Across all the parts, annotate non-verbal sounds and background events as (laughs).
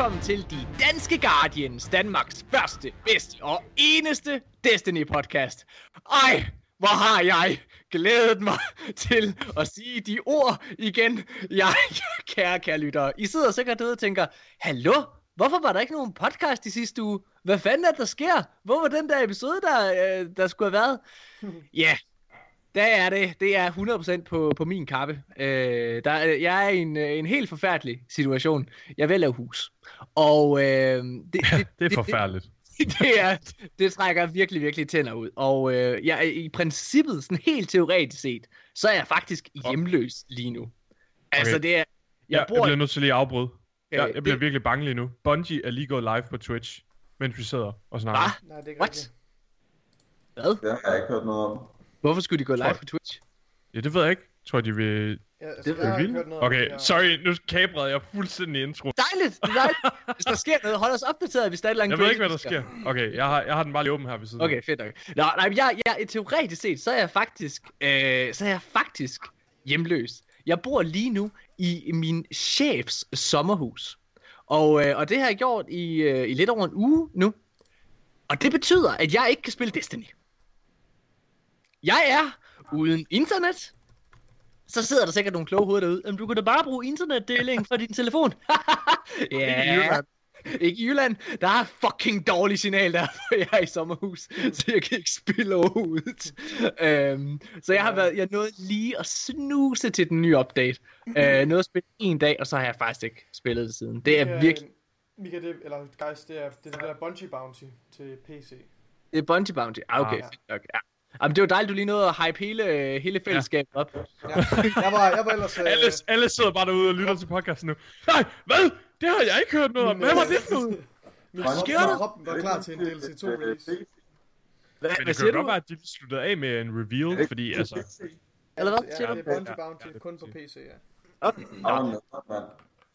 Velkommen til De Danske Guardians, Danmarks første, bedste og eneste Destiny-podcast. Ej, hvor har jeg glædet mig til at sige de ord igen. Jeg, kære, kære lyttere, I sidder sikkert derude og tænker, Hallo, hvorfor var der ikke nogen podcast i sidste uge? Hvad fanden er der sker? Hvor var den der episode, der, øh, der skulle have været? Ja, der er det. Det er 100% på, på min kappe. Øh, der, jeg er i en, øh, en helt forfærdelig situation. Jeg vil lave hus. Og øh, det, det, det er forfærdeligt. Det, (laughs) det, er, det trækker virkelig, virkelig tænder ud. Og øh, jeg, i princippet, sådan helt teoretisk set, så er jeg faktisk hjemløs lige nu. Altså Okay. det er... Jeg, Jeg, bor, jeg bliver nødt til lige at afbryde. Jeg, Øh, jeg bliver det- virkelig bange lige nu. Bungie er lige gået live på Twitch, mens vi sidder og snakker. Ah, Nej, det er ikke What? hvad? Det har jeg ikke hørt noget om. Hvorfor skulle de gå live Tror- på Twitch? Ja, det ved jeg ikke. Tror jeg, de vil... Ja, altså, Det noget om Okay, her. sorry, nu kabrede jeg fuldstændig intro. Dejligt! Det er dejligt. (laughs) Hvis der sker noget, hold os opdateret, hvis der er et eller andet Jeg ved ikke, hvad der sker. Okay, jeg har, jeg har den bare lige åben her ved siden. Okay, fedt nok. Nå, nej, jeg, jeg, teoretisk set, så er jeg faktisk, øh, så er jeg faktisk hjemløs. Jeg bor lige nu i min chefs sommerhus. Og, øh, og det har jeg gjort i, øh, i lidt over en uge nu. Og det betyder, at jeg ikke kan spille Destiny. Jeg er uden internet. Så sidder der sikkert nogle kloge hoveder derude. Jamen, du kan da bare bruge internetdeling fra din telefon. (laughs) ja, Jylland. ikke i Jylland. Der er fucking dårlig signal der, for (laughs) jeg er i sommerhus, så jeg kan ikke spille overhovedet. Øhm, så jeg har været, jeg nåede lige at snuse til den nye update. Øh, nåede at spille en dag, og så har jeg faktisk ikke spillet det siden. Det er Mika, virkelig, Mika, det, eller guys, det er det, er det der Bungie Bounty til PC. det er Bungie Bounty. Ah, okay, Ah. fedt nok. Ja. Jamen, det var dejligt, du lige nåede at hype hele, hele fællesskabet op. Ja, jeg var, jeg var ellers... Øh, Alle, alle sidder bare derude og lytter til podcasten nu. Nej, hvad? Det har jeg ikke hørt noget om. Hvad var det for noget? min Hvad krop, sker der? min krop var klar til en DLC 2 release. Hvad, Men det kan jo godt være, at de sluttede af med en reveal, fordi altså... Eller hvad Ja, det er Ja, Bounty ja, det kun på. PC, ja. Okay.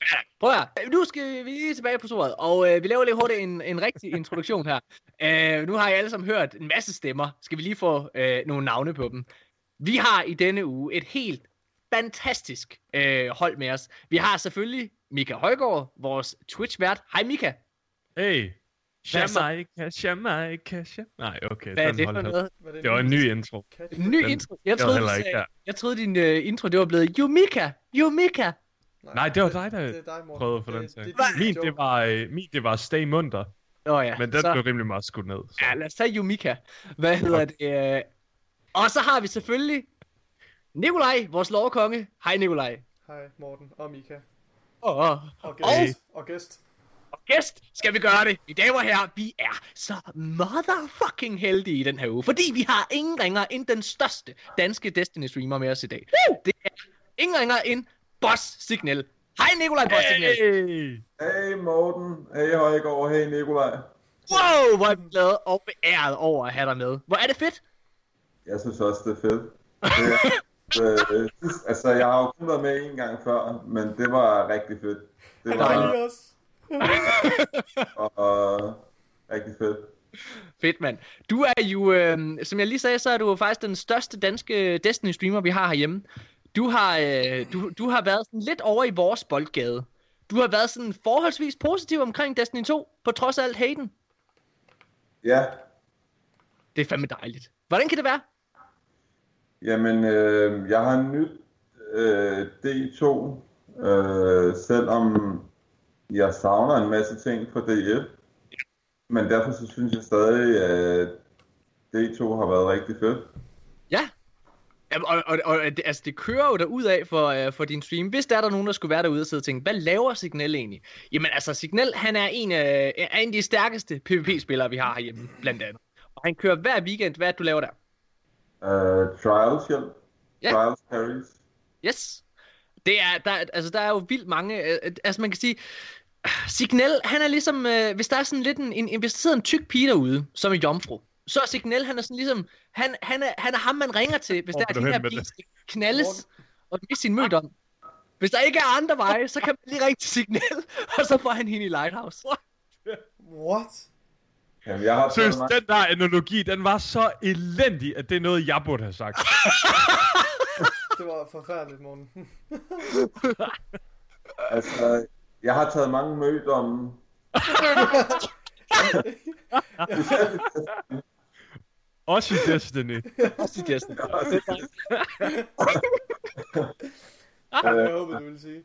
(laughs) Prøv at høre. Nu skal vi lige tilbage på sporet, og øh, vi laver lige hurtigt en, en rigtig introduktion her. (laughs) Øh, nu har I alle sammen hørt en masse stemmer. Skal vi lige få øh, nogle navne på dem. Vi har i denne uge et helt fantastisk øh, hold med os. Vi har selvfølgelig Mika Højgaard, vores Twitch-vært. Hej Mika. Hey, Jamaica, Jamaica, Jamaica. Nej, okay, Hvad er det for her. noget? Var Det var en ny intro. En ny Den- intro. Jeg troede, jeg troede din øh, intro, det var blevet Yumika. Yumika. Nej, det var dig, der det er dig, Morten. prøvede for Det- den sag. det Min, det var, øh, min, det var Stay Munter, Nå ja, men den så, blev rimelig meget skudt ned. Så. ja, lad os tage Yumika. Hvad hedder det? Øh, og så har vi selvfølgelig Nikolaj, vores lovkonge. Hej Nikolaj. Hej, Morten og Mika. Og, og, Og og, gæst. Og gæst. og gæst skal vi gøre det. Mine damer og herrer, vi er så motherfucking heldige i den her uge, fordi vi har ingen ringer end den største danske Destiny streamer med os i dag. Det er ingen ringer end Boss Signal. Hej Nikolaj Boss Signal. Hey! Hey Morten. Hey Højgaard. Hey Nikolaj. Wow, hvor er vi glade og beæret over at have dig med. Hvor er det fedt. Jeg synes også, det er fedt. Det, (laughs) øh, sidst- altså, jeg har jo kun været med en gang før, men det var rigtig fedt. Det var lige (laughs) også. og, rigtig fedt. Fedt, mand. Du er jo, øh, som jeg lige sagde, så er du jo faktisk den største danske Destiny-streamer, vi har herhjemme. Du har, øh, du, du har været sådan lidt over i vores boldgade. Du har været sådan forholdsvis positiv omkring Destiny 2, på trods af alt haten. Ja, Det er fandme dejligt. Hvordan kan det være? jamen, øh, jeg har nyt øh, D2, øh, selvom jeg savner en masse ting på D1. Men derfor så synes jeg stadig, at D2 har været rigtig fedt. Og, og, og det, altså, det kører jo derud af for, øh, for din stream. Hvis der er der nogen, der skulle være derude og sidde og tænke, hvad laver Signal egentlig? Jamen altså, Signal, han er en, af, er en af de stærkeste PvP-spillere, vi har herhjemme, blandt andet. Og han kører hver weekend. Hvad er det, du laver der? Uh, trials. Ja. Trials carries. Yes. Det er, der, altså, der er jo vildt mange, øh, øh, altså man kan sige, Signal, han er ligesom, øh, hvis der er sådan lidt en, en, en, hvis der sidder en tyk pige derude, som er jomfru, så er Signal, han er sådan ligesom, han, han, er, han er ham, man ringer til, hvis der er vil de du her skal knaldes og miste sin mødom. Hvis der ikke er andre veje, så kan man lige ringe til Signal, (laughs) og så får han hende i Lighthouse. What? Jamen, jeg har mig- den der analogi, den var så elendig, at det er noget, jeg burde have sagt. (laughs) Det var forfærdeligt, Morten. (laughs) Altså, jeg har taget mange mødomme. Også i Destiny. (laughs) Også i Destiny. (laughs) Jeg håber, du vil sige.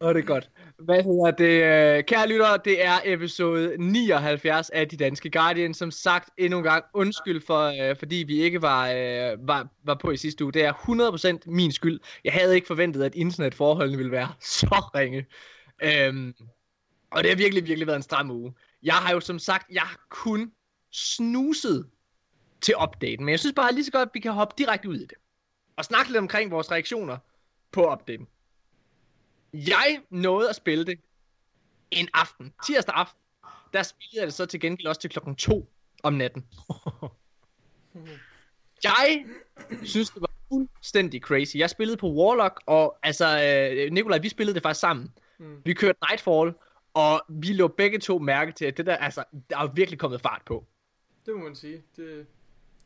Åh, det er godt. Hvad hedder det? øh, Kære lyttere, det er episode 79 af De Danske Guardian. Som sagt, endnu en gang undskyld for, øh, fordi vi ikke var, øh, var, var på i sidste uge. Det er 100% min skyld. Jeg havde ikke forventet, at internetforholdene ville være (laughs) så ringe. Øhm, og det har virkelig, virkelig været en stram uge. Jeg har jo som sagt, jeg har kun snuset til updaten. Men jeg synes bare lige så godt, at vi kan hoppe direkte ud i det. Og snakke lidt omkring vores reaktioner på updaten. Jeg nåede at spille det en aften, tirsdag aften. Der spillede jeg det så til gengæld også til klokken 2 om natten. (laughs) Jeg synes, det var fuldstændig crazy. Jeg spillede på Warlock, og altså, øh, Nikolaj, vi spillede det faktisk sammen. Mm. Vi kørte Nightfall, og vi lå begge to mærke til, at det der, altså, der er virkelig kommet fart på. Det må man sige. Det,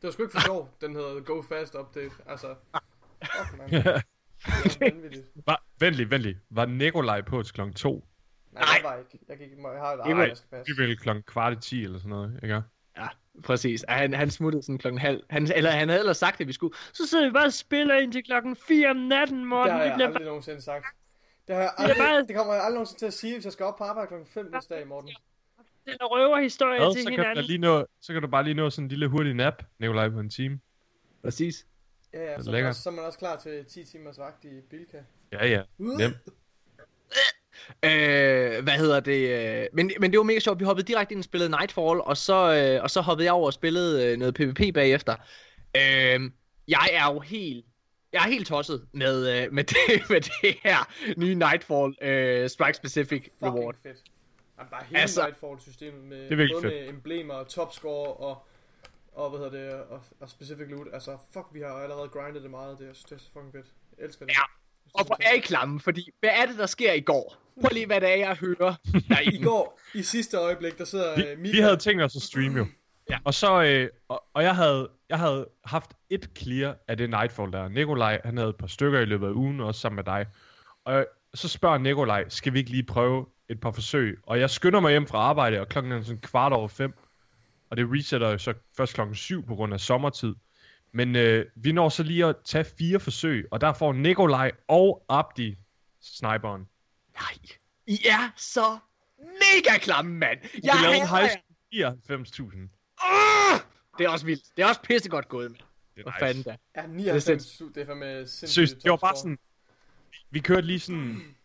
det var sgu ikke for sjov, den hedder Go Fast Update. Altså, fuck man. (laughs) Det er vanvittigt. Var, vent lige, vent lige. Var Nikolaj på til klokken 2? Nej, jeg var ikke. Jeg, gik, jeg har et Ikke- arbejde, jeg skal passe. Det er vel klokken kvart i 10 eller sådan noget, ikke? Ja, præcis. Han, han smuttede sådan klokken halv. Han, eller han havde ellers sagt, at vi skulle. Så sidder vi bare og spiller indtil klokken 4 om natten, Det Morten. har Vi jeg bliver aldrig nogensinde sagt. Det, har jeg Det aldrig, bare- det kommer jeg aldrig nogensinde til at sige, hvis jeg skal op på arbejde klokken 5 næste dag, Morten. Bare en røverhistorie Hvad? til Så kan, du hinanden. lige nå, så kan du bare lige nå sådan en lille hurtig nap, Nikolaj, på en time. Præcis. Ja, ja, så, er også, så er man også klar til 10 timers vagt i Bilka. Ja, ja. Nem. Øh, hvad hedder det? øh, Men, men det var mega sjovt. Vi hoppede direkte ind og spillede Nightfall, og så, øh, og så hoppede jeg over og spillede øh, noget PvP bagefter. Øh, jeg er jo helt... Jeg er helt tosset med, øh, med, det, med det her nye Nightfall øh, Strike Specific Reward. Fedt. Jamen, bare hele Altså- Nightfall-systemet med, Det både fedt. med emblemer, topscore og, og, hvad hedder det, og, og specific loot. Altså, fuck, vi har allerede grindet det meget. Det er, det er så fucking fedt. Jeg elsker det. Ja. Og hvor er I klamme, fordi hvad er det, der sker i går? Prøv lige, hvad det er, jeg hører (laughs) I derinde. går, i sidste øjeblik, der sidder Vi, øh, vi Mika. havde tænkt os at streame jo. Ja. Og så, øh, og, og jeg havde, jeg havde haft et clear af det Nightfall der. Nikolaj, han havde et par stykker i løbet af ugen, også sammen med dig. Og så spørger Nikolaj, skal vi ikke lige prøve et par forsøg? Og jeg skynder mig hjem fra arbejde, og klokken er sådan kvart over fem. Og det resetter jo så først klokken syv på grund af sommertid. Men øh, vi når så lige at tage fire forsøg, og der får Nikolaj og Abdi sniperen. Nej, I er så mega klamme, mand. Jeg en hader high jer. 94.000. Åh! Det er også vildt. Det er også pissegodt gået, mand. Det er fanden nice. da. Ja, 99, det er fandme sindssygt. Seriøst, det var bare sådan... Vi kørte lige sådan...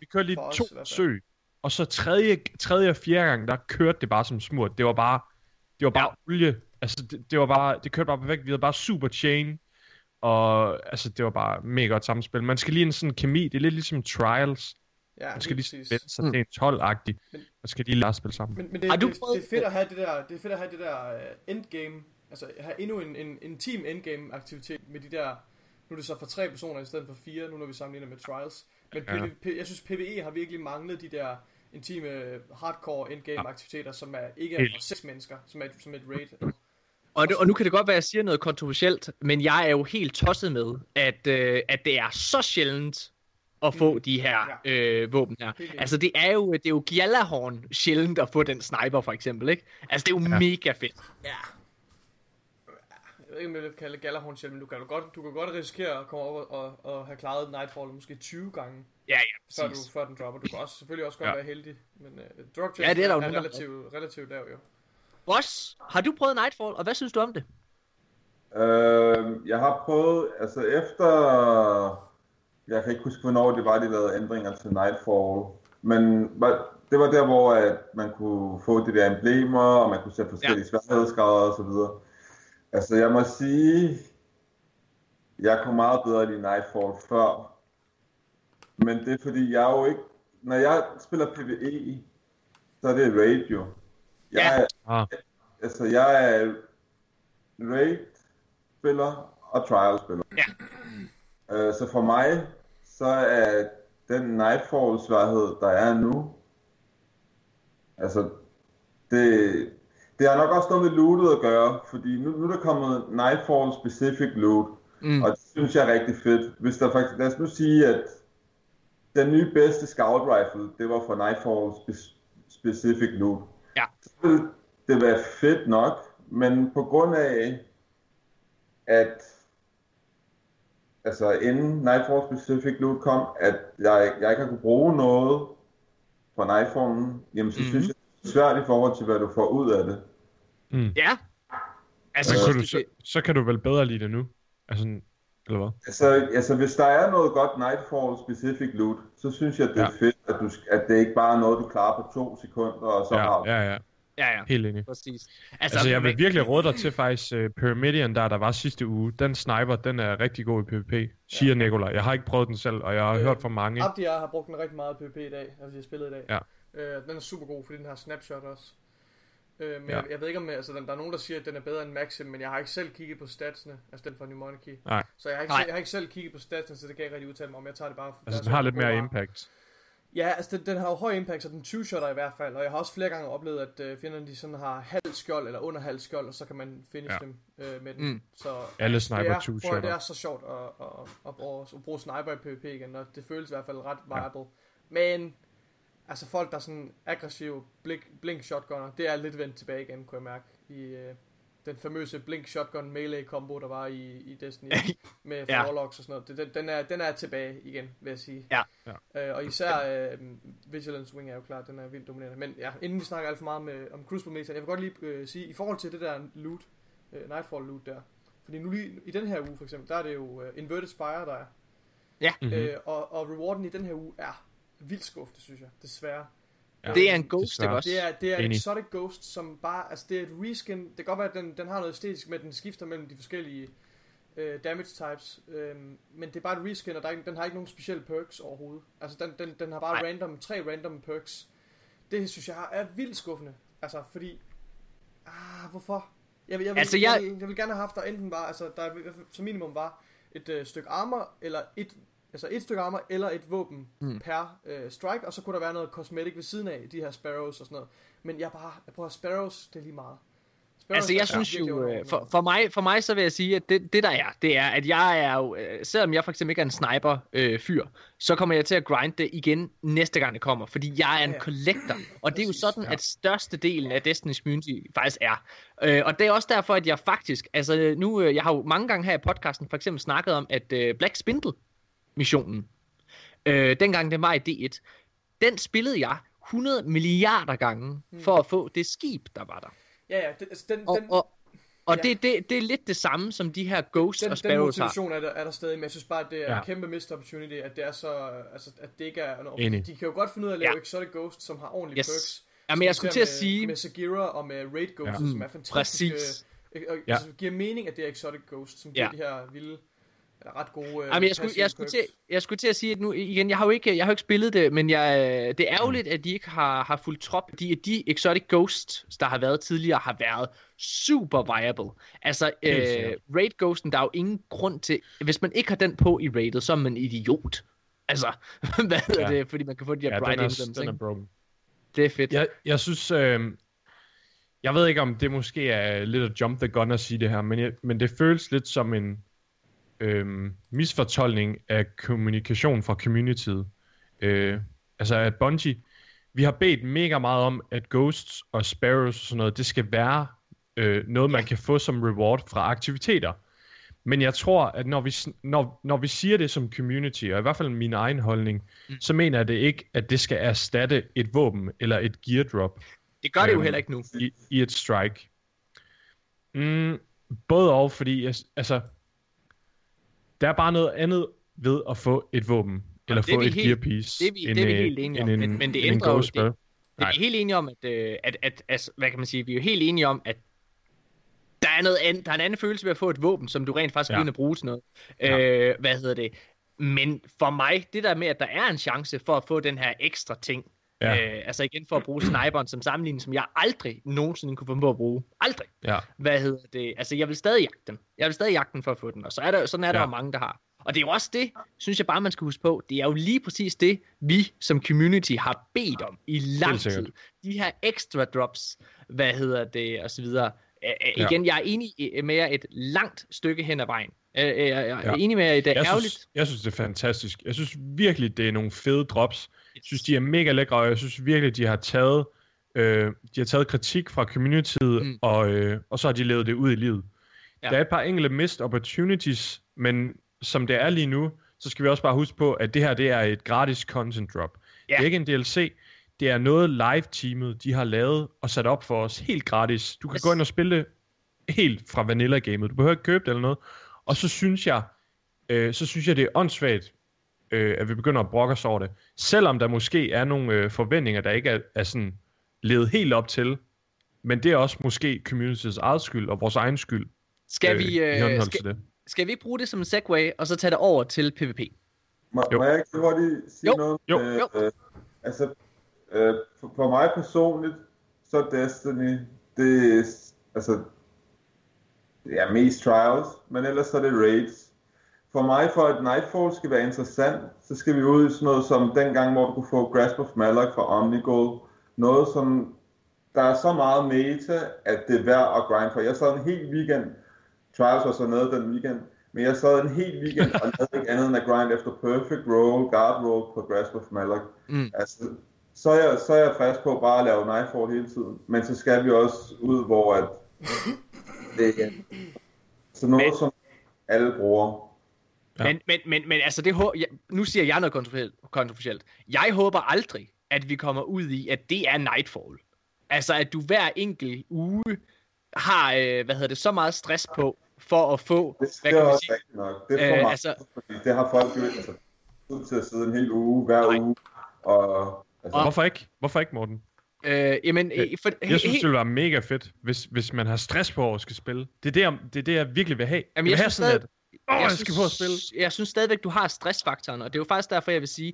Vi kørte lige For os to forsøg. Og så tredje, tredje og fjerde gang, der kørte det bare som smurt. Det var bare... Det var bare ja. olie. Altså, det, det, var bare... Det kørte bare perfekt. Vi havde bare super chain. Og altså, det var bare mega godt samspil. Man skal lige en sådan kemi. Det er lidt ligesom trials. Ja, Man skal lige spænde sig til en 12-agtig. Men- Man skal lige lære at spille sammen. Men, men det, Har du det, prøvet- det, er fedt at have det der, det er fedt at have det der uh, endgame, altså have endnu en, en, en team endgame aktivitet med de der, nu er det så for tre personer i stedet for fire, nu når vi sammenligner med Trials. Men Ja. PvP, jeg synes PvE har virkelig manglet de der intime hardcore endgame aktiviteter, som er ikke er for seks mennesker, som er, et- som et raid. Og, det, og nu kan det godt være, at jeg siger noget kontroversielt, men jeg er jo helt tosset med, at, øh, at det er så sjældent at få Mm. de her øh, våben her. Helt. Altså det er jo det er jo Gjallarhorn sjældent at få den sniper for eksempel, ikke? Altså det er jo Ja. mega fedt. Ja. Jeg ved ikke, om jeg vil kalde det Galahorn selv, men du kan, jo godt, du kan godt risikere at komme op og, og, og have klaret Nightfall måske 20 gange, Ja, før, ja, du, præcis. før den dropper. Du kan også, selvfølgelig også godt Ja. være heldig, men uh, drop Ja, det er der er, relativt, relativt lav jo. Boss, har du prøvet Nightfall, og hvad synes du om det? Øh, jeg har prøvet, altså efter, jeg kan ikke huske, hvornår det var, de lavede ændringer til Nightfall, men var- det var der, hvor at man kunne få de der emblemer, og man kunne sætte forskellige ja. sværhedsgrader og så videre. Altså, jeg må sige, jeg kom meget bedre i Nightfall før, men det er fordi, jeg er jo ikke, når jeg spiller PvE, så er det raid jo. Jeg, Ja. Ah. Altså, jeg er raid-spiller og trial-spiller. Ja. Øh, så for mig, så er den Nightfall-sværhed, der er nu, altså, det, det har nok også noget med lootet at gøre, fordi nu, nu er der kommet Nightfall Specific Loot, Mm. og det synes jeg er rigtig fedt. Hvis der faktisk, lad os nu sige, at den nye bedste scout rifle, det var for Nightfall spe- Specific Loot. Ja. Så ville det være fedt nok, men på grund af, at altså inden Nightfall Specific Loot kom, at jeg, jeg ikke har kunne bruge noget fra Nightfallen, jamen så mm-hmm. synes jeg, det er svært i forhold til, hvad du får ud af det. Ja. Altså, Så, kan du, så, så kan du vel bedre lide det nu? Altså, eller hvad? Altså, altså hvis der er noget godt Nightfall Specific Loot, så synes jeg, det er Ja. fedt, at, du, at det ikke bare er noget, du klarer på to sekunder, og så har Ja, ja, ja. ja, ja, Helt enig. præcis. Altså, altså jeg vil virkelig råde dig til faktisk uh, Pyramidion, der der var sidste uge. Den sniper, den er rigtig god i PvP, siger ja. Nikolaj. Jeg har ikke prøvet den selv, og jeg har Øh, hørt fra mange. Abdi jeg har brugt den rigtig meget i PvP i dag, altså jeg har spillet i dag. Ja. Øh, den er super god, fordi den har snapshot også. Øh, men Ja. jeg, jeg, ved ikke om, altså, der er nogen, der siger, at den er bedre end Maxim, men jeg har ikke selv kigget på statsene, altså den fra New Monarchy. Nej. Så jeg har, ikke Nej. selv, jeg har ikke selv kigget på statsene, så det kan jeg ikke rigtig udtale mig om. Jeg tager det bare... Altså, den har lidt mere impact. Ja, altså den, den har jo høj impact, så den 20-shotter i hvert fald. Og jeg har også flere gange oplevet, at øh, fjenderne de sådan har halv skjold eller under halv skjold, og så kan man finish Ja. dem øh, med den. Mm. Så Alle sniper er, two prøv, at- det shotter. er så sjovt at, at, at, bruge, at bruge sniper i PvP igen, og det føles i hvert fald ret viable. Men altså folk, der er sådan aggressive blink, blink shotgunner, det er lidt vendt tilbage igen, kunne jeg mærke, i øh, den famøse blink shotgun melee combo, der var i, i Destiny med Ja. Warlocks og sådan noget. Det, den, den, er, den er tilbage igen, vil jeg sige. Ja. Øh, og især øh, Vigilance Wing er jo klart, den er vildt dominerende. Men ja, inden vi snakker alt for meget med, om Crucible Meter, jeg vil godt lige øh, sige, i forhold til det der loot, øh, Nightfall loot der, fordi nu lige, i den her uge for eksempel, der er det jo øh, Inverted Spire, der er. Mm-hmm. Øh, og, og rewarden i den her uge er vildt skuffende, synes jeg, desværre. Ja. Det er en ghost, Desværre. ikke også? Det er, det er en exotic ghost, som bare, altså det er et reskin, det kan godt være, at den, den har noget æstetisk med, at den skifter mellem de forskellige øh, damage types, øh, men det er bare et reskin, og der er, den har ikke nogen specielle perks overhovedet. Altså den, den, den har bare Nej. random, tre random perks. Det synes jeg er vildt skuffende, altså fordi, ah, hvorfor? Jeg, vil- jeg, vil, Altså, jeg... jeg- Jeg, vil, jeg vil gerne have haft, der enten var, altså der som minimum var et øh, stykke armor, eller et, altså et stykke armor, eller et våben Mm. per øh, strike, og så kunne der være noget cosmetic ved siden af, de her sparrows og sådan noget. Men jeg bare, jeg prøver sparrows, det er lige meget. Sparrows Altså, jeg synes jo, øh, for, for, mig, for mig så vil jeg sige, at det, det der er, det er, at jeg er jo, øh, selvom jeg for eksempel ikke er en sniper-fyr, så kommer jeg til at grinde det igen næste gang det kommer, fordi jeg er en Ja. collector, og det er jo sådan, ja. at størstedelen af Destiny's community faktisk er. Øh, og det er også derfor, at jeg faktisk, altså nu, øh, jeg har jo mange gange her i podcasten for eksempel snakket om, at øh, Black Spindle-missionen, øh, dengang den var i D1, den spillede jeg 100 milliarder gange for at få det skib, der var der. Ja, ja, det, altså, den, Og, den, og, og Ja. det, det, det er lidt det samme, som de her Ghost den, og den Sparrows har. motivation er der, er der stadig, men jeg synes bare, at det er Ja. ja. en kæmpe missed opportunity, at det er så, øh, altså, at det ikke er noget. Enig. De kan jo godt finde ud af at lave Ja. ja. Exotic Ghost, som har ordentlige Yes. perks. Jamen, jeg Som skulle til at sige... Med, Sagira og med Raid Ghost, Ja. ja. som Mm, er fantastiske. præcis. Øh, og, Ja. altså, det giver mening, at det er Exotic Ghost, som giver Ja. de her vilde, eller ret gode øh, Jamen, jeg skulle, jeg, skulle til, jeg skulle til at sige, at nu igen, jeg har jo ikke, jeg har jo ikke spillet det, men jeg, det er ærgerligt, at de ikke har, har fulgt trop. De, de Exotic Ghosts, der har været tidligere, har været super viable. Altså, øh. Raid Ghosten, der er jo ingen grund til... Hvis man ikke har den på i Raidet, så er man en idiot. Altså, (laughs) hvad hedder Ja. det? Fordi man kan få de her Ja, bright den er, den er broken. Det er fedt. Jeg, jeg synes, øh, jeg ved ikke om det måske er lidt at jump the gun at sige det her, men, jeg, men det føles lidt som en øh, misfortolkning af kommunikation fra communityet. Øh, altså at Bungie, vi har bedt mega meget om, at Ghosts og Sparrows og sådan noget, det skal være øh, noget, man kan få som reward fra aktiviteter. Men jeg tror, at når vi, når, når vi siger det som community, og i hvert fald min egen holdning, Mm. så mener jeg det ikke, at det skal erstatte et våben eller et gear drop Det gør det jo Øhm, heller ikke nu. i, i et strike. Mm, både og, fordi jeg, altså, der er bare noget andet ved at få et våben, eller er få et helt- gear piece. det er vi- end, det er vi helt enige om, en- men- men det ændrer jo- det-. Det er vi helt enige om, at, øh, at, at, at, hvad kan man sige, vi er jo helt enige om, at der er, noget andet, der er en anden følelse ved at få et våben, som du rent faktisk Ja. ja. at bruge til noget. Ja. Øh, hvad hedder det? Men for mig, det der med, at der er en chance for at få den her ekstra ting, Ja. øh, altså igen for at bruge sniperen som sammenligning, som jeg aldrig nogensinde kunne få på at bruge. Aldrig. Ja. Hvad hedder det? Altså, jeg vil stadig jagte den. Jeg vil stadig jagte den for at få den, og så er der, sådan er der Ja. jo mange, der har. Og det er jo også det, synes jeg bare, man skal huske på. Det er jo lige præcis det, vi som community har bedt om i lang tid. De her extra drops, hvad hedder det, og så videre. Øh, øh, igen, jeg er enig med jer et langt stykke hen ad vejen. Øh, øh, jeg er Ja. enig med jer, det er Jeg ærgerligt. synes, jeg synes, det er fantastisk. Jeg synes virkelig, det er nogle fede drops. Jeg synes, de er mega lækre, og jeg synes virkelig, de har taget, øh, de har taget kritik fra communityet, Mm. og, øh, og så har de levet det ud i livet. Ja. Ja. Der er et par enkelte missed opportunities, men som det er lige nu, så skal vi også bare huske på, at det her det er et gratis content drop. Ja. Det er ikke en DLC, det er noget live-teamet, de har lavet og sat op for os helt gratis. Du kan Yes. gå ind og spille det helt fra vanilla-gamet. Du behøver ikke købe det eller noget. Og så synes jeg, øh, så synes jeg, det er åndssvagt, øh, at vi begynder at brokke os over det. Selvom der måske er nogle øh, forventninger, der ikke er, er sådan levet helt op til. Men det er også måske community's eget skyld og vores egen skyld. Skal vi, i henhold øh, til skal, det. skal vi ikke bruge det som en segue, og så tage det over til PvP? Må, Jo. må jeg ikke lige hurtigt sige Jo. noget? Jo. Øh, Jo. Øh, altså, øh, for, for mig personligt, så er Destiny, det er, altså, det er mest trials, men ellers så er det raids. For mig, for at Nightfall skal være interessant, så skal vi ud i sådan noget som dengang, hvor du kunne få Grasp of Malak fra Omnigol. Noget, som der er så meget meta, at det er værd at grind for. Jeg sad en hel weekend, Trials var så nede den weekend, men jeg sad en hel weekend og lavede ikke andet end at grind efter Perfect Roll, Guard Roll på Grasp of Malak. Mm. Altså, så er, jeg, så er jeg fast på bare at lave Nightfall hele tiden. Men så skal vi også ud, hvor at (laughs) det er så noget, Men- som alle bruger. Ja. Men, men, men, men altså, det, jeg, nu siger jeg noget kontroversielt, kontroversielt. Jeg håber aldrig, at vi kommer ud i, at det er Nightfall. Altså, at du hver enkelt uge har, øh, hvad hedder det, så meget stress på, for at få, Det hvad kan man også sige, nok. Det er for Øh, meget, altså- fordi det har folk jo altså, ud til at sidde en hel uge, hver Nej. uge. Og, altså, Hvorfor ikke? Hvorfor ikke, Morten? øh, jamen, øh, for, Jeg synes, det ville være mega fedt, hvis, hvis man har stress på at skulle spille. Det er det, jeg, det, er det, jeg virkelig vil have. Jamen, jeg jeg vil have synes sådan, stadig- åh, jeg, jeg skal på at spille. jeg synes stadigvæk, du har stressfaktoren, og det er jo faktisk derfor, jeg vil sige,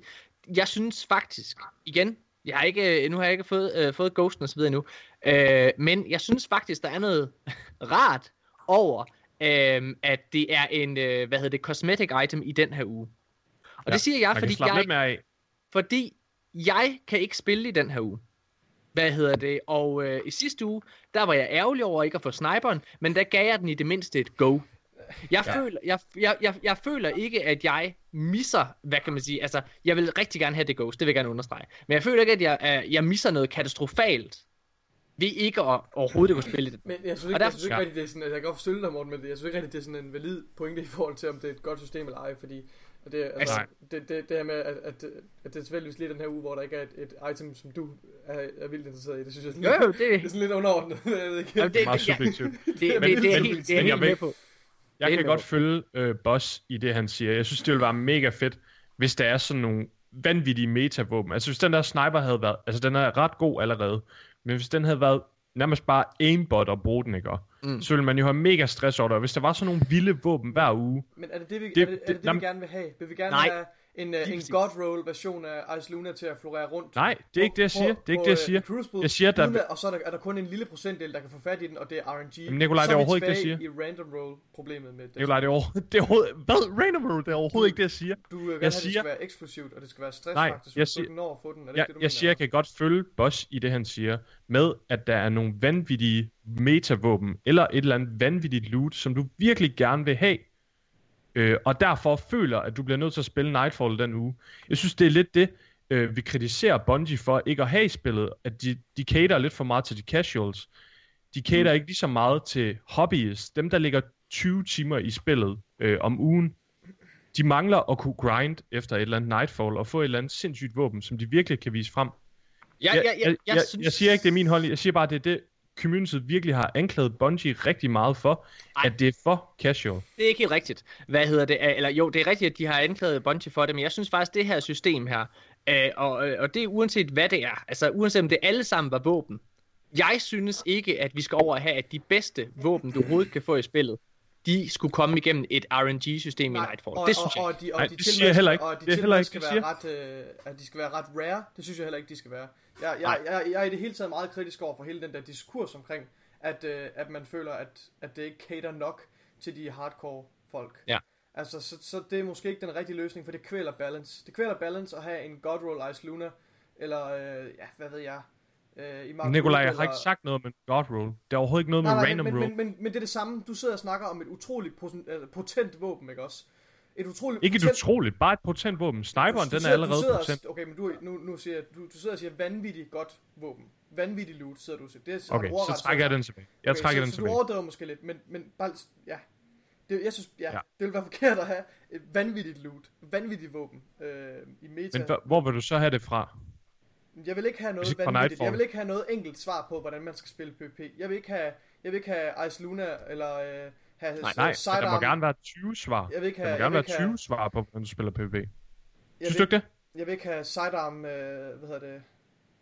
jeg synes faktisk, igen, jeg har ikke, nu har jeg ikke fået, øh, fået ghosten og så videre endnu, øh, men jeg synes faktisk, der er noget (laughs) rart over, øh, at det er en, øh, hvad hedder det, cosmetic item i den her uge. Og Ja, det siger jeg, fordi jeg, lidt mere af. fordi jeg kan ikke spille i den her uge. Hvad hedder det? Og øh, i sidste uge, der var jeg ærgerlig over ikke at få sniperen, men der gav jeg den i det mindste et go. Jeg, ja. føler, jeg, jeg, jeg, jeg føler ikke, at jeg misser, hvad kan man sige, altså, jeg vil rigtig gerne have det ghost, det vil jeg gerne understrege. Men jeg føler ikke, at jeg, uh, jeg misser noget katastrofalt, ved ikke at overhovedet at spille det. Men jeg synes Og ikke, der- jeg synes ikke Ja. rigtigt, det er sådan, altså, jeg kan godt støtte dig, Morten, men jeg synes ikke rigtigt, det er sådan en valid pointe i forhold til, om det er et godt system eller ej, fordi og det, altså, Nej. det, det, det her med, at, at, at det er tilfældigvis lige den her uge, hvor der ikke er et, et item, som du er, er vildt interesseret i, det synes jeg sådan, Jo, jo, det, det er sådan lidt underordnet. (laughs) jeg ved ikke. Jamen, det, Meget det, ja, subjektivt. det, det, Men- det, det er helt, det er helt med på. Jeg kan godt følge øh, Boss i det, han siger. Jeg synes, det ville være mega fedt, hvis der er sådan nogle vanvittige metavåben. Altså, hvis den der sniper havde været... Altså, den er ret god allerede. Men hvis den havde været nærmest bare aimbot at bruge den, ikke? Mm. Så ville man jo have mega stress over det. Og hvis der var sådan nogle vilde våben hver uge... Men er det det, vi, Det- er det, er det, det- det, vi gerne vil have? Vil vi gerne Nej. have en, uh, en. God Roll version af Ice Luna til at florere rundt? Nej, det er ikke det, jeg siger. Det er ikke det, jeg siger. Crucible, Jeg siger, der- Og så er der, er der kun en lille procentdel, der kan få fat i den, og det er RNG. Jamen, Nikolaj, det er overhovedet ikke det, jeg tilbage i random roll problemet med det. Nikolaj, det er overhovedet... Det er overhovedet hvad? Random Roll, det er overhovedet ikke det, jeg siger. Du øh, vil have, jeg det siger- skal være eksklusivt, og det skal være stress Nej, faktisk, jeg hvis du siger- ikke når at få den. Er det Jeg, ikke det, du jeg siger, jeg kan godt følge Bosch i det, han siger, med at der er nogle vanvittige metavåben, eller et eller andet vanvittigt loot, som du virkelig gerne vil have, øh, og derfor føler, at du bliver nødt til at spille Nightfall den uge. Jeg synes, det er lidt det, øh, vi kritiserer Bungie for ikke at have i spillet, at de, de cater lidt for meget til de casuals. De cater mm. ikke lige så meget til hobbyists, dem der ligger 20 timer i spillet øh, om ugen. De mangler at kunne grind efter et eller andet Nightfall og få et eller andet sindssygt våben, som de virkelig kan vise frem. Jeg, jeg, jeg, jeg, jeg, synes... jeg siger ikke, det er min holdning. Jeg siger bare, det er det, communityet virkelig har anklaget Bungie rigtig meget for, Ej. at det er for casual. Det er ikke helt rigtigt. Hvad hedder det? Eller jo, det er rigtigt, at de har anklaget Bungie for det, men jeg synes faktisk, det her system her, øh, og, øh, og det er uanset hvad det er, altså uanset om det alle sammen var våben, jeg synes ikke, at vi skal over at have, at de bedste våben, du overhovedet kan få i spillet, de skulle komme igennem et RNG-system i Nightfall. og, det synes jeg og, ikke. og de, og Nej, de det siger jeg heller ikke. Og de Det er heller ikke, skal det være ret, øh, at de skal være ret rare. Det synes jeg heller ikke, de skal være. Jeg, jeg, Nej. jeg, jeg er i det hele taget meget kritisk over for hele den der diskurs omkring, at, øh, at man føler, at, at det ikke cater nok til de hardcore folk. Ja. Altså, så, så det er måske ikke den rigtige løsning, for det kvæler balance. Det kvæler balance at have en God Roll Ice Luna, eller, øh, ja, hvad ved jeg, øh, i Mark Nikolaj, jeg har ikke sagt noget med God Roll. Det er overhovedet ikke noget med Nej, nej, random men, roll. men, men, men, men det er det samme. Du sidder og snakker om et utroligt poten, potent våben, ikke også? Et utroligt Ikke et potent... utroligt, bare et potent våben. Sniperen, Du den er sidder- du allerede sidder potent. Okay, men du, nu, nu siger du, du sidder og siger vanvittigt godt våben. Vanvittig loot, sidder du og siger. Det er, Okay, du så trækker jeg den tilbage. Jeg Okay, trækker så, den så du tilbage. overdriver måske lidt, men, men bare, ja. Det, jeg synes, ja, Ja. det vil være forkert at have et vanvittigt loot, vanvittigt våben øh, i meta. Men hvor- vil du så have det fra? Jeg vil ikke have noget ikke vanvittigt. Jeg vil ikke have noget enkelt svar på, hvordan man skal spille PvP. Jeg vil ikke have, jeg vil ikke have Ice Luna eller øh, have Nej, nej, sidearm. der må gerne være 20 svar. Jeg vil ikke Der have, må jeg gerne være ikke have, 20 svar på, hvordan du spiller PvP. jeg Synes du ikke det? jeg vil ikke have sidearm, øh, hvad hedder det,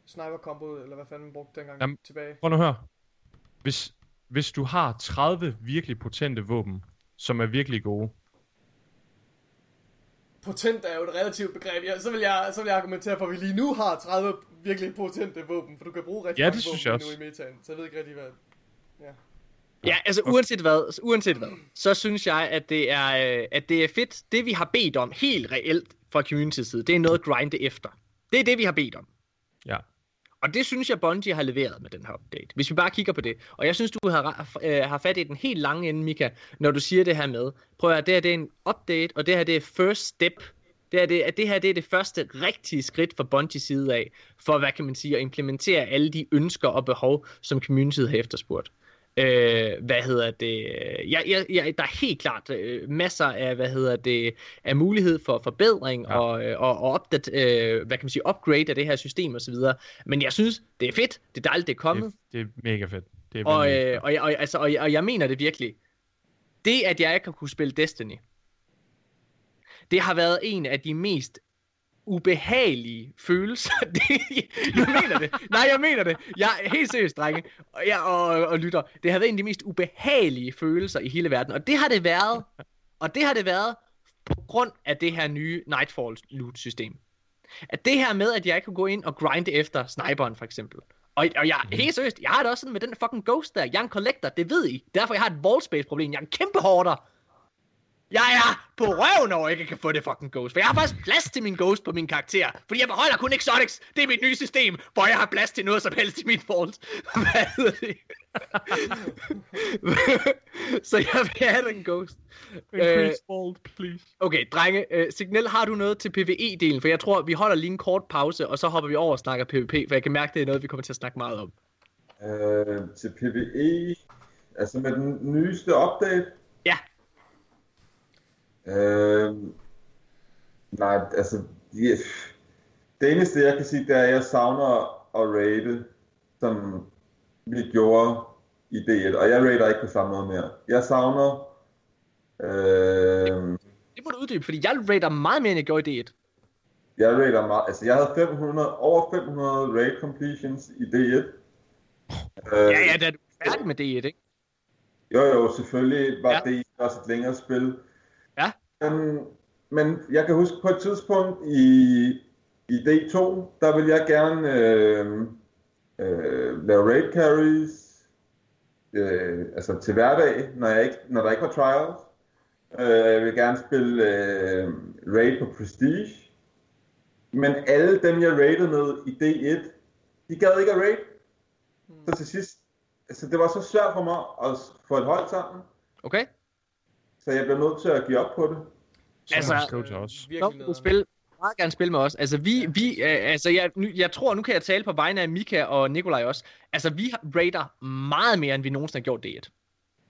sniper combo, eller hvad fanden man brugte dengang Jamen. tilbage. Prøv nu at høre. Hvis, hvis du har 30 virkelig potente våben, som er virkelig gode, Potent er jo et relativt begreb. Ja, så, vil jeg, så vil jeg argumentere for, at vi lige nu har 30 virkelig potente våben, for du kan bruge rigtig Ja, mange våben jeg nu i metaen. Så jeg ved ikke rigtig, hvad... Ja, altså uanset hvad, uanset hvad, så synes jeg, at det er, øh, at det er fedt. Det vi har bedt om helt reelt fra community side, det er noget at grinde efter. Det er det, vi har bedt om. ja. Og det synes jeg, Bungie har leveret med den her update. Hvis vi bare kigger på det. Og jeg synes, du har, øh, har fat i den helt lange ende, Mika, når du siger det her med. Prøv at høre, det her det er en update, og det her det er first step. Det, her, det, at det her det er det første rigtige skridt fra Bungie side af, for hvad kan man sige, at implementere alle de ønsker og behov, som communityet har efterspurgt. Øh, hvad hedder det? Ja, ja, ja, der er helt klart øh, masser af, hvad hedder det, af mulighed for forbedring Ja. og, øh, og, og opdat, øh, hvad kan man sige, upgrade af det her system og så videre. Men jeg synes, det er fedt. Det er dejligt, det er kommet. Det, det er mega fedt. Det er Og, øh, og, jeg- og, altså, og, jeg- og jeg mener det virkelig. Det, at jeg ikke har kunne spille Destiny, det har været en af de mest ubehagelige følelser. (laughs) Jeg mener det. Nej, jeg mener det. Jeg er helt seriøst, drenge. Og, jeg, og, og lytter. Det har været en af de mest ubehagelige følelser i hele verden. Og det har det været. Og det har det været på grund af det her nye Nightfall loot system. At det her med, at jeg ikke kunne gå ind og grinde efter sniperen, for eksempel. Og, og jeg, helt seriøst, jeg har det også sådan med den fucking ghost der. Jeg er en collector, det ved I. Derfor jeg har et wall space problem. Jeg er en kæmpe hoarder. Jeg er på røven over, at jeg ikke kan få det fucking ghost. For jeg har faktisk plads til min ghost på min karakter. Fordi jeg beholder kun exotics. Det er mit nye system, hvor jeg har plads til noget som helst i min vault. (laughs) Hvad hedder det? (laughs) Så jeg vil have den ghost. Increase vault, please. Okay, drenge. Øh, Signal, har du noget til PvE-delen? For jeg tror, vi holder lige en kort pause, og så hopper vi over og snakker PvP, for jeg kan mærke, det er noget, vi kommer til at snakke meget om. Øh, til PvE, altså med den nyeste update? Øh, nej, altså, yes. det eneste jeg kan sige, det er, at jeg savner at rate, som vi gjorde i D1, og jeg rater ikke på samme måde mere. Jeg savner, øh, Det må du uddybe, fordi jeg rater meget mere, end jeg gjorde i D1. jeg rater meget, altså jeg havde 500, over 500 raid completions i D1. Øh, Ja, ja, da du er færdig med D1, ikke? Jo, jo, selvfølgelig var Ja. ja. det også et længere spil. Ja. Men, men jeg kan huske på et tidspunkt i, i D2, der ville jeg gerne øh, øh, lave raid carries, øh, altså til hverdag, når, jeg ikke, når der ikke var trials. Øh, jeg vil gerne spille øh, raid på Prestige. Men alle dem, jeg raidede med i D1, de gad ikke at raid. Så til sidst, altså det var så svært for mig at få et hold sammen, Okay? Så jeg blev nødt til at give op på det. Så Altså- altså, skriv til os. Så Virkelig spille, meget gerne spille med os. Altså, vi, vi øh, altså, jeg, jeg tror, nu kan jeg tale på vegne af Mika og Nikolaj også. Altså, vi rater meget mere, end vi nogensinde har gjort det et.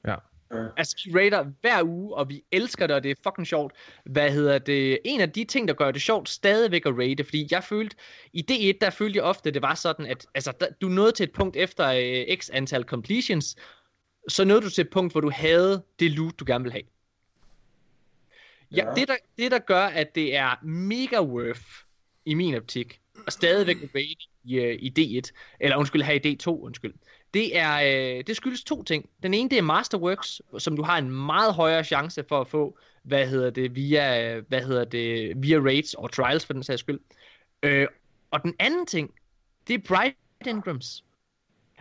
Ja. Ja. Altså, vi rater hver uge, og vi elsker det, og det er fucking sjovt. Hvad hedder det? En af de ting, der gør det sjovt stadigvæk at rate, fordi jeg følte, i D1, der følte jeg ofte, det var sådan, at altså, der, du nåede til et punkt efter øh, x antal completions, så nåede du til et punkt, hvor du havde det loot, du gerne vil have. Ja, Ja. Det, der, det der gør, at det er mega worth i min optik, og stadigvæk at rate i, øh, i D1, eller undskyld, her i D2, undskyld, det er, øh, det skyldes to ting. Den ene, det er Masterworks, som du har en meget højere chance for at få, hvad hedder det, via, hvad hedder det, via raids og trials for den sags skyld. Øh, og den anden ting, det er Bright Ingrams.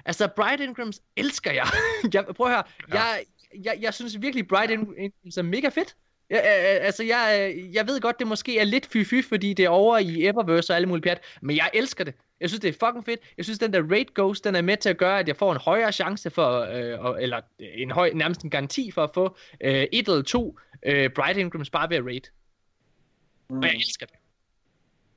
Altså, Bright Ingrams elsker jeg. (laughs) jeg prøv at høre, Ja. jeg, jeg, jeg synes virkelig, Bright Ingrams er mega fedt. Ja, øh, altså, jeg, øh, jeg ved godt, det måske er lidt fy-fy, fordi det er over i Eververse og alle mulige pjat, men jeg elsker det. Jeg synes, det er fucking fedt. Jeg synes, den der Raid Ghost, den er med til at gøre, at jeg får en højere chance for, øh, eller en høj, nærmest en garanti for at få øh, et eller to øh, Bright Ingrams bare ved at raid. Mm. Og jeg elsker det.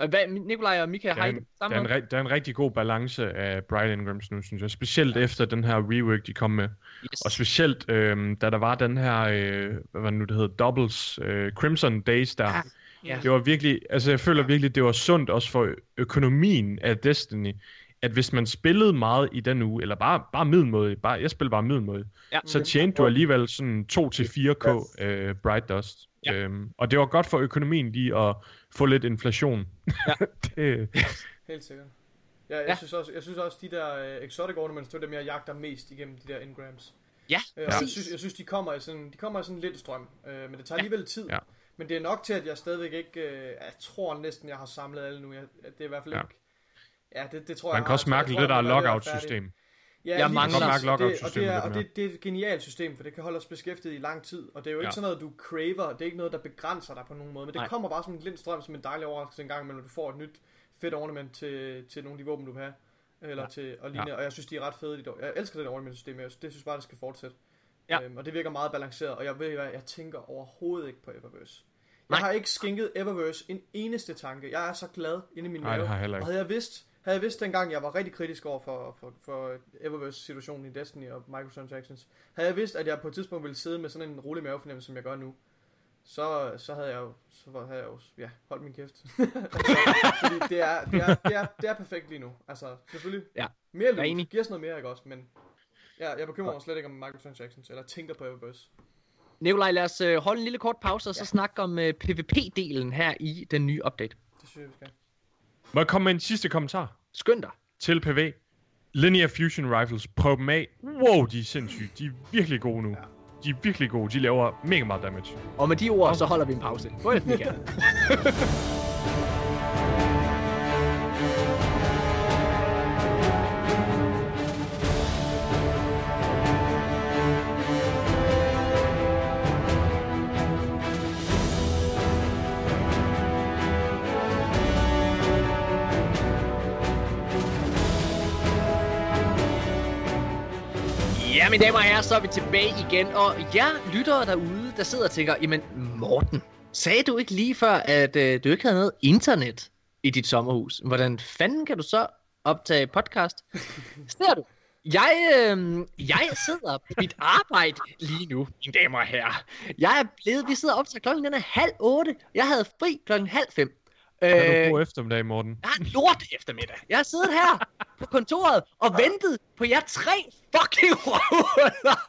Hvad, Nikolaj og Mika, Der har er, I en, det der, er en, der er en rigtig god balance af Bright Ingrams nu, synes jeg. Specielt efter den her rework, de kom med. yes. Og specielt, øh, da der var den her, øh, hvad var det nu, det hed, Doubles, øh, Crimson Days der. Ja. Ja. Det var virkelig, altså jeg føler virkelig, det var sundt også for økonomien af Destiny, at hvis man spillede meget i den uge, eller bare, bare middelmåde, bare, jeg spillede bare middelmåde, Ja. så tjente du alligevel sådan 2-4k øh, Bright Dust. Ja. Øhm, og det var godt for økonomien lige at få lidt inflation. Ja. (laughs) det, Helt sikkert. Ja, jeg, Ja. ja. Synes også, jeg synes også, de der uh, exotic ornaments, det er dem, jeg jagter mest igennem de der engrams. Ja, Øh, og jeg synes, jeg synes, de kommer i sådan, de kommer i sådan lidt strøm, øh, men det tager alligevel tid. Ja. Men det er nok til, at jeg stadigvæk ikke, øh, jeg tror næsten, jeg har samlet alle nu. Jeg, det er i hvert fald Ja. ikke, ja, det, det tror man jeg kan også. Jeg mærke tror, lidt, være lockout-system. Ja, Jeg mangler- Mærke og det, og, det er, og det, det er et genialt system, for det kan holde os beskæftiget i lang tid, og det er jo ikke Ja. sådan noget, du craver, det er ikke noget, der begrænser dig på nogen måde, men det Nej. kommer bare som en lind strøm, som en dejlig overraskelse en gang når du får et nyt fedt ornament til, til nogle af de våben, du vil have, eller Ja. til, og, lignende, og jeg synes, de er ret fede, de. Jeg elsker det der ornament system, jeg det synes bare, det skal fortsætte. Ja. Øhm, og det virker meget balanceret, og jeg ved hvad, jeg tænker overhovedet ikke på Eververse. Jeg Nej. har ikke skænket Eververse en eneste tanke. Jeg er så glad inde i min Nej, mave. heller Og havde jeg vidst, havde jeg vidst dengang, jeg var rigtig kritisk over for, for, for Eververse-situationen i Destiny og microtransactions, havde jeg vidst, at jeg på et tidspunkt ville sidde med sådan en rolig mavefornemmelse, som jeg gør nu, så, så havde jeg jo, så var- havde jeg jo ja, holdt min kæft. (laughs) altså, fordi det er, det, er, det, er, det er perfekt lige nu. Altså, selvfølgelig. Ja, Mere er loot, giver sådan noget mere, ikke også? Men ja, jeg bekymrer mig slet ikke om microtransactions, eller tænker på Eververse. Nikolaj, lad os øh, holde en lille kort pause, og så snakke om øh, PvP-delen her i den nye update. Det synes jeg, vi skal. Må jeg komme med en sidste kommentar Skynd dig. til PV? Linear Fusion Rifles, prøv dem af. Wow, de er sindssyge. De er virkelig gode nu. Ja. De er virkelig gode. De laver mega meget damage. Og med de ord, så holder vi en pause. Det, Michael. (laughs) Ja, mine damer og herrer, så er vi tilbage igen. Og jer lyttere derude, der sidder og tænker, jamen Morten, sagde du ikke lige før, at øh, du ikke havde noget internet i dit sommerhus? Hvordan fanden kan du så optage podcast? (laughs) Ser du? Jeg, øh, jeg sidder på mit arbejde lige nu, mine damer og herrer. Jeg er blevet, vi sidder op til klokken den er halv otte. Jeg havde fri klokken halv fem. Du Øh, god eftermiddag, Morten? jeg har en lort eftermiddag. Jeg har siddet her på kontoret og ventet på jer tre fucking røvhuller.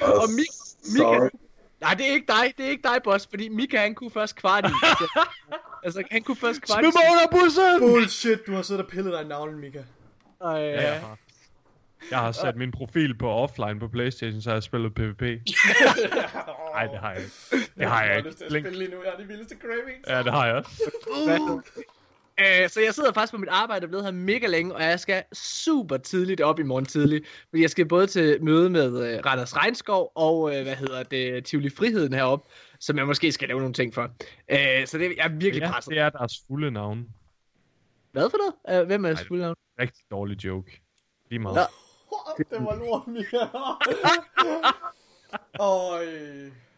(laughs) og Mik. Mika... Nej, det er ikke dig. Det er ikke dig, boss. Fordi Mika, han kunne først kvart i. (laughs) altså, han kunne først kvart Smid mig under bussen! Bullshit, du har siddet og pillet dig i navlen, Mika. Og, Ja, jeg har. Jeg har sat min profil på offline på Playstation, så jeg har spillet PvP. Nej, (laughs) det har jeg ikke. Det har jeg har ikke. lyst til at Link. spille lige nu. Jeg har de vildeste cravings. Ja, det har jeg også. Øh, så jeg sidder faktisk på mit arbejde og blevet her mega længe, og jeg skal super tidligt op i morgen tidlig. Fordi jeg skal både til møde med øh, Randers Regnskov og, øh, hvad hedder det, Tivoli Friheden heroppe, som jeg måske skal lave nogle ting for. Øh, så det, jeg er virkelig Ja, presset. det er deres fulde navn. Hvad for noget? Øh, hvem er Nej, fulde navn? Rigtig dårlig joke. Lige meget. Det var lort, Mika. (laughs) Øj.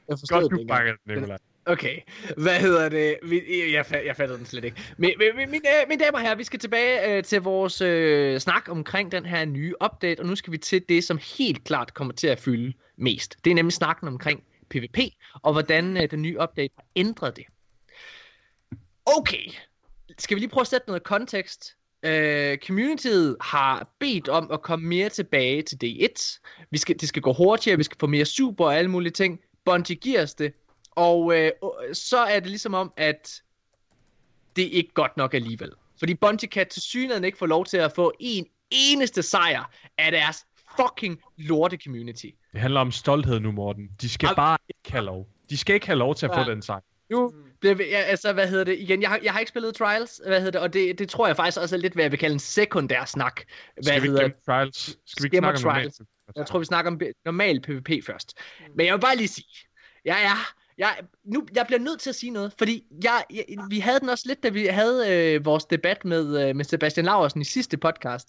Jeg forstod Godt, det du bakker den, Nicolaj. Okay, hvad hedder det? Jeg, jeg fattede den slet ikke. Men, men, mine, øh, mine damer og herrer, vi skal tilbage øh, til vores øh, snak omkring den her nye update, og nu skal vi til det, som helt klart kommer til at fylde mest. Det er nemlig snakken omkring PvP, og hvordan øh, den nye update har ændret det. Okay, skal vi lige prøve at sætte noget kontekst? Øh, communityet har bedt om at komme mere tilbage til D1. Vi skal, det skal gå hurtigere, vi skal få mere super og alle mulige ting. Bungie giver os det. Og øh, så er det ligesom om, at det er ikke godt nok alligevel. Fordi Bungie kan til synligheden ikke få lov til at få en eneste sejr af deres fucking lorte community. Det handler om stolthed nu, Morten. De skal Al- bare ikke have lov. De skal ikke have lov til at Ja. få den sejr. Nu bliver vi, ja, altså, hvad hedder det, igen, jeg har, jeg har ikke spillet Trials, hvad hedder det, og det, det tror jeg faktisk også er lidt, hvad jeg vil kalde en sekundær snak. Hvad Skal vi ikke hedder glemme trials? Skal vi ikke snakke om trials. Jeg tror, vi snakker om normal PvP først. Men jeg vil bare lige sige, jeg er, jeg, nu, jeg bliver nødt til at sige noget, fordi jeg, jeg, vi havde den også lidt, da vi havde øh, vores debat med, øh, med Sebastian Laursen i sidste podcast.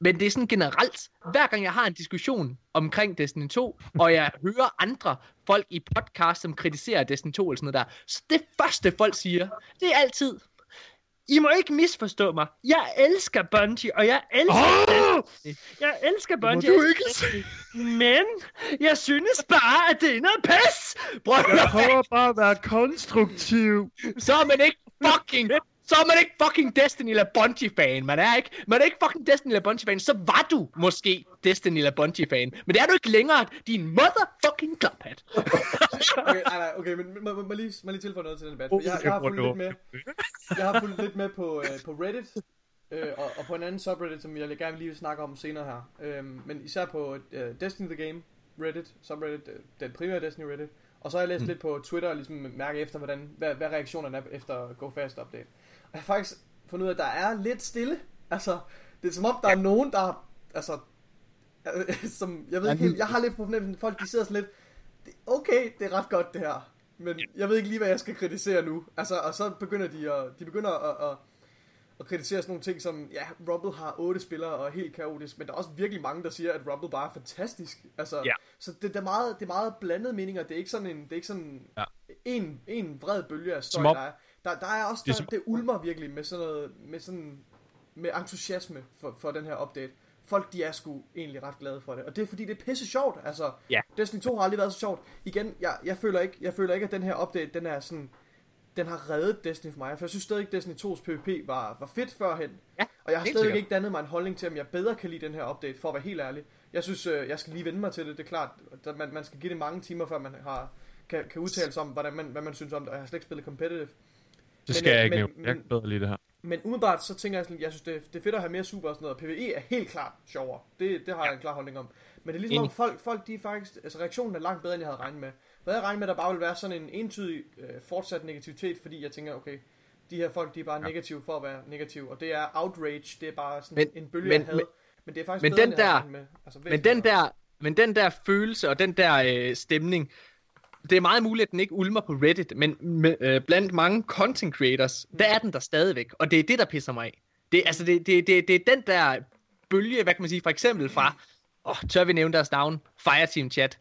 Men det er sådan generelt, hver gang jeg har en diskussion omkring Destiny 2, og jeg (laughs) hører andre folk i podcast, som kritiserer Destiny 2 eller sådan noget der, så det første folk siger, det er altid, I må ikke misforstå mig. Jeg elsker Bungie, og jeg elsker Åh! Destiny. Jeg elsker Bungie. du ikke Destiny. Men jeg synes bare, at det er noget pis. Prøv Jeg prøver bare at være konstruktiv. Så er man ikke fucking... (laughs) Så er man ikke fucking Destiny eller Bungie-fan. Man er ikke, man er ikke fucking Destiny eller Bungie-fan. Så var du måske Destiny eller Bungie-fan. Men det er du ikke længere, din motherfucking klaphat. (laughs) Okay, nej, nej, okay, men må, må, må, lige, må lige tilføje noget til den debat. For jeg, jeg har fulgt lidt med, jeg har fulgt lidt med på, øh, på Reddit, øh, og, og på en anden subreddit, som jeg gerne lige vil snakke om senere her. Øhm, men især på øh, Destiny the Game Reddit, subreddit, øh, den primære Destiny Reddit. Og så har jeg læst mm. lidt på Twitter og ligesom mærke efter, hvordan, hvad, hvad reaktionerne er efter Go Fast Update. Jeg har faktisk fundet ud af, at der er lidt stille. Altså, det er som om, der er nogen, der altså, øh, (laughs) som, jeg ved ikke helt, jeg har lidt på fornemmelsen, folk de sidder sådan lidt, det, okay, det er ret godt det her, men jeg ved ikke lige, hvad jeg skal kritisere nu. Altså, og så begynder de at, de begynder at, at, at kritisere sådan nogle ting som, ja, Rumble har otte spillere og er helt kaotisk, men der er også virkelig mange, der siger, at Rumble bare er fantastisk. Altså, Ja. Så det, det, er meget, det er meget blandede meninger, det er ikke sådan en, det er ikke sådan Ja. en, en vred bølge af støj, Som om- der er. Der, der er også, Det er der, det ulmer virkelig med sådan noget, med sådan, med entusiasme for, for den her update. Folk, de er sgu egentlig ret glade for det. Og det er fordi, det er pisse sjovt. Altså, Ja. Destiny 2 har aldrig været så sjovt. Igen, jeg, jeg, føler ikke, jeg føler ikke, at den her update, den er sådan, den har reddet Destiny for mig. For jeg synes stadig ikke, Destiny 2's PvP var, var fedt førhen. Ja, og jeg har stadig ikke dannet mig en holdning til, om jeg bedre kan lide den her update, for at være helt ærlig. Jeg synes, øh, jeg skal lige vende mig til det. Det er klart, at man, man skal give det mange timer, før man har, kan, kan udtale sig om, hvordan man, hvad man synes om det. Og jeg har slet ikke spillet competitive. Det skal Men, jeg ikke men- nævne. Jeg kan bedre lide det her. Men umiddelbart så tænker jeg sådan, jeg synes det, er- det er fedt at have mere super og sådan noget. PvE er helt klart sjovere. Det, det har jeg en klar holdning om. Men det er ligesom om folk, folk de er faktisk, altså reaktionen er langt bedre, end jeg havde regnet med. Jeg havde regnet med, at der bare ville være sådan en entydig øh, fortsat negativitet, fordi jeg tænker, okay, de her folk, de er bare ja. negative for at være negative. Og det er outrage, det er bare sådan Men- en bølge men- af had. men- Men det er faktisk men bedre, den end jeg der- med. Altså, Men den der, men den der følelse og den der øh, stemning, det er meget muligt, at den ikke ulmer på Reddit, men med, øh, blandt mange content creators, der er den der stadigvæk, og det er det, der pisser mig af. Det, altså, det, det, det, det er den der bølge, hvad kan man sige, for eksempel fra, åh, tør vi nævne deres navn, Fireteam Chat,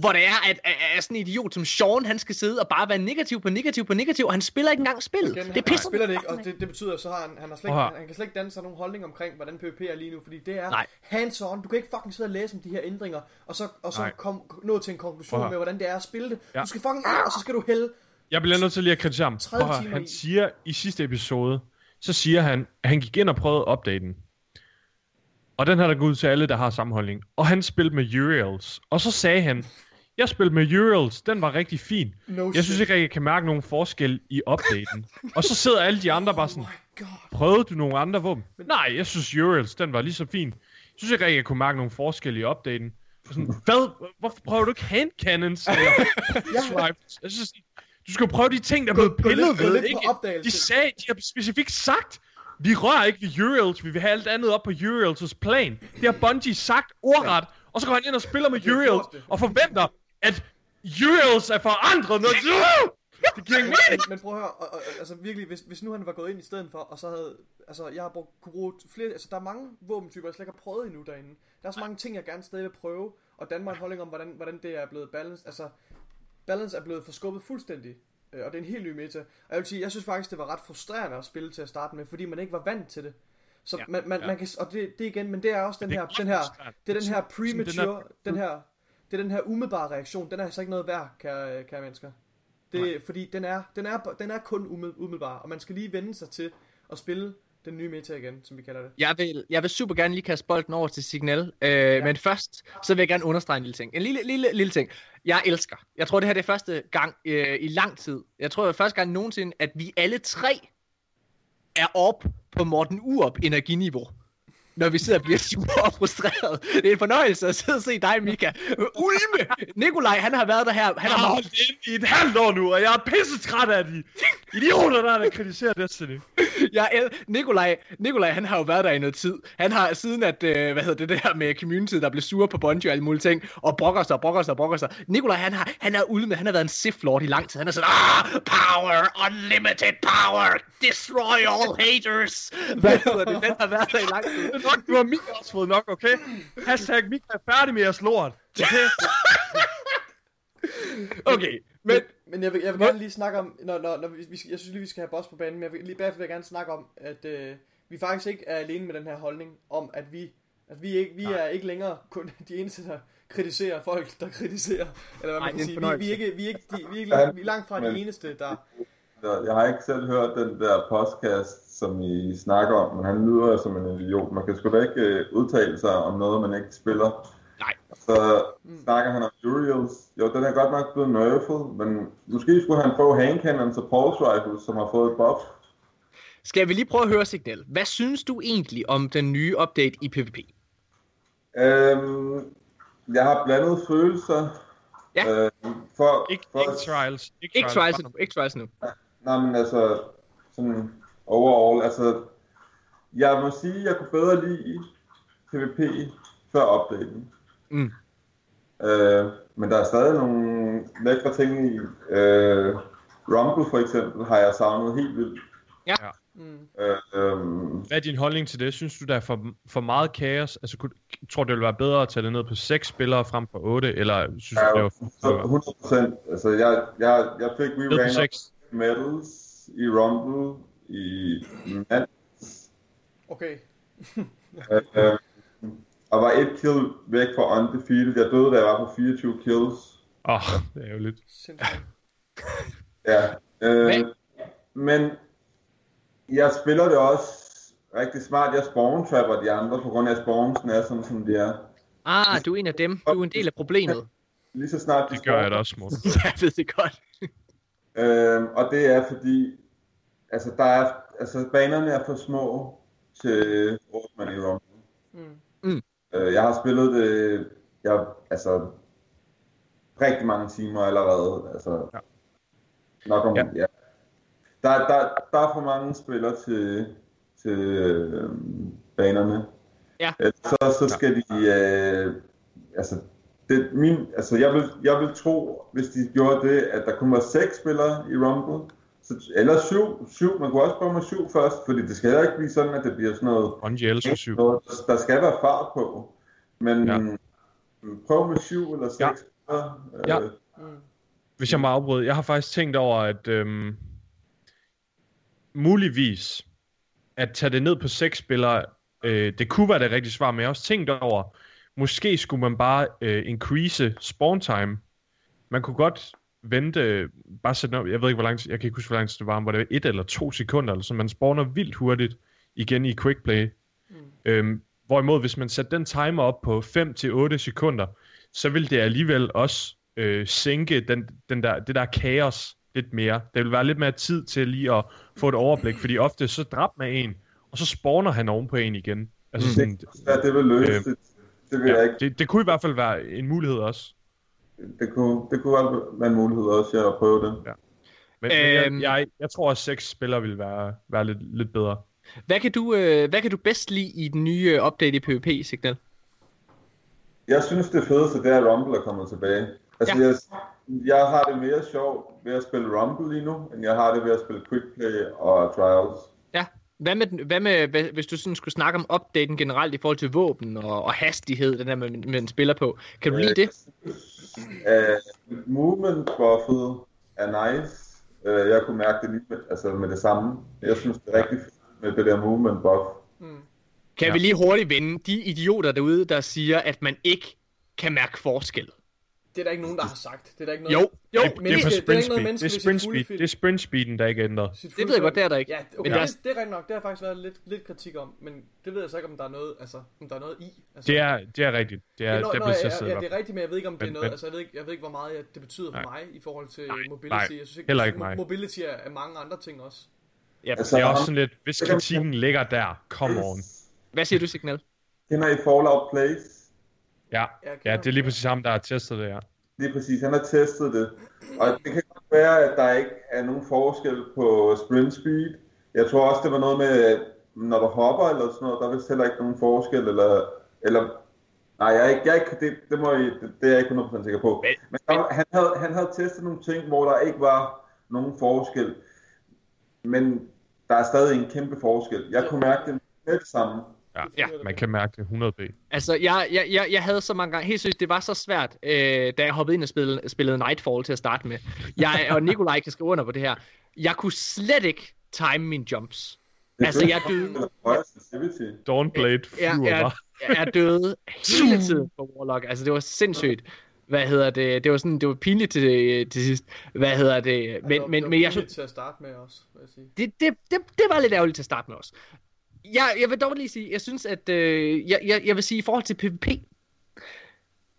hvor det er, at, at, at sådan en idiot som Sean, han skal sidde og bare være negativ på negativ på negativ, og han spiller ikke engang spillet. Igen, det pisser han spiller det ikke, og det, det betyder, så har han, han, har slet ikke, at han, han kan slet ikke danne sig nogen holdning omkring, hvordan PvP er lige nu, fordi det er Nej. hands-on. Du kan ikke fucking sidde og læse om de her ændringer, og så, og så Nej. kom, nå til en konklusion Prøv at- med, hvordan det er at spille det. Ja. Du skal fucking ind, og så skal du hælde. Jeg bliver nødt til lige at kritisere ham. 30 Prøv at høre, timer han i. siger i sidste episode, så siger han, at han gik ind og prøvede opdaten. Og den her der går ud til alle, der har sammenholdning. Og han spillede med Uriels. Og så sagde han, jeg spillede med Uriels, den var rigtig fin. No Jeg synes ikke, jeg kan mærke nogen forskel i opdaten. og så sidder alle de andre bare sådan, (laughs) Oh prøvede du nogle andre våben? Nej, jeg synes Uriels, den var lige så fin. Jeg synes ikke, at jeg kunne mærke nogen forskel i opdaten. Sådan, Hvad? Hvorfor prøver du ikke hand cannons? (laughs) Rifles? Jeg synes, du skal prøve de ting, der er blevet pillet ved, ikke? De sagde, de har specifikt sagt, vi rører ikke ved Uriels, vi vil have alt andet op på Uriels' plan. Det har Bungie sagt ordret, og så går han ind og spiller med Uriels, og forventer, at Uriels er forandret. Når det giver ingen Men, mening. men prøv at høre, og, og, altså virkelig, hvis, hvis nu han var gået ind i stedet for, og så havde, altså jeg har brugt, kunne bruge flere, altså der er mange våbentyper, jeg slet ikke har prøvet endnu derinde. Der er så mange ting, jeg gerne stadig vil prøve, og en holdning om, hvordan, hvordan det er blevet balanced. Altså, balance er blevet forskubbet fuldstændig, og det er en helt ny meta. Og jeg vil sige, jeg synes faktisk, det var ret frustrerende at spille til at starte med, fordi man ikke var vant til det. Så Ja, man, man, ja. man kan, og det, det igen, men det er også den Det er her, den her, det er den her Sådan den premature, er- den her, det er den her umiddelbare reaktion, den er altså ikke noget værd, kære, kære mennesker. Det, fordi den er, den, er, den er kun umiddel- umiddelbar, og man skal lige vende sig til at spille den nye meta igen, som vi kalder det. Jeg vil, jeg vil super gerne lige kaste bolden over til Signal, øh, ja. men først, så vil jeg gerne understrege en lille ting. En lille, lille, lille ting. Jeg elsker. Jeg tror, det her det er første gang øh, i lang tid. Jeg tror, det er første gang nogensinde, at vi alle tre er op på Morten Urup energiniveau. Når vi sidder og bliver super og frustreret. Det er en fornøjelse at sidde og se dig, Mika. Ulme! Nikolaj, han har været der her. Han Jeg har holdt inde i et halvt år nu, og jeg er pisse træt af de idioter, der, der kritiserer Destiny. (laughs) jeg el- Nikolaj, Nikolaj, han har jo været der i noget tid. Han har siden at, øh, hvad hedder det, det her med community, der blev sure på Bungie og alle mulige ting, og brokker sig, brokker sig, brokker sig. Nikolaj, han har, han er ude med, han har været en Sith Lord i lang tid. Han er sådan, ah, power, unlimited power, destroy all haters. Hvad (laughs) hedder det, den har været der i lang tid. Nok, du har Mika også fået nok, okay? Hashtag Mika er færdig med jeres lort. Okay? (laughs) Okay, men Men jeg vil, jeg vil gerne lige snakke om, når, når, når vi, jeg synes lige, vi skal have boss på banen, men jeg vil, lige bagefter vil jeg gerne snakke om, at øh, vi faktisk ikke er alene med den her holdning om, at vi, at vi, ikke, vi er ikke længere kun (laughs) de eneste, der kritiserer folk, der kritiserer, eller hvad Nej, man det er kan sige. Vi, vi, er ikke, vi, er ikke, de, vi, er ikke, vi er langt fra de eneste, der... Så Jeg har ikke selv hørt den der podcast, som I snakker om, men han lyder som en idiot. Man kan sgu da ikke øh, udtale sig om noget, man ikke spiller. Nej. Så snakker han om Uriels. Jo, den er godt nok blevet nerfed, men måske skulle han få hand cannons og pulse rifles, som har fået et buff. skal vi lige prøve at høre, Signal. Hvad synes du egentlig om den nye update i PvP? Øhm, jeg har blandet følelser. Ja. Øhm, for, Ikke, for, ikke trials. Ikke, Ikke trials nu, ikke trials nu. Nej, men altså, sådan overall, altså, jeg må sige, jeg kunne bedre lide PvP før updaten. Mm. Øh, men der er stadig nogle lækre ting i. Øh, Rumble for eksempel har jeg savnet helt vildt. Mm. Øh, øh, Hvad er din holdning til det? Synes du, der er for, for meget kaos? Altså, kunne, tror du, det ville være bedre at tage det ned på 6 spillere frem for 8? Eller synes du, Ja, det var så for, 100 procent. Altså, jeg, jeg, jeg fik re 6? medals i Rumble i mand, Okay. (laughs) øh, og var et kill væk fra undefeated. Jeg døde, da jeg var på 24 kills. Åh, oh, det er jo lidt. Sindssygt. (laughs) Ja. Øh, Men- men jeg spiller det også rigtig smart. Jeg spawn trapper de andre, på grund af at spawnsen er sådan, som de er. Ah, du er en af dem. Du er en del af problemet. Lige så snart de Det gør jeg da også, Morten. (laughs) jeg ved det godt. Øhm, og det er fordi, altså, der er, altså banerne er for små til 8 man i Rumble. Mm. Øh, jeg har spillet det, jeg, altså, rigtig mange timer allerede. Altså, Ja. nok om, Ja. ja. ja. Der, der, der er for mange spillere til, til øh, banerne. Ja. Ellers Så, så skal de, øh, altså, det, min, altså jeg, vil, jeg vil tro, hvis de gjorde det, at der kun var seks spillere i Rumble, så, eller syv, syv, man kunne også prøve med syv først, fordi det skal heller ikke blive sådan, at det bliver sådan noget, elsker 7. noget der skal være fart på. Men Ja. prøv med syv eller seks Ja. spillere. Ja. Øh. Hvis jeg må afbryde, jeg har faktisk tænkt over, at øhm, muligvis at tage det ned på seks spillere, øh, det kunne være det rigtige svar, men jeg har også tænkt over, måske skulle man bare øh, increase spawn time. Man kunne godt vente, bare sætte op, jeg ved ikke, hvor lang tid, jeg kan ikke huske, hvor lang tid det var, men var det et eller to sekunder, eller så man spawner vildt hurtigt igen i quick play. Mm. Øhm, hvorimod, hvis man satte den timer op på 5-8 sekunder, så vil det alligevel også øh, sænke den, den der, det der kaos lidt mere. Der vil være lidt mere tid til lige at få et overblik, fordi ofte så dræber man en, og så spawner han oven på en igen. Altså Mm. sådan, ja, det vil løse Øh, det. Det vil jeg ja, ikke. det, det kunne i hvert fald være en mulighed også. Det kunne, det kunne være en mulighed også, ja, at prøve det. Men, øhm, Øhm. jeg, jeg, jeg tror, at seks spillere vil være, være lidt, lidt bedre. Hvad kan, du, øh, hvad kan du bedst lide i den nye øh, update i PvP, Signal? Jeg synes, det fedeste, det er, at Rumble er kommet tilbage. Altså, Ja. ja. jeg, jeg har det mere sjovt ved at spille Rumble lige nu, end jeg har det ved at spille Quick Play og Trials. Hvad med, den- hvad med hvad, hvis du sådan skulle snakke om updaten generelt i forhold til våben og, og hastighed, den der, man, man spiller på? Kan du lide det? Uh, movement buffet er nice. Uh, jeg kunne mærke det lige med, altså med det samme. Jeg synes, det er rigtig fedt med det der movement buff. Mm. Kan Ja. vi lige hurtigt vende de idioter derude, der siger, at man ikke kan mærke forskel? Det er der ikke nogen, der har sagt. Det er der ikke noget. Jo, jo, det, det, er menneske- det er sprint ikke noget speed. menneske Det er sprint fulde speed. Det er sprint speeden, der ikke er. Sit Det ved jeg godt, det er der ikke. Ja, Men okay, der er- det, det er rigtigt nok. Det har faktisk været lidt, lidt kritik om, men det ved jeg så ikke, om der er noget, altså, om der er noget i. Altså, Det er, det er rigtigt. Det er, det nå, er nå, blevet ja, testet. i ja, det er rigtigt, men jeg ved ikke, om det er Men- noget, men- altså, jeg ved, ikke, jeg ved ikke, hvor meget jeg, det betyder for Nej. mig i forhold til Nej, mobility. nej, jeg synes ikke, heller jeg ikke mig. Mobility er, er mange andre ting også. Ja, Altså, Det er også sådan lidt, hvis kritikken ligger der, come on. Hvad siger du, Signal? Kender I Fallout Place? Ja, ja det er lige præcis ham, der har testet det her. Lige præcis, han har testet det. Og det kan godt være, at der ikke er nogen forskel på sprint speed. Jeg tror også, det var noget med, når du hopper eller sådan noget, der er vist heller ikke nogen forskel, eller... eller nej, jeg er ikke, jeg er ikke det, det, må I, det, det er jeg ikke 100% sikker på. Men- Men der, han, havde, han havde testet nogle ting, hvor der ikke var nogen forskel. Men der er stadig en kæmpe forskel. Jeg kunne mærke det med det samme. Ja, Ja, man kan mærke det 100 b. Altså, jeg, jeg, jeg, jeg havde så mange gange... Helt seriøst, det var så svært, øh, da jeg hoppede ind og spillede, spillede Nightfall til at starte med. Jeg, og Nikolaj kan skrive under på det her. Jeg kunne slet ikke time mine jumps. Altså, jeg døde. Dawnblade Jeg, flyver jeg, bare. jeg er døde hele tiden på Warlock. Altså, det var sindssygt. Hvad hedder det? Det var sådan, det var pinligt til, til sidst. Hvad hedder det? Men, det var- men, det var men jeg synes, til at starte med også, vil jeg sige. det, det, det, det var lidt ærgerligt til at starte med også. Jeg, jeg vil dog lige sige, jeg synes, at øh, jeg, jeg, jeg vil sige i forhold til PvP,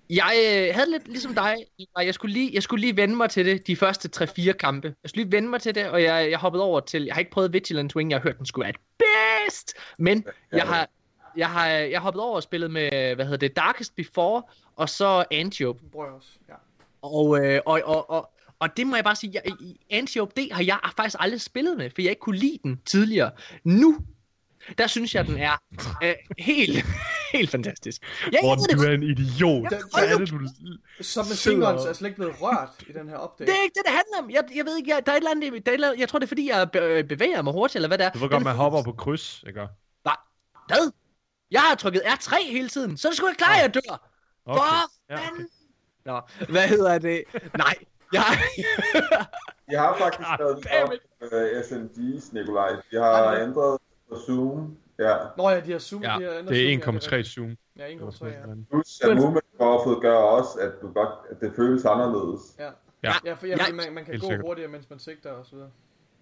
jeg øh, havde lidt ligesom dig, jeg skulle, lige, jeg skulle lige vende mig til det, de første 3-4 kampe. Jeg skulle lige vende mig til det, og jeg, jeg hoppede over til, jeg har ikke prøvet Vigilance Wing, jeg har hørt, den skulle være et bedst, men jeg har, jeg har, jeg har hoppet over og spillet med, hvad hedder det, Darkest Before, og så Antiope. Også, ja. Og, øh, og, og, og, og det må jeg bare sige, jeg, i Antiope D har jeg faktisk aldrig spillet med, for jeg ikke kunne lide den tidligere. Nu, der synes jeg, den er øh, helt, (laughs) helt fantastisk. Jeg, jeg Morten, det, du er en idiot. Den- Hvad er det, du... Som med Guns er slet ikke blevet rørt i den her update. det er ikke det, det handler om. Jeg, jeg ved ikke, jeg, der er et eller andet, der er et eller andet, jeg tror, det er fordi, jeg øh, bevæger mig hurtigt, eller hvad det er. Du ved godt, Den- man hopper på kryds, ikke? Hvad? Jeg har trykket R3 hele tiden, så er det sgu ikke klar, jeg dør. Okay. For Ja, okay. fanden. Nå, hvad hedder det? Nej, jeg... Jeg har faktisk Ah, skrevet op uh, SMG's, Nikolaj. Jeg har ændret Zoom. Ja. Nå ja, de har zoom, Ja, de har det er zoom, 1,3 zoom. Ja, Det var 1,3, sådan ja. Plus at movement buffet gør også, at, du godt, at det føles anderledes. Ja, Ja. ja for, ja, Jeg- fordi man, man kan Helt gå sikkert. hurtigere, mens man sigter og så videre.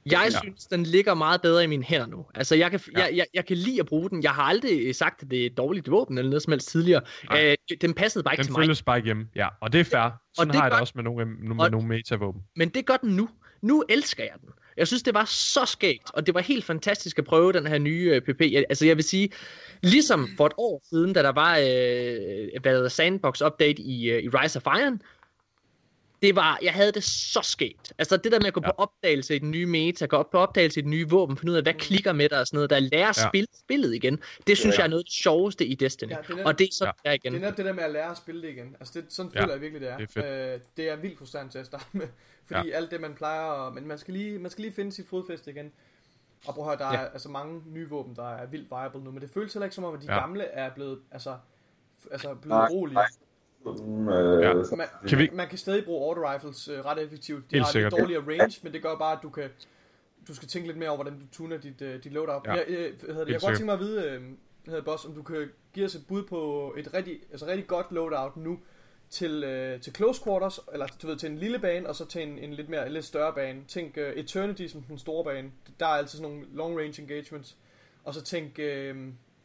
Jeg Ja. synes, den ligger meget bedre i mine hænder nu. Altså, jeg kan, Ja. jeg, jeg, jeg kan lide at bruge den. Jeg har aldrig sagt, at det er et dårligt våben eller noget som helst tidligere. Øh, den passede bare ikke Den til mig. føles bare hjemme. Ja, og det er fair. Sådan det er har jeg det også med nogle, med Og- nogle metavåben. Men det gør den nu. Nu elsker jeg den. Jeg synes, det var så skægt, og det var helt fantastisk at prøve den her nye øh, PP. Jeg, altså, jeg vil sige, ligesom for et år siden, da der var øh, hvad hedder, Sandbox Update i, øh, i Rise of Iron, det var, jeg havde det så skægt. Altså det der med at gå Ja. på opdagelse i den nye meta, gå op på opdagelse i den nye våben, finde ud af, hvad klikker med dig og sådan noget, der lærer at Ja. spille spillet igen. Det synes Ja. jeg er noget af det sjoveste i Destiny. Ja, det er og det er så Ja. der igen. Det er netop det der med at lære at spille det igen. Altså, det, sådan Ja, føler jeg virkelig, det er. det er. Øh, det er vildt frustrerende til at starte med. (laughs) Fordi ja. alt det, man plejer at, Men man skal, lige, man skal lige finde sit fodfæste igen. Og prøv at høre, der Ja. er altså mange nye våben, der er vildt viable nu. Men det føles heller ikke som om, at de Ja. gamle er blevet, altså, altså blevet Nej, rolige. nej. Sådan, øh, Ja. Man, Kan vi- man kan stadig bruge auto rifles øh, ret effektivt. De Helt har sikkert. lidt dårligere range, men det gør bare, at du kan du skal tænke lidt mere over, hvordan du tuner dit, uh, dit loadout. Ja. Jeg, jeg, hvad hedder det, jeg Helt kunne godt tænke mig at vide, øh, hvad hedder boss, om du kan give os et bud på et rigtig, altså rigtig godt loadout nu til, øh, til close quarters, eller du ved, til en lille bane, og så til en, en lidt mere, en lidt større bane. Tænk uh, Eternity som den store bane. Der er altid sådan nogle long range engagements. Og så tænk, øh,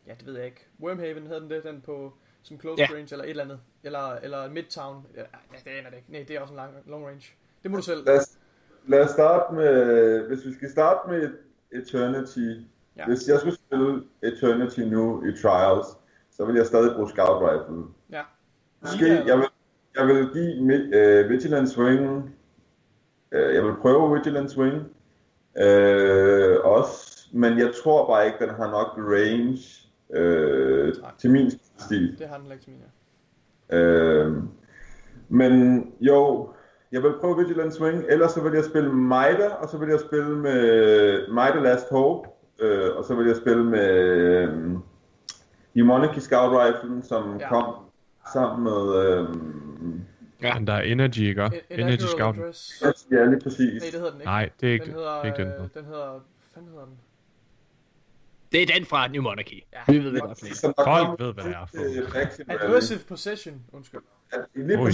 ja, det ved jeg ikke, Wormhaven hedder den det, den på som close Ja. range, eller et eller andet. Eller, eller Midtown. Ja, det ender det ikke. Nej, det er også en lang, long range. Det må du selv. Lad os, lad os starte med, hvis vi skal starte med Eternity. Ja. Hvis jeg skulle spille Eternity nu i Trials, så vil jeg stadig bruge Scout Rifle. Ja. Måske, jeg vil, jeg vil give uh, Vigilance Wing, uh, jeg vil prøve Vigilance Wing, uh, også, men jeg tror bare ikke, den har nok range Nej. til min stil. Det har den ikke til min, ja. Øh, men jo, jeg vil prøve Vigilance Wing, ellers så vil jeg spille Maida, og så vil jeg spille med Maida Last Hope, øh, og så vil jeg spille med øh, Humanity Scout Rifle, som Ja. kom sammen med... Øh, Ja. Men der er Energy, ikke? En- Energy Scout. Ja, lige præcis. Nej, det hedder den ikke. Nej, det er ikke, den hedder, er den. øh, den hedder, hvad fanden hedder den? Det er den fra New Monarchy. Ja. Vi ved det godt. Folk ved, hvad det er for. Adversive Possession, undskyld.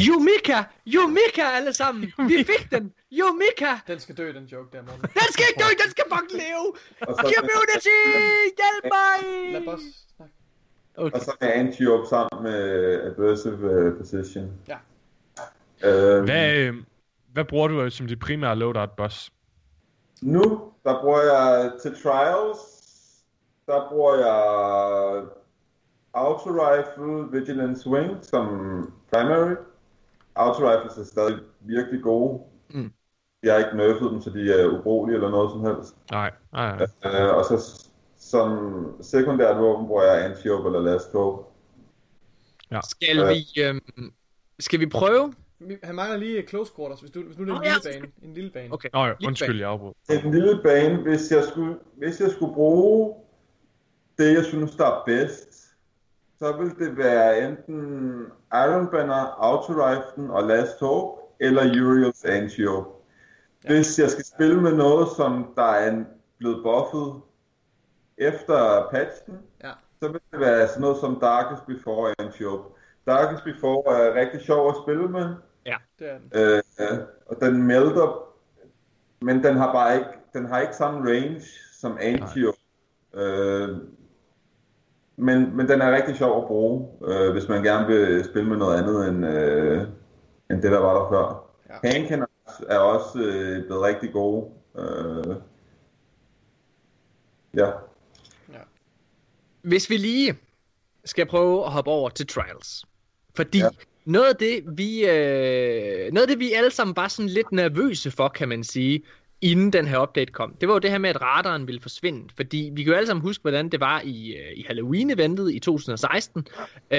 Yumika! Yumika alle sammen! Vi fik den! Yumika! Den skal dø, den joke der, morgen. Den skal ikke dø, den skal fucking leve! Community! Hjælp mig! Lad os snakke. Okay. og så med Antiope sammen med Adversive uh, Position. Ja. Øh, Hvad, øh, hvad bruger du øh, som dit primære loadout, boss? Nu, der bruger jeg til trials, der bruger jeg Auto Rifle, Vigilance Wing som primary. Auto Rifles er stadig virkelig gode. Mm. Jeg har ikke nerfet dem, så de er ubrugelige eller noget som helst. Nej, nej, nej. Øh, og så som sekundært våben bruger jeg Antiope eller Last Hope. Skal Ja. vi, øhm, skal vi prøve? Vi- Han mangler lige close quarters, hvis, du, hvis nu er det en Nå, lille ja. bane. En lille bane. Okay. Nå, ja, Lige undskyld, jeg afbrød. En lille bane, hvis jeg skulle, hvis jeg skulle bruge det, jeg synes, der er bedst, så vil det være enten Iron Banner, Auto Rifle og Last Hope, eller Uriel's Antiope. Hvis jeg skal spille med noget, som der er blevet buffet efter patchen, Ja. så vil det være sådan noget som Darkest Before Antiope. Darkest Before er rigtig sjov at spille med, Det er den. Øh, ja, og den melter, men den har bare ikke, den har ikke samme range som Antio. Øh, men, men den er rigtig sjov at bruge, øh, hvis man gerne vil spille med noget andet end, øh, end det, der var der før. Ja. Ja. Handcannons er også øh, blevet rigtig gode. Øh, ja. Hvis vi lige skal prøve at hoppe over til Trials. Fordi ja. Ja. noget, af det, vi, øh, noget af det, vi alle sammen var sådan lidt nervøse for, kan man sige, inden den her update kom, det var jo det her med, at radaren ville forsvinde. Fordi vi kan jo alle sammen huske, hvordan det var i, øh, i Halloween-eventet i 2016. Øh,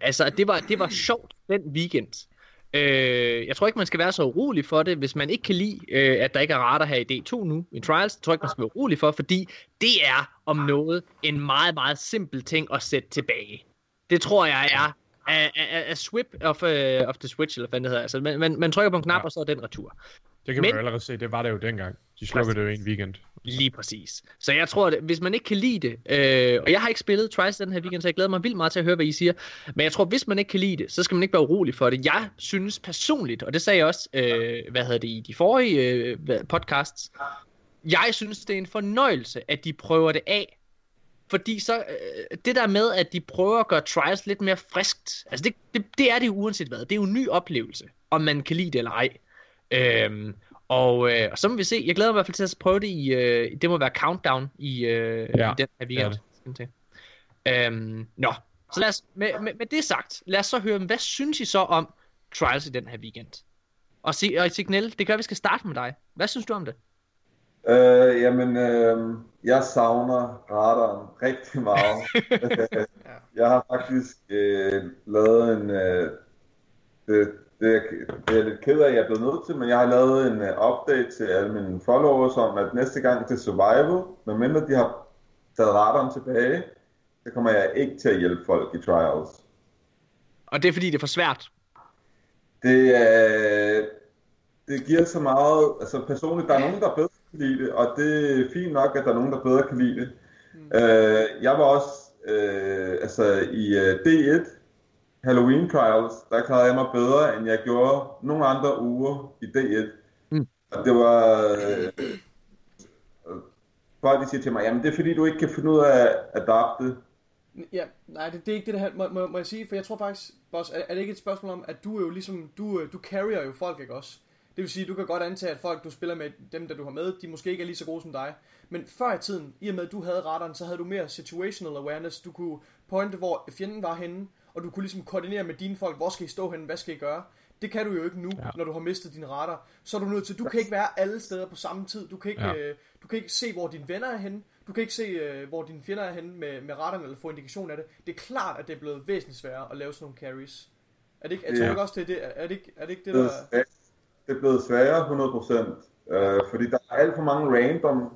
altså, det var, det var sjovt den weekend. Øh, jeg tror ikke, man skal være så urolig for det, hvis man ikke kan lide, øh, at der ikke er radar her i D2 nu i Trials. Jeg tror ikke, man skal være urolig for, fordi det er om noget en meget, meget simpel ting at sætte tilbage. Det tror jeg er a, a, a swip of, uh, of the switch, eller hvad det hedder. Altså, man, man, man trykker på en knap. Ja. og så er den retur. Det kan Men- man jo allerede se, det var det jo dengang. De slukkede det jo en weekend. Lige præcis. Så jeg tror, at hvis man ikke kan lide det, øh, og jeg har ikke spillet Trials den her weekend, så jeg glæder mig vildt meget til at høre, hvad I siger. Men jeg tror, hvis man ikke kan lide det, så skal man ikke være urolig for det. Jeg synes personligt, og det sagde jeg også, øh, hvad hedder det, i de forrige øh, podcasts, jeg synes, det er en fornøjelse, at de prøver det af. Fordi så, øh, det der med, at de prøver at gøre Trials lidt mere friskt, altså det, det, det er det uanset hvad. Det er jo en ny oplevelse, om man kan lide det eller ej. Øhm, og, øh, og så må vi se. Jeg glæder mig i hvert fald til at prøve det i, øh, det må være Countdown i, øh, Ja, i den her weekend. Til. Øhm, nå, så lad os, med, med, med det sagt, lad os så høre, hvad synes I så om Trials i den her weekend? Og, sig, og Signal, det gør, at vi skal starte med dig. Hvad synes du om det? Øh, jamen, øh, jeg savner radaren rigtig meget. (laughs) jeg har faktisk øh, lavet en... Øh, det, er- det er jeg lidt ked af, at jeg er blevet nødt til, men jeg har lavet en uh, update til alle mine followers om, at næste gang til Survival, medmindre de har taget radaren tilbage, så kommer jeg ikke til at hjælpe folk i Trials. Og det er fordi, det er for svært. Det, er, det giver så meget, altså personligt, der er nogen, der bedre kan lide det, og det er fint nok, at der er nogen, der bedre kan lide det. Mm. Øh, jeg var også, øh, altså i uh, D1, Halloween Trials, der klarede jeg mig bedre, end jeg gjorde nogle andre uger i D1. Mm. Og det var, øh, øh, folk de siger til mig, jamen det er fordi, du ikke kan finde ud af at adapte. Ja, nej, det, det er ikke det, der må, må, må jeg sige, for jeg tror faktisk, boss, er, er det ikke et spørgsmål om, at du er jo ligesom, du, øh, du carrier jo folk, ikke også? Det vil sige, du kan godt antage, at folk, du spiller med, dem der du har med, de måske ikke er lige så gode som dig. Men før i tiden, i og med at du havde radaren, så havde du mere situational awareness. Du kunne pointe, hvor fjenden var henne, og du kunne ligesom koordinere med dine folk, hvor skal I stå henne, hvad skal I gøre? Det kan du jo ikke nu, ja. Når du har mistet din radar. Så er du nødt til, du kan ikke være alle steder på samme tid. Du kan ikke, ja. Øh, du kan ikke se, hvor dine venner er henne. Du kan ikke se, øh, hvor dine fjender er henne med, med radaren, eller få indikation af det. Det er klart, at det er blevet væsentligt sværere at lave sådan nogle carries. Er det ikke, jeg tror Ja. ikke også, det er det, er det ikke, er det, ikke det Det der... er, det er blevet sværere 100%, øh, fordi der er alt for mange random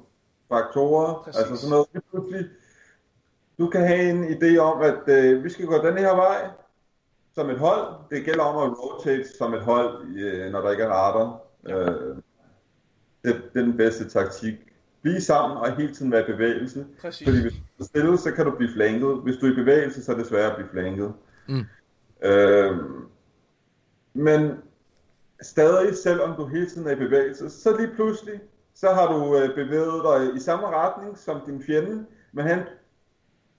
faktorer. Præcis. Altså sådan noget, lige pludselig, du kan have en idé om, at øh, vi skal gå den her vej som et hold. Det gælder om at rotate som et hold, øh, når der ikke er radar. Øh, det, det er den bedste taktik. Bliv sammen og hele tiden være i bevægelse. Præcis. Fordi hvis du er stille, så kan du blive flanket. Hvis du er i bevægelse, så er det sværere at blive flanket. Mm. Øh, men stadig, selvom du hele tiden er i bevægelse, så lige pludselig, så har du øh, bevæget dig i samme retning som din fjende, men han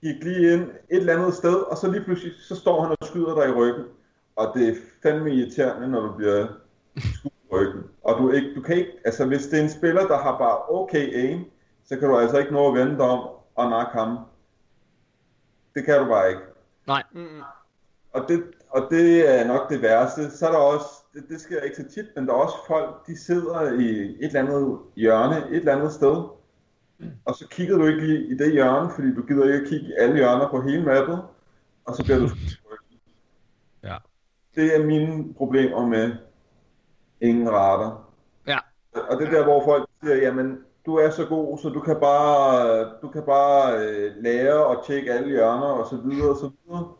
gik lige ind et eller andet sted, og så lige pludselig, så står han og skyder dig i ryggen. Og det er fandme irriterende, når du bliver skudt i ryggen. Og du, ikke, du kan ikke, altså hvis det er en spiller, der har bare okay aim, så kan du altså ikke nå at vende dig om og nakke ham. Det kan du bare ikke. Nej. Mm-mm. Og det, og det er nok det værste. Så er der også, det, det sker ikke så tit, men der er også folk, de sidder i et eller andet hjørne, et eller andet sted. Og så kigger du ikke lige i det hjørne, fordi du gider ikke at kigge i alle hjørner på hele mappet. Og så bliver du (laughs) Ja. Det er mine problemer med ingen radar. Ja. Og det er der, hvor folk siger, jamen, du er så god, så du kan bare, du kan bare øh, lære og tjekke alle hjørner og så videre og så videre.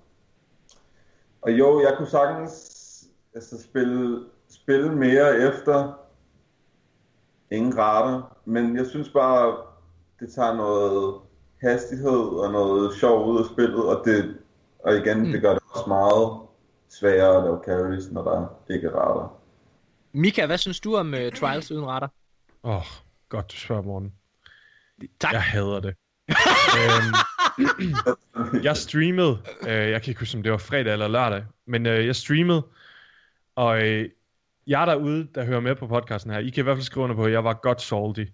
Og jo, jeg kunne sagtens altså, spille, spille mere efter ingen radar, men jeg synes bare, det tager noget hastighed og noget sjov ud af spillet, og, det, og igen, mm. det gør det også meget sværere at lave carries, når der ikke er radar. Mika, hvad synes du om uh, Trials uden retter? Åh, oh, godt du spørger, Morten. Tak. Jeg hader det. (laughs) øhm, jeg streamede, øh, jeg kan ikke huske, om det var fredag eller lørdag, men øh, jeg streamede, og øh, jeg derude, der hører med på podcasten her, I kan i hvert fald skrive under på, at jeg var godt salty.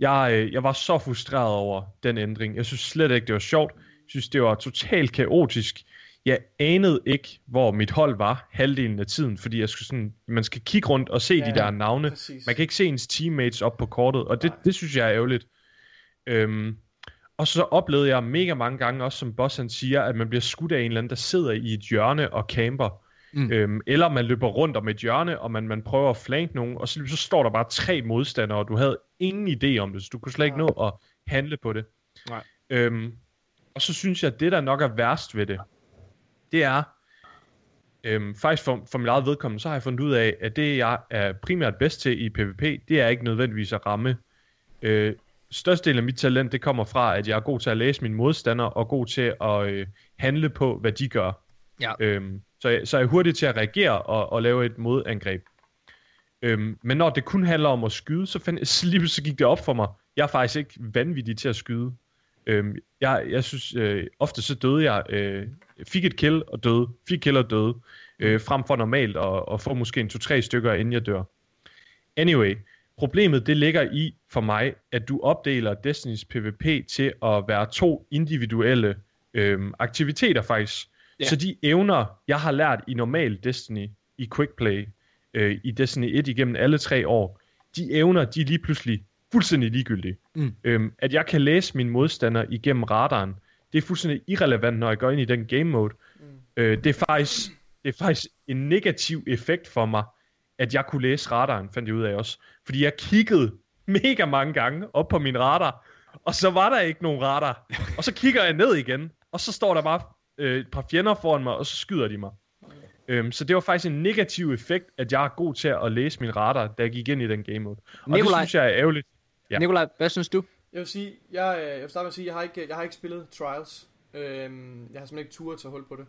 Jeg, øh, jeg var så frustreret over den ændring. Jeg synes slet ikke, det var sjovt. Jeg synes, det var totalt kaotisk. Jeg anede ikke, hvor mit hold var halvdelen af tiden, fordi jeg skulle sådan, man skal kigge rundt og se Ja, de der navne. præcis. Man kan ikke se ens teammates op på kortet, og det, det synes jeg er ærgerligt. Øhm, og så oplevede jeg mega mange gange, også som boss han siger, at man bliver skudt af en eller anden, der sidder i et hjørne og camper. Mm. Øhm, eller man løber rundt om et hjørne, og man, man prøver at flanke nogen, og så, så står der bare tre modstandere, og du havde ingen idé om det, så du kunne slet ikke nå at handle på det. Nej. Øhm, og så synes jeg, at det der nok er værst ved det, det er, øhm, faktisk for, for mit eget vedkommende, så har jeg fundet ud af, at det jeg er primært bedst til i PvP, det er ikke nødvendigvis at ramme. Øh, størstedelen af mit talent, det kommer fra, at jeg er god til at læse mine modstandere, og god til at øh, handle på, hvad de gør. Ja. Øhm, så, så så jeg hurtig til at reagere og, og lave et modangreb. Øhm, men når det kun handler om at skyde, så, find, så (laughs) lige så gik det op for mig. Jeg er faktisk ikke vanvittig til at skyde. Øhm, jeg, jeg synes, øh, ofte så døde jeg, øh, fik et kill og døde, fik kill og døde, øh, frem for normalt at, at få måske en to-tre stykker, inden jeg dør. Anyway, problemet det ligger i for mig, at du opdeler Destiny's PvP til at være to individuelle øh, aktiviteter faktisk. Ja. Så de evner, jeg har lært i normal Destiny, i Quickplay, øh, i Destiny 1 igennem alle tre år, de evner, de er lige pludselig fuldstændig ligegyldige. Mm. Øhm, at jeg kan læse mine modstandere igennem radaren, det er fuldstændig irrelevant, når jeg går ind i den game mode. Mm. Øh, det, er faktisk, det er faktisk en negativ effekt for mig, at jeg kunne læse radaren, fandt jeg ud af også. Fordi jeg kiggede mega mange gange op på min radar, og så var der ikke nogen radar. Og så kigger jeg ned igen, og så står der bare øh, et par fjender foran mig, og så skyder de mig. Øhm, så det var faktisk en negativ effekt, at jeg er god til at læse min radar, da jeg gik ind i den game mode. Og Nikolaj. det synes jeg er ærgerligt. Ja. Nikolaj, hvad synes du? Jeg vil sige, jeg, øh, jeg vil starte med at sige, jeg har ikke, jeg har ikke spillet Trials. Øhm, jeg har simpelthen ikke tur til at holde på det.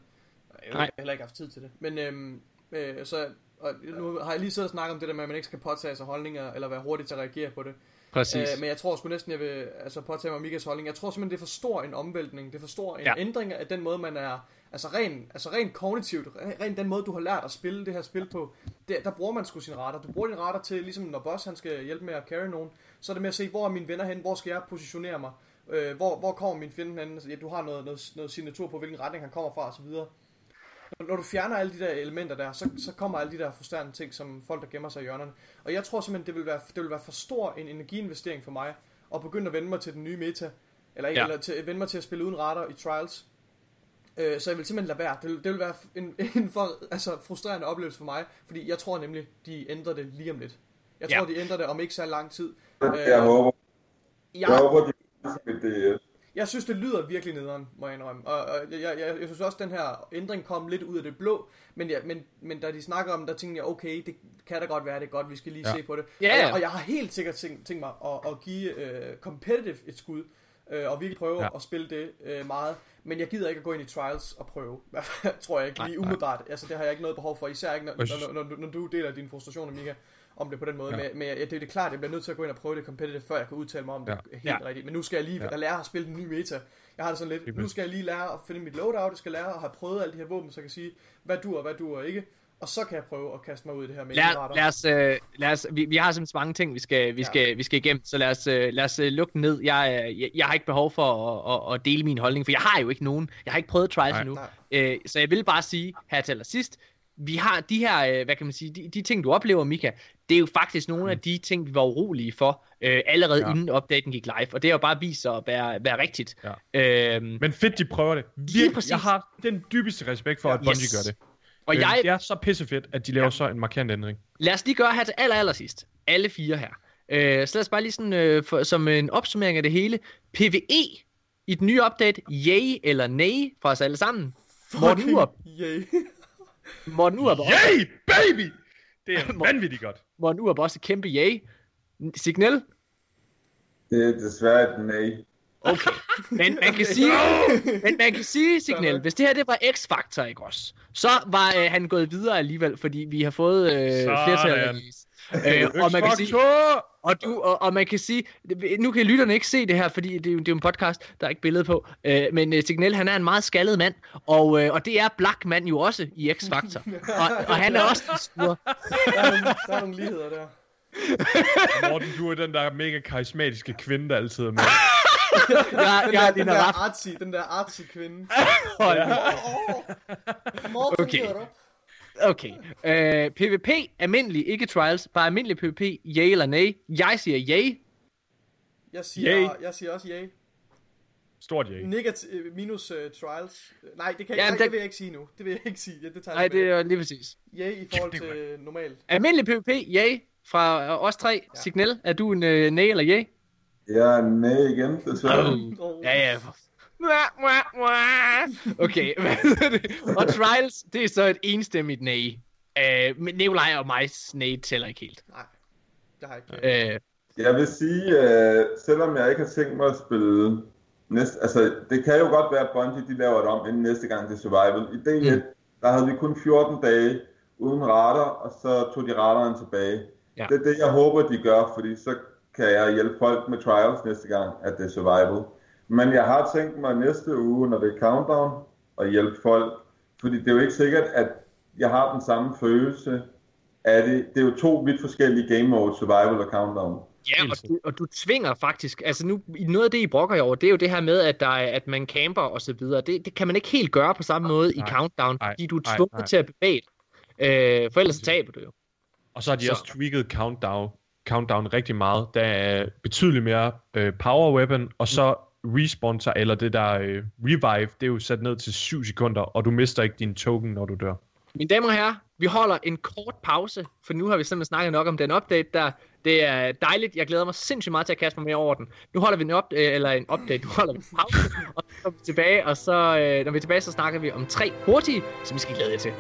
Jeg har heller ikke haft tid til det. Men øhm, øh, så, og nu har jeg lige siddet og snakket om det der med, at man ikke skal påtage sig holdninger, eller være hurtig til at reagere på det. Præcis. Øh, men jeg tror sgu næsten, jeg vil altså, påtage mig Mikas holdning. Jeg tror simpelthen, det er for stor en omvæltning. Det er for stor en Ja. ændring af den måde, man er... Altså rent altså ren kognitivt, re- rent den måde, du har lært at spille det her spil på, der, der bruger man sgu sin radar. Du bruger din radar til, ligesom når boss han skal hjælpe med at carry nogen, så er det med at se, hvor er mine venner hen, hvor skal jeg positionere mig, øh, hvor, hvor kommer min fjende hen, ja, du har noget, noget, noget signatur på, hvilken retning han kommer fra osv. Når, når du fjerner alle de der elementer der, så, så kommer alle de der frustrerende ting, som folk, der gemmer sig i hjørnerne. Og jeg tror simpelthen, det vil være, det vil være for stor en energiinvestering for mig, at begynde at vende mig til den nye meta, eller, Ja. eller til, vende mig til at spille uden radar i Trials. Øh, så jeg vil simpelthen lade være. Det vil, det vil være en, (laughs) en for, altså, frustrerende oplevelse for mig, fordi jeg tror nemlig, de ændrer det lige om lidt. Jeg Ja. tror, de ændrer det om ikke så lang tid. Jeg håber, jeg jeg, håber, de det. Jeg synes, det lyder virkelig nederen, må jeg indrømme. Og, og jeg, jeg, jeg, synes også, at den her ændring kom lidt ud af det blå. Men, ja, men, men da de snakker om, der tænkte jeg, okay, det kan da godt være, det er godt, vi skal lige Ja. se på det. Ja, og, jeg, og jeg har helt sikkert tænkt, tænkt mig at, at give uh, competitive et skud. Uh, og virkelig prøve Ja. at spille det uh, meget. Men jeg gider ikke at gå ind i trials og prøve. (laughs) Tror jeg ikke lige nej. umiddelbart. Altså det har jeg ikke noget behov for. Især ikke, når, når, når, når du deler dine frustrationer, Mika, om det på den måde. Ja. Men, men jeg, det, det er klart, jeg bliver nødt til at gå ind og prøve det competitive, før jeg kan udtale mig om det Ja. helt Ja. rigtigt. Men nu skal jeg lige Ja. lære at spille den nye meta. Jeg har det sådan lidt, nu skal jeg lige lære at finde mit loadout, jeg skal lære at have prøvet alle de her våben, så jeg kan sige, hvad du og hvad du og ikke. Og så kan jeg prøve at kaste mig ud i det her med Lad, lad os, øh, lad os vi, vi har simpelthen mange ting, vi skal, vi Ja. skal, vi skal igennem, så lad os, øh, lad os øh, lukke ned. Jeg, øh, jeg, jeg har ikke behov for at, at, at dele min holdning, for jeg har jo ikke nogen. Jeg har ikke prøvet trials Nej. endnu. Nej. Øh, så jeg vil bare sige her til allersidst, vi har de her, øh, hvad kan man sige, de, de ting, du oplever, Mika, det er jo faktisk nogle af de ting, vi var urolige for, øh, allerede Ja. inden opdaten gik live, og det har jo bare vist sig at være, være rigtigt. Ja. Øhm, Men fedt, de prøver det. Virkelig, præcis. jeg har den dybeste respekt for, Ja. at Bungie Yes. gør det. og Øh, jeg, Det er så pissefedt, at de laver Ja. så en markant ændring. Lad os lige gøre her til aller, aller sidst. Alle fire her. Øh, så lad os bare lige sådan, øh, for, som en opsummering af det hele. PvE i den nye update. Yay eller nay fra os alle sammen. Morten Urup. yay. (laughs) Morten Urup, også, Yay, baby! Det er (laughs) vanvittigt godt. Morten Urup også et kæmpe yay. Signal. Det er desværre et nej. Okay. Men man kan sige, (laughs) men man kan sige, Signal, hvis det her det var X-Factor, ikke også? Så var øh, han gået videre alligevel, fordi vi har fået øh, flertal. Sådan. Øh, og man kan sige! Og, du, og, og man kan sige, nu kan lytterne ikke se det her, fordi det er, jo- det er jo en podcast, der er ikke billede på, øh, men øh, Signal, han er en meget skaldet mand, og, øh, og det er Black Man jo også i X-Factor, (laughs) og, og han er også en sur. Der er nogle, der er nogle ligheder der. (laughs) Morten, du er den der mega karismatiske kvinde, der altid er med. (laughs) Jeg, Den, jeg der, er den der artsy, den der artsy kvinde. Hold nu. åh. Morten Okay. Okay. Øh, PvP, almindelig, ikke trials, bare almindelig PvP, yay eller nay. Jeg siger yay. Jeg siger, Yay. jeg siger også yay. Stort yay. Negativ, minus uh, trials. Nej, det, kan, Jamen, nej, det- det vil jeg ikke sige nu. Det vil jeg ikke sige. Ja, det tager Nej, det er lige præcis. Yay i forhold Det til øh, normalt. Almindelig PvP, yay. Fra øh, os tre. Ja. Signal, er du en øh, nay eller yay? Jeg er nej igen, desværre. Oh. Ja, ja. Mwah. Okay? (laughs) Og Trials, det er så et enstemmigt nej. Uh, men Nikolaj og mig nej tæller ikke helt. Nej, det har jeg ikke. Uh, Jeg vil sige, øh, selvom jeg ikke har tænkt mig at spille næste, altså det kan jo godt være, at Bungie de laver det om inden næste gang til Survival. I D1, Mm. mm. der havde vi kun 14 dage uden radar, og så tog de radaren tilbage. Ja. Det er det, jeg håber, de gør, fordi så kan jeg hjælpe folk med trials næste gang, at det er Survival. Men jeg har tænkt mig næste uge, når det er Countdown, at hjælpe folk, fordi det er jo ikke sikkert, at jeg har den samme følelse af det. Det er jo to vidt forskellige game modes, Survival og Countdown. ja, og du, og du tvinger faktisk, altså nu, noget af det, I brokker jer over, det er jo det her med, at, der er, at man camper og så videre. Det, det kan man ikke helt gøre på samme måde i Nej. Countdown, Nej. fordi du er tvunget Nej. til at bevæge dig. Øh, for ellers så taber du jo. Og så har de Så- også tweaked countdown, countdown rigtig meget. Der er betydeligt mere øh, power weapon, og så respawn sig, eller det der øh, revive, det er jo sat ned til 7 sekunder, og du mister ikke din token, når du dør. Mine damer og herrer, vi holder en kort pause, for nu har vi simpelthen snakket nok om den update der. Det er dejligt, jeg glæder mig sindssygt meget til at kaste mig mere over den. Nu holder vi en, up, øh, eller en update, nu holder vi en pause, (laughs) og så kommer vi tilbage, og så, øh, når vi er tilbage, så snakker vi om tre hurtige, som vi skal glæde jer til.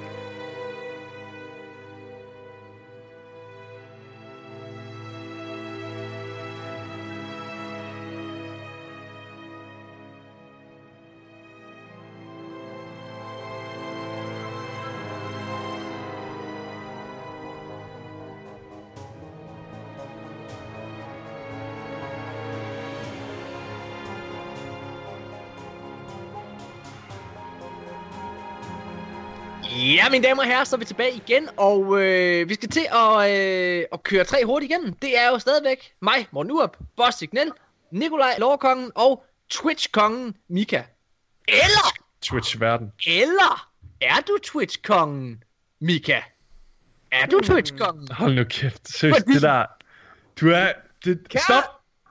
Ja, mine damer og herrer, så er vi tilbage igen, og øh, vi skal til at, øh, at køre tre hurtigt igennem. Det er jo stadigvæk mig, Morten Urup, Boss Signal, Nikolaj Loverkongen og Twitch-kongen Mika. Eller, Twitch-verden. eller er du Twitch-kongen, Mika? Er du Twitch-kongen? Hold nu kæft. Seriøst, Fordi- det der... Du er... Det, Kære, stop!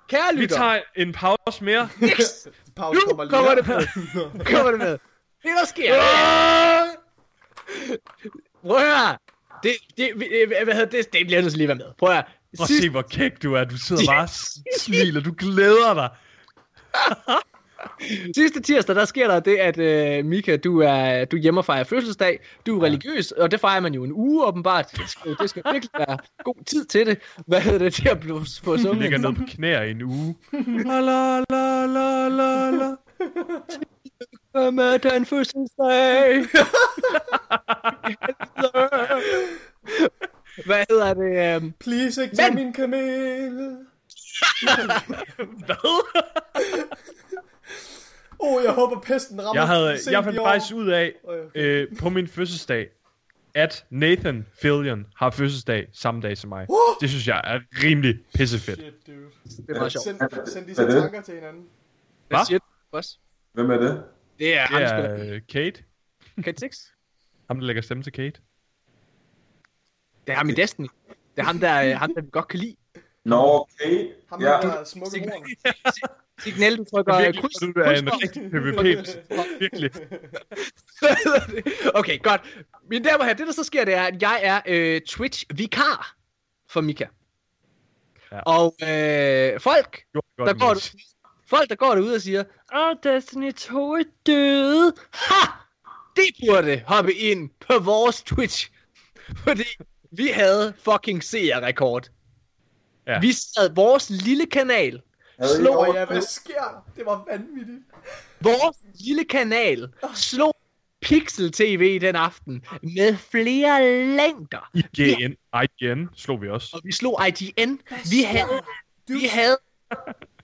kære Vi lytter, tager en pause mere. yes, Pause nu kommer lige (laughs) kommer det med. Kommer det med. Det der sker, er, prøv at høre. Det, det, øh, hvad hedder det, det bliver nødt til lige at være med. Prøv at høre. Prøv at se, hvor kæk du er. Du sidder bare og s- smiler. Du glæder dig. (laughs) Sidste tirsdag, der sker der det, at øh, Mika, du er du hjemme og fejrer fødselsdag. Du er ja. religiøs, og det fejrer man jo en uge åbenbart. Det skal, det skal virkelig være god tid til det. Hvad hedder det til at blive Du sunget? ligger ned på knæer i en uge. (laughs) La la la la la la. (laughs) med den fødselsdag. (laughs) Hvad hedder det? øhm, Please ikke Men- min kamel. (laughs) Hvad? Åh, oh, jeg håber pesten rammer Jeg, havde, jeg fandt faktisk ud af, Okay. øh, på min fødselsdag, at Nathan Fillion har fødselsdag samme dag som mig. Uh! Det synes jeg er rimelig pissefedt. Shit, dude. Det er meget sjovt. Send, send disse er tanker til hinanden. Hvad? Hvem er det? Det er, Det er øh, Kate. Kate Six. (laughs) Ham, der lægger stemme til Kate. Det er ham i Destiny. Det er ham, der, øh, ham, der vi godt kan lide. Nå, Kate. Ham Ja, der er smukke horn. (laughs) Signal, du trykker Virkelig, kryds. du er en rigtig PvP. Virkelig. (laughs) okay, godt. Mine damer og herrer, det der så sker, det er, at jeg er øh, Twitch-vikar for Mika. Ja. Og øh, folk, Gjorde det der godt, går. Folk, der går derude og siger, Åh, Destiny 2 er døde. Ha! Det burde hoppe ind på vores Twitch. Fordi vi havde fucking seerrekord. Ja. Vi sad vores lille kanal, slog ja, hvad sker? Det var vanvittigt. vores lille kanal slog Pixel TV den aften med flere længder. IGN, IGN slog vi også. Og vi slog IGN. Hvad Vi havde, vi havde,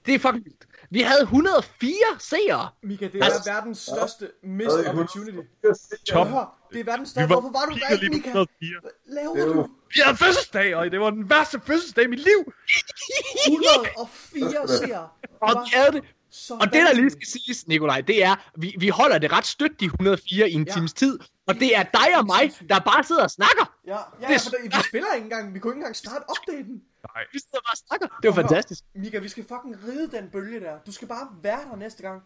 det er fucking vildt. Vi havde 104 seere. Mika, det er Altså- verdens største missed opportunity. Top. Hør, det er verdens største. var Hvorfor var du der lige ikke, lige Mika? 104. Hvad laver Det er du? Vi havde fødselsdag, og det var den værste fødselsdag i mit liv. 104 (laughs) seere. Og vi havde det. så Og det der lige skal siges, Nikolaj, det er, vi, vi holder det ret stødt, de 104 i en Ja. times tid. Og det er dig og mig, der bare sidder og snakker. Ja, ja, ja for der, vi spiller ikke engang. Vi kunne ikke engang starte updaten. Nej. Vi sidder bare og snakker. Det var fantastisk. Mika, vi skal fucking ride den bølge der. Du skal bare være der næste gang.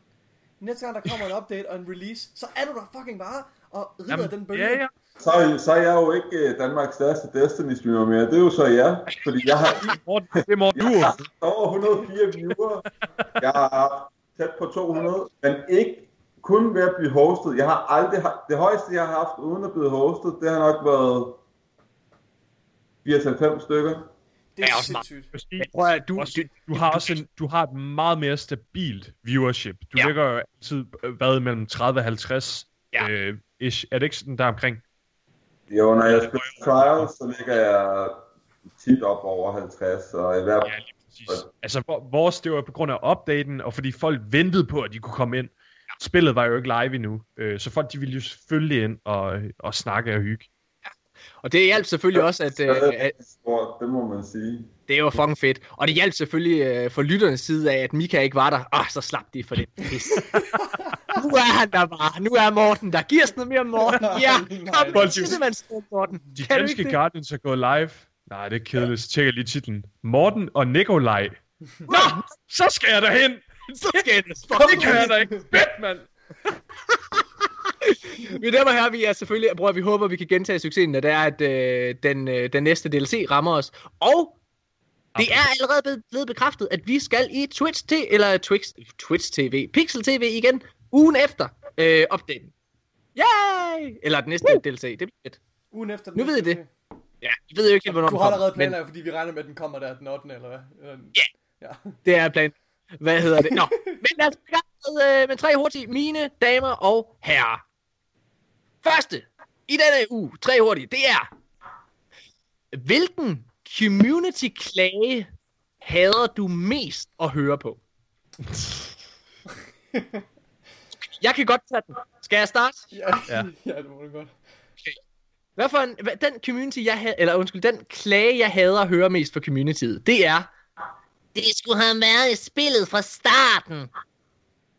Næste gang, der kommer en update og en release, så er du der fucking bare og rider Jamen, den bølge. ja, ja. Så, er så er jeg jo ikke øh, Danmarks største Destiny-streamer mere. Det er jo så jer. Fordi jeg har, Morten, det må du. jeg har over 104 viewer. Jeg har tæt på 200. Men ikke kun ved at blive hostet. Jeg har aldrig haft, det højeste, jeg har haft uden at blive hostet, det har nok været 80-90 stykker. Det er Ja, også meget. at, du, også, du, du har også en, du har et meget mere stabilt viewership. Du Ja. ja. ligger jo altid øh, hvad mellem 30 og 50 Ja. øh, ish. Er det ikke sådan der omkring? Jo, når jeg spiller trials, så ligger jeg tit op over 50, og i hvert Ja, lige præcis. Altså, vores, det var på grund af opdaten, og fordi folk ventede på, at de kunne komme ind. Spillet var jo ikke live endnu, øh, så folk de ville jo selvfølgelig ind og, og snakke og hygge. Og det hjalp selvfølgelig også, at, øh, at det må man sige. det var fucking fedt. Og det hjalp selvfølgelig øh, for lytternes side af, at Mika ikke var der. Åh, oh, så slap de for det pis. (laughs) nu er han der bare. Nu er Morten der. Giv os noget mere Morten. (laughs) Ja, kom nu, Tissemann Morten. De Kan danske? Guardians er gået live. Nej, det er kedeligt. Så tjekker jeg lige titlen. Morten og Nikolaj. Nå, så skal jeg derhen. Så skal det. Det kan jeg da ikke. Fedt, mand. (laughs) Mine damer og herrer, vi er selvfølgelig, bror, vi håber, vi kan gentage succesen, når det er, at øh, den, øh, den næste DLC rammer os. Og det er allerede blevet, bekræftet, at vi skal i Twitch, t- eller Twitch, Twitch TV, Pixel TV igen, ugen efter øh, opdaten. Yay! Eller den næste DLC, det bliver fedt. Ugen efter den Nu ved I det. Ja, vi ved jo ikke helt, hvornår Du har allerede men planer, fordi vi regner med, at den kommer der den 8. eller hvad? Eller- Ja. det er plan. Hvad hedder det? Nå, (laughs) men lad os begynde med, øh, med tre hurtige, mine damer og herrer. Første i denne uge, tre hurtige, det er, hvilken community klage hader du mest at høre på? (laughs) Jeg kan godt tage den. Skal jeg starte? Ja, Ja. ja, det må du godt. Hvad for en, hvad, den community, jeg ha- eller undskyld, den klage, jeg hader at høre mest for communityet, det er, det skulle have været i spillet fra starten.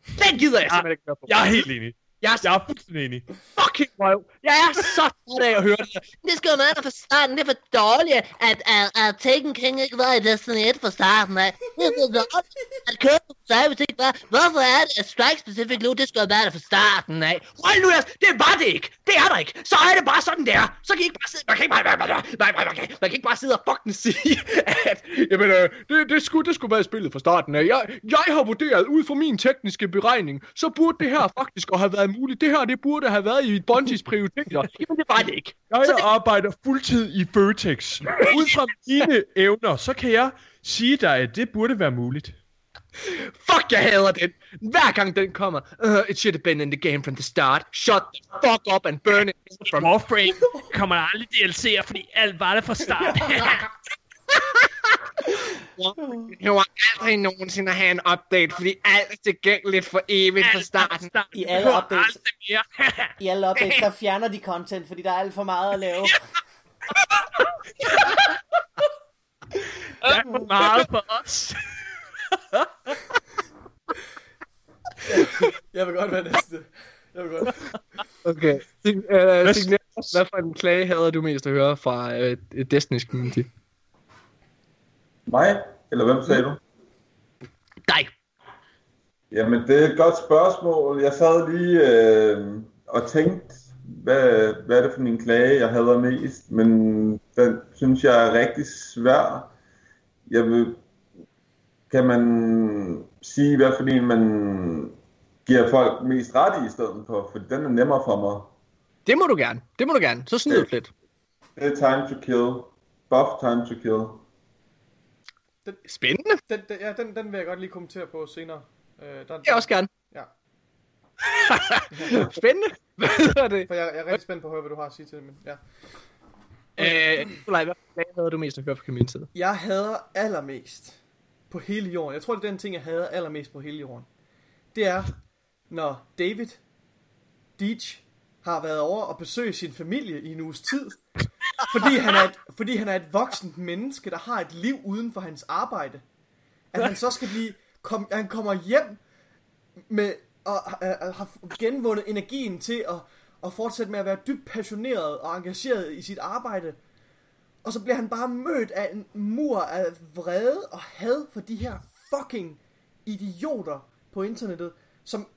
Den gider jeg simpelthen ikke høre på. Jeg er helt enig. Jeg er Jeg er fuldstændig enig. fucking røv. Jeg er så træt af at høre det. Det skal jo være fra starten. Det er for dårligt, at, at, at Taken King ikke var i Destiny 1 fra starten af. Det er for dårligt, at Kirby Service ikke var. Hvorfor er det, at Strike Specific nu, det skal jo være der fra starten af? Hold nu jeres, det var det ikke. Det er der ikke. Så er det bare sådan der. Så kan I ikke bare sidde, man kan ikke bare, man, man, man, man, man, kan, man kan ikke bare sidde og fucking sige, at jamen, øh, det, det, skulle, det skulle være spillet fra starten af. Jeg, jeg har vurderet ud fra min tekniske beregning, så burde det her faktisk have været muligt. Det her, det burde have været i Bungies (laughs) prioriteter. Jamen, det var det ikke. Jeg Så det- arbejder fuldtid i Føtex. Ud fra mine evner, så kan jeg sige dig, at det burde være muligt. Fuck, jeg hader den. Hver gang den kommer. Uh, it should have been in the game from the start. Shut the fuck up and burn it from Warframe kommer der aldrig DLC'er, fordi alt var det fra start. (laughs) (laughs) (laughs) Jeg var aldrig nogensinde at have en update, fordi alt er tilgængeligt for evigt fra starten. I alle updates, (laughs) i alle updates, der (laughs) fjerner de content, fordi der er alt for meget at lave. Der er for meget for os. Jeg vil godt være næste. Jeg vil godt. Okay. Uh, Signe, hvad for en klage havde du mest at høre fra uh, Destiny's community? Mig? Eller hvem sagde du? Dig. Jamen, det er et godt spørgsmål. Jeg sad lige øh, og tænkte, hvad, hvad er det for en klage, jeg hader mest? Men den synes jeg er rigtig svær. Jeg vil, kan man sige, hvad for en man giver folk mest ret i i stedet for? For den er nemmere for mig. Det må du gerne. Det må du gerne. Så snyd lidt. Det er time to kill. Buff time to kill. Spændende. Den, den, ja, den, den vil jeg godt lige kommentere på senere. Øh, der, Det er også gerne. Ja. (laughs) Spændende. Hvad hedder det? For jeg, jeg er rigtig spændt på at høre, hvad du har at sige til det, men ja. Øh, hvad havde du mest at høre fra communityet? Jeg hader allermest på hele jorden. Jeg tror, det er den ting, jeg hader allermest på hele jorden. Det er, når David Deitch har været over og besøgt sin familie i en uges tid. Fordi han, er et, fordi han er et voksent menneske, der har et liv uden for hans arbejde. At han så skal blive... Kom, han kommer hjem med og øh, har genvundet energien til at, at fortsætte med at være dybt passioneret og engageret i sit arbejde. Og så bliver han bare mødt af en mur af vrede og had for de her fucking idioter på internettet, som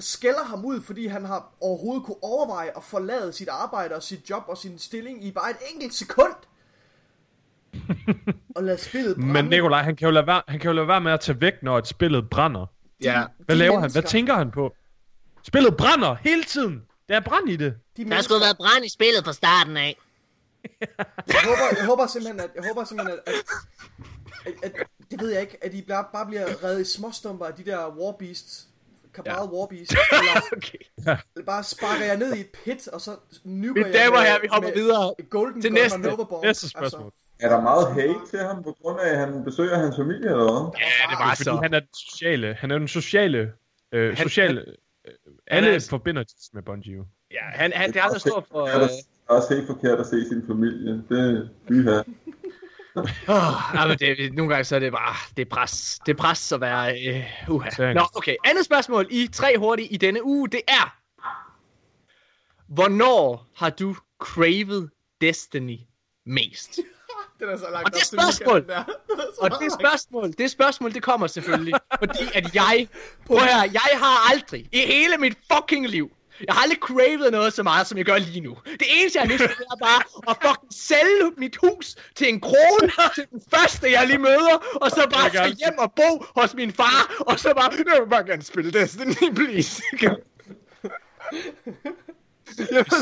skælder ham ud, fordi han har overhovedet kunne overveje at forlade sit arbejde og sit job og sin stilling i bare et enkelt sekund. (laughs) og lade spillet brænde. Men Nikolaj, han kan, jo lade være, han kan jo lade være med at tage væk, når et spillet brænder. Ja. Hvad De laver han? mennesker- Hvad tænker han på? Spillet brænder hele tiden. Der er brand i det. De Der mennesker, skulle være brand i spillet fra starten af. (laughs) jeg, håber, jeg håber simpelthen, at, jeg håber simpelthen, at, at, at, at det ved jeg ikke, at de bare, bare bliver reddet i småstumper af de der warbeasts, Cabal ja. warbeasts, (laughs) eller, (laughs) Okay. eller bare sparker jeg ned i et pit, og så nykker Mine jeg damer herrer, vi hopper videre. Golden til næste. og Nova. Næste spørgsmål. Er der meget hate til ham på grund af, at han besøger hans familie, eller hvad? Ja, det var Fordi så. han er den sociale. Han er den sociale. Øh, Han- sociale øh, han alle er- forbinder det med Bungie. Ja, han, han, det er aldrig stor for... Det er Øh, også helt forkert at se sin familie. Det er her. Oh, ja, men det, nogle gange så er det bare... Det er pres. Det er pres at være... Øh, uha. Tænk. Nå, okay. Andet spørgsmål i tre hurtige i denne uge, det er... Hvornår har du cravet Destiny mest? Den er så langt Og det er spørgsmål. der. (laughs) Er så Og det spørgsmål, det spørgsmål, det kommer selvfølgelig, fordi at jeg, prøv at høre, jeg har aldrig, i hele mit fucking liv, jeg har aldrig cravet noget så meget, som jeg gør lige nu. Det eneste, jeg har lyst til, er bare at fucking sælge mit hus til en krone til den første, jeg lige møder, og så bare gerne- hjem og bo hos min far, og så bare, jeg vil bare gerne spille Destiny, please. (laughs)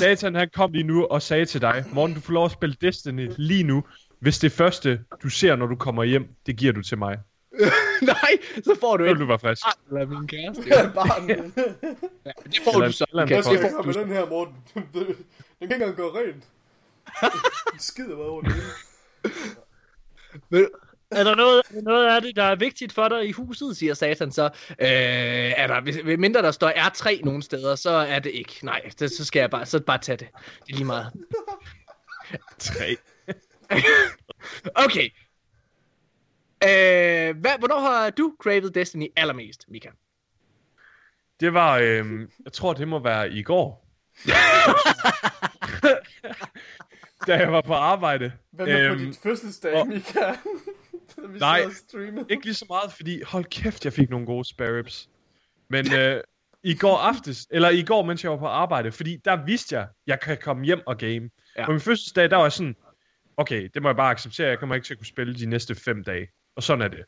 Satan han kom lige nu og sagde til dig, Morten, du får lov at spille Destiny lige nu, hvis det første, du ser, når du kommer hjem, det giver du til mig. (laughs) Nej, så får du Så ikke du være frisk. eller min kæreste. (laughs) Ja, barn. Det får Eller- du så. eller jeg gøre med den her, Morten? (laughs) Den kan ikke engang gøre rent. Den skider bare over det hele. Er der noget, noget af det, der er vigtigt for dig i huset, siger Satan så. Øh, er der, hvis, mindre der står R3 nogle steder, så er det ikke. Nej, det, så skal jeg bare, så bare tage det. Det er lige meget. Tre. Okay. Øh, hvad, hvornår har du cravet Destiny allermest, Mika? Det var, øhm, jeg tror det må være i går. (laughs) da jeg var på arbejde. Hvad med på Øhm, dit fødselsdag, og- Mika? (laughs) Vi Nej. Ikke lige så meget, fordi hold kæft, jeg fik nogle gode spare ribs. Men øh, i går aftes, eller i går, mens jeg var på arbejde, fordi der vidste jeg, jeg kan komme hjem og game. Ja. På min fødselsdag, der var jeg sådan, okay, det må jeg bare acceptere, jeg kommer ikke til at kunne spille de næste fem dage. Og sådan er det.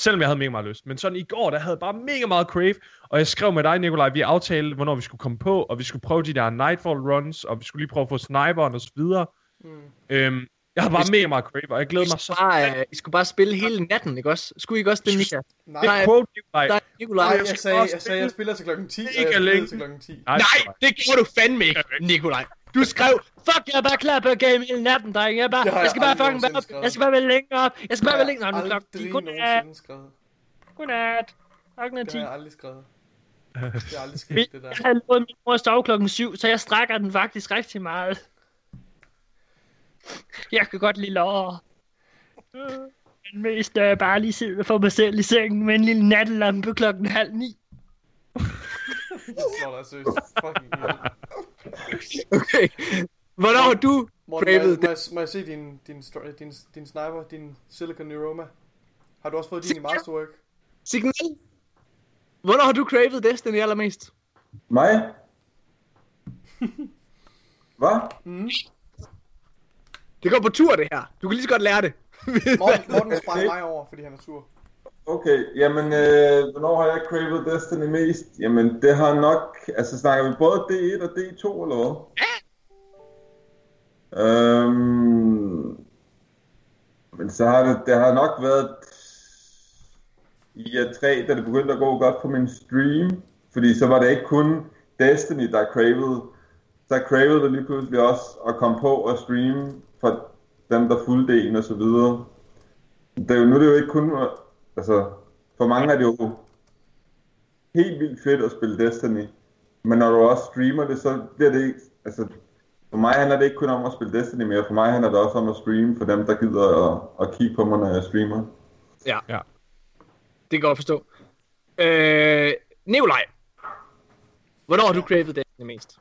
Selvom jeg havde mega meget lyst. Men sådan i går, der havde jeg bare mega meget crave. Og jeg skrev med dig, Nikolaj, vi aftalte, hvornår vi skulle komme på, og vi skulle prøve de der Nightfall runs, og vi skulle lige prøve at få sniperen og så videre. Mm. Øhm, jeg havde bare mega meget crave, og jeg glæder mig så. bare, øh, I skulle bare spille hele natten, ikke også? Skulle I ikke også det, Mika? Nej, Nej, Jeg quote Nikolaj. Nej, Nikolaj. nej, jeg sagde, jeg sagde, jeg spiller til klokken 10, og jeg til klokken 10. Nej, Nej, det gjorde du fandme ikke, Nikolaj. Du skrev, fuck, jeg er bare klar på game hele natten, dreng. Jeg, er bare, har jeg, jeg skal bare fucking være op. Jeg skal bare være længere op. Jeg skal bare være har længere. Er klokken 10. aldrig nogensinde skrevet. Godnat. Klokken er Det 10. har jeg aldrig skrevet. Det har aldrig sket, det der. Jeg har lovet min mor at sove klokken 7, så jeg strækker den faktisk rigtig meget. Jeg kan godt lide lov. (laughs) Men mest er jeg bare lige sidder for mig selv i sengen med en lille nattelampe klokken halv ni. Jeg slår dig seriøst fucking. (laughs) Okay. Hvornår har du Morten, Cravet jeg, må, jeg, må jeg se din, din, din, din sniper, din Silicon Neuroma? Har du også fået din i Masterwork? signal? Hvornår har du cravet Destiny allermest? Mig? (laughs) Hvad? Det går på tur, det her. Du kan lige så godt lære det. Morten, (laughs) Morten sprang mig over, fordi han er sur. Okay, jamen, øh, hvornår har jeg cravet Destiny mest? Jamen, det har nok... Altså, snakker vi både D1 og D2, eller hvad? Øhm, men så har det, det har nok været i year 3, da det begyndte at gå godt på min stream. Fordi så var det ikke kun Destiny, der cravede. Så cravede det lige pludselig også at komme på og streame for dem, der fulgte en og så videre. Det er jo, nu er det jo ikke kun... Altså, for mange er det jo helt vildt fedt at spille Destiny. Men når du også streamer det, så bliver det ikke... Altså, for mig handler det ikke kun om at spille Destiny mere. For mig handler det også om at streame for dem, der gider at, at kigge på mig, når jeg streamer. Ja. Ja. Det kan jeg godt forstå. Øh, Nikolaj. Hvornår har du cravet Destiny mest?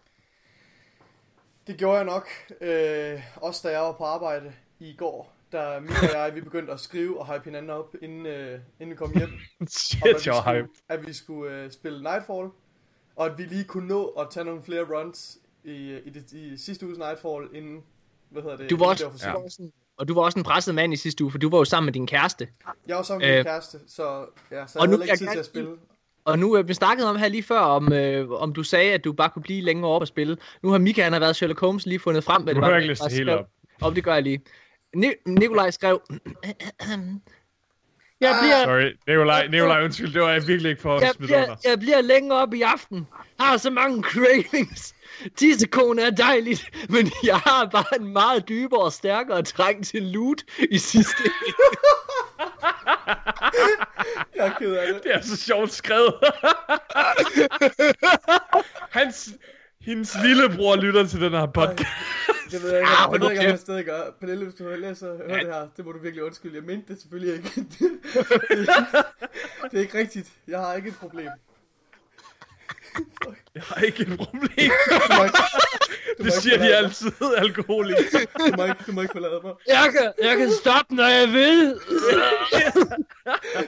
Det gjorde jeg nok, øh, også da jeg var på arbejde i går. Da Mia og jeg, vi begyndte at skrive og hype hinanden op, inden, øh, inden vi kom hjem. (laughs) om, at Shit, vi skulle, hype. at vi skulle øh, spille Nightfall, og at vi lige kunne nå at tage nogle flere runs i, i, det, i sidste uges Nightfall, inden, hvad hedder det, Du var også, det var for du en, og du var også en presset mand i sidste uge, for du var jo sammen med din kæreste. Jeg var sammen med min Øh, kæreste, så, ja, så og jeg nu havde vil ikke jeg tid til at spille. Og nu øh, vi snakkede om her lige før, om, øh, om du sagde, at du bare kunne blive længere op at spille. Nu har Mika, han har været Sherlock Holmes lige fundet frem. hvad Nu det har var, jeg ikke læst og det hele skrev- op. Op, det gør jeg lige. Ni- Nikolaj skrev... Jeg bliver, Sorry, Nikolaj, Nikolaj, undskyld, det var jeg virkelig ikke for at jeg, smide under. bliver, jeg bliver længere op i aften. Har så mange cravings. Tissekone er dejligt, men jeg har bare en meget dybere og stærkere træng til loot i sidste (laughs) Jeg er ked af det. Det er så sjovt skrevet. (laughs) Hans, hendes lillebror lytter til den her podcast. Det ved jeg ikke, hold det ved jeg ikke, om jeg stadig gør. Pernille, hvis du læser og hører det her, det må du virkelig undskylde. Jeg mente det selvfølgelig ikke. (laughs) det er ikke rigtigt. Jeg har ikke et problem. Jeg har ikke et problem. Du må ikke, du må Det ikke siger de altid, alkoholikere. Du må ikke, du må ikke forlade mig. Jeg kan, jeg kan stoppe, når jeg vil.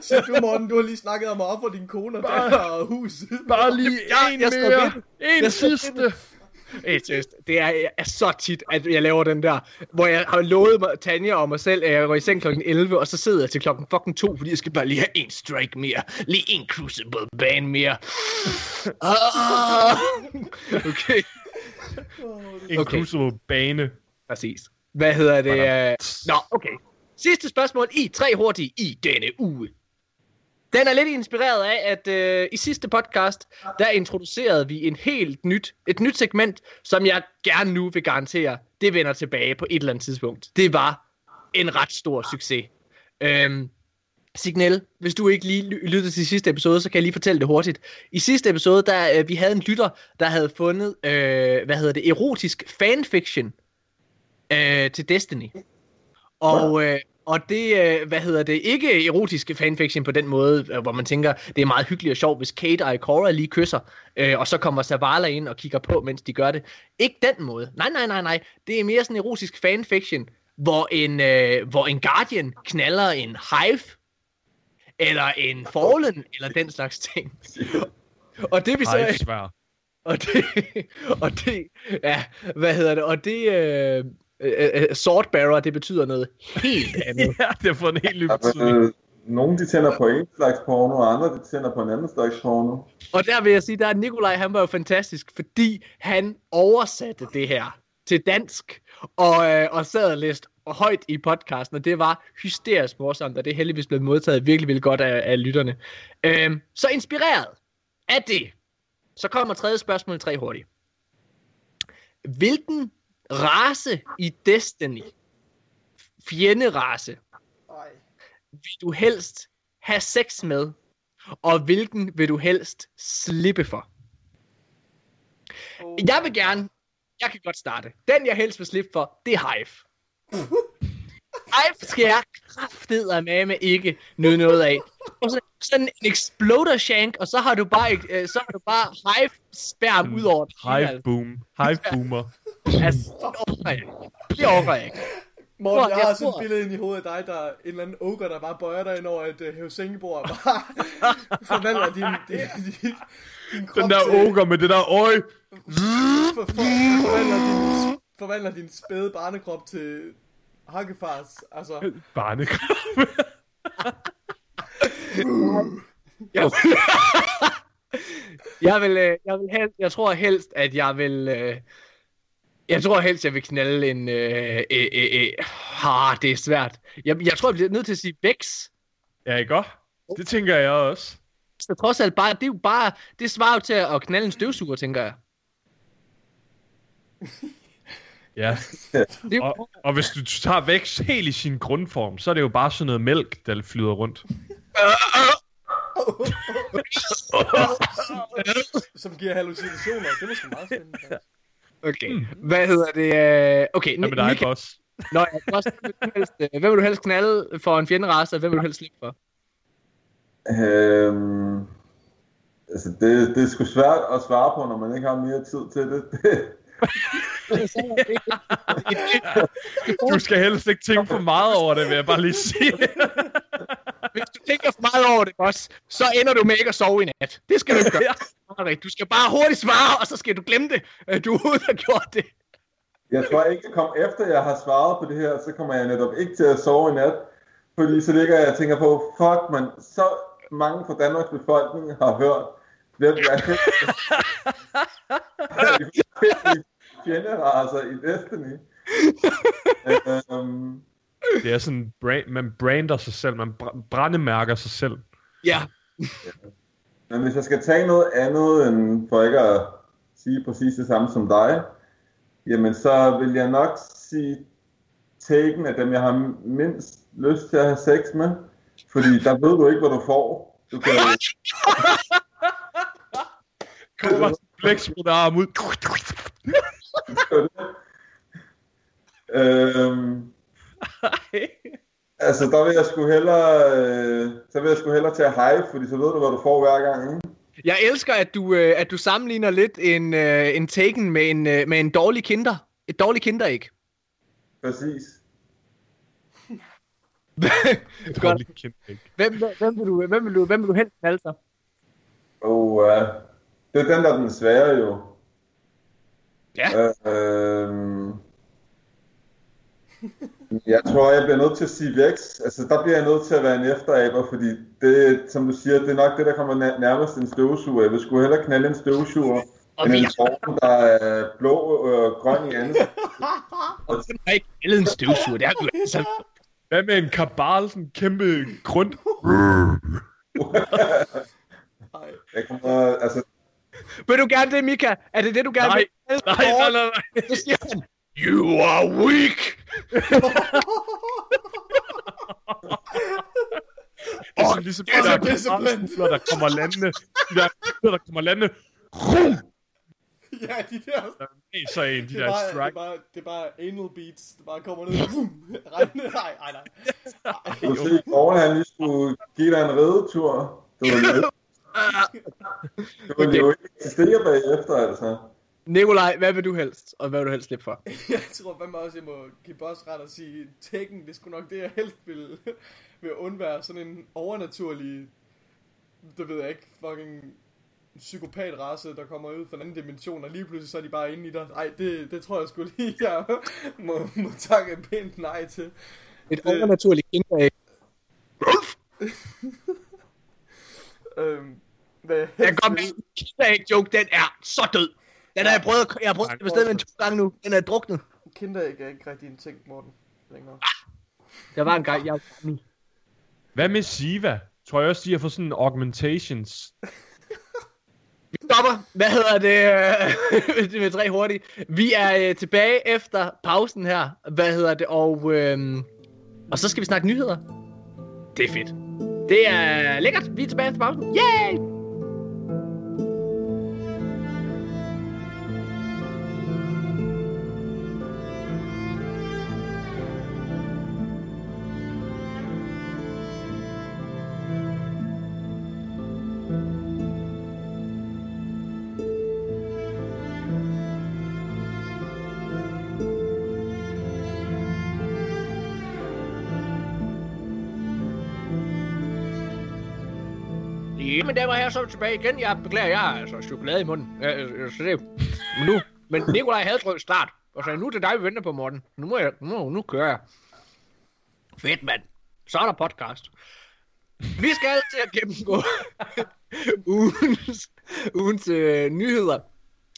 Så du, Morten, du har lige snakket om at ofre din kone og datter og hus. Bare lige Jeg- en jeg mere. En Jeg sidste. Seriøst, det er, er så tit, at jeg laver den der, hvor jeg har lovet mig, Tanja og mig selv, at jeg går i seng klokken 11, og så sidder jeg til klokken fucking 2, fordi jeg skal bare lige have en strike mere. Lige en crucible bane mere. Ah. Okay, En Okay. crucible bane. præcis. Hvad hedder det? Nå, okay. Sidste spørgsmål i tre hurtige i denne uge. Den er lidt inspireret af, at øh, i sidste podcast, der introducerede vi en helt nyt, et nyt segment, som jeg gerne nu vil garantere, det vender tilbage på et eller andet tidspunkt. Det var en ret stor succes. Øhm, Signal, hvis du ikke lige ly- lyttede til sidste episode, så kan jeg lige fortælle det hurtigt. I sidste episode, der øh, vi havde en lytter, der havde fundet, øh, hvad hedder det, erotisk fanfiction øh, til Destiny. Og, øh, og det, øh, hvad hedder det, ikke erotiske fanfiction på den måde, øh, hvor man tænker, det er meget hyggeligt og sjovt, hvis Kate og Ikora lige kysser, øh, og så kommer Zavala ind og kigger på, mens de gør det. Ikke den måde. Nej, nej, nej, nej. Det er mere sådan erotisk fanfiction, hvor en, øh, hvor en Guardian knaller en Hive, eller en Fallen, eller den slags ting. (laughs) Og det vi så... Svær. Og det, (laughs) og det, ja, hvad hedder det, og det, øh, øh, øh, Swordbearer, det betyder noget helt (laughs) andet. Ja, det har fået en helt ny betydning. øh, nogle de tænder på en slags porno, og andre de tænder på en anden slags porno. Og der vil jeg sige, der er Nikolaj, han var jo fantastisk, fordi han oversatte det her til dansk, og, øh, og sad og læste højt i podcasten, og det var hysterisk morsomt, og det er heldigvis blevet modtaget virkelig, virkelig godt af, af lytterne. Øhm, så inspireret af det, så kommer tredje spørgsmål tre hurtigt. hvilken race i Destiny, fjenderace, Ej. vil du helst have sex med, og hvilken vil du helst slippe for? Oh. Jeg vil gerne, jeg kan godt starte. Den jeg helst vil slippe for, det er Hive. (laughs) Hive skal jeg kraftedere med med ikke nyde noget af. Og så sådan en exploder shank, og så har du bare, øh, så har du bare Hive sperm ud over det. Hive boom. Hive boomer. Altså, det overgår jeg ikke. Det overgår jeg ikke. Morten, jeg jeg har sådan et billede ind i hovedet af dig, der er en eller anden ogre, der bare bøjer dig ind over et uh, hævsængebord og bare (laughs) forvandler din, din, din, din krop Den der til, ogre med det der øje. for, for, forvandler, din, forvandler din spæde barnekrop til hakkefars. Altså, (laughs) Barnekrab. (laughs) Jeg, jeg vil, øh, jeg vil helst, jeg tror helst, at jeg vil, øh, jeg tror helst, jeg vil knalde en, øh, øh, øh, øh, ah, det er svært. Jeg, jeg tror, jeg bliver nødt til at sige Vex. Ja, ikke også? Det tænker jeg også. Så trods alt bare, det er jo bare, det svarer jo til at knalde en støvsuger, tænker jeg. Ja. Jo, Og, og hvis du tager væk helt i sin grundform, så er det jo bare sådan noget mælk, der flyder rundt. (laughs) som giver hallucinationer. Det er måske meget spændende. Okay. Hvad hedder det? øh, Okay, Hvad med dig, Mika- boss? Nå, kan også, hvem, vil du helst, øh, hvem vil du helst knalde for en fjenderace, og hvem vil du helst slippe for? Øhm, altså, det, det er sgu svært at svare på, når man ikke har mere tid til det. (laughs) Du skal helst ikke tænke for meget over det, vil jeg bare lige sige. (laughs) Hvis du tænker for meget over det, boss, så ender du med ikke at sove i nat. Det skal du ikke gøre. (laughs) Du skal bare hurtigt svare, og så skal du glemme det. at Du overhovedet har gjort det. Jeg tror ikke, at komme efter jeg har svaret på det her, så kommer jeg netop ikke til at sove i nat. Fordi så ligger jeg og tænker på, fuck man, så mange fra Danmarks befolkning har hørt, hvem er. (laughs) (laughs) Fjenderacer i Destiny. øhm, Det er sådan, brand, man brander sig selv, man br- brændemærker sig selv. Ja. men hvis jeg skal tage noget andet, end for ikke at sige præcis det samme som dig, jamen så vil jeg nok sige Taken af dem, jeg har mindst lyst til at have sex med. Fordi der ved du ikke, hvad du får. Du kan (laughs) Kommer sådan en blæksprutarm ud. øhm, altså, der vil jeg sgu hellere, øh, så vil jeg sgu hellere tage hype, fordi så ved du, hvad du får hver gang. Ikke? Jeg elsker, at du, øh, at du sammenligner lidt en, øh, en Taken med en, øh, med en dårlig kinder. Et dårligt kinder ikke. Præcis. (laughs) Godt. Dårlig kendt, ikke? Hvem, hvem, vil du, hvem, vil du, hvem vil du helst kalde sig? Og uh, det er den, der er den svære jo. Ja. Øh, øhm, (laughs) jeg tror, jeg bliver nødt til at sige vækst. Altså, der bliver jeg nødt til at være en efteraber, fordi det, som du siger, det er nok det, der kommer nær- nærmest en støvsuger. Jeg vil sgu hellere knalde en støvsuger, Og end vi en form, der er blå og grøn i ansigtet. ikke kaldet en støvsuger. Det har du altså. Hvad med en kabal, sådan en kæmpe grund? (laughs) Jeg kommer, altså, Vil du gerne det, Mika? Er det det, du gerne Nej. vil? Nej, nej, nej, nej. Så siger han, You are weak! Det er sådan ligesom det er der kabelfugler, der kommer landende. De der der kommer landende. ja, de der... Nej, så en, de Det er, der bare, det, er strike. bare, det er bare anal beats, der bare kommer ned. (laughs) Vum, regnende. Nej, nej, nej. du se, Morgen han lige skulle give dig en redetur. Du vil (laughs) jo, du vil jo ikke eksistere bagefter, altså. Nikolaj, hvad vil du helst? Og hvad vil du helst slippe for? (laughs) Jeg tror fandme også, jeg må give boss ret og sige, Tekken, det skulle nok det, jeg helst vil, (laughs) vil undvære. Sådan en overnaturlig, det ved jeg ikke, fucking psykopatrace, der kommer ud fra en anden dimension, og lige pludselig så er de bare inde i dig. Ej, det, det tror jeg skulle lige, (laughs) jeg må, må takke pænt nej til. Et Det- overnaturligt kinder ikke. Øhm, hvad jeg Jeg med en kinder ikke joke, den er så død. Den har jeg prøvet, jeg har prøvet at bestemme den to gange nu. Den er druknet. Kinderæg er ikke rigtig en ting, Morten, længere. Der var en gang, jeg var. Hvad med Siva? Tror jeg også, de har fået sådan augmentations? (laughs) Vi stopper. Hvad hedder det? (laughs) det med tre hurtigt. Vi er øh, tilbage efter pausen her. Hvad hedder det? Og, øh, og så skal vi snakke nyheder. Det er fedt. Det er lækkert. Vi er tilbage efter pausen. Yay! Damer og herrer, så er vi tilbage igen. Jeg beklager, jeg har altså chokolade i munden. Jeg, øh, så det men nu. Men Nikolaj Haltrød start. Og så nu til dig, vi venter på, Morten. Nu, må jeg, nu, nu kører jeg. Fedt, mand. Så er der podcast. Vi skal til at gennemgå (laughs) ugens, ugens øh, nyheder.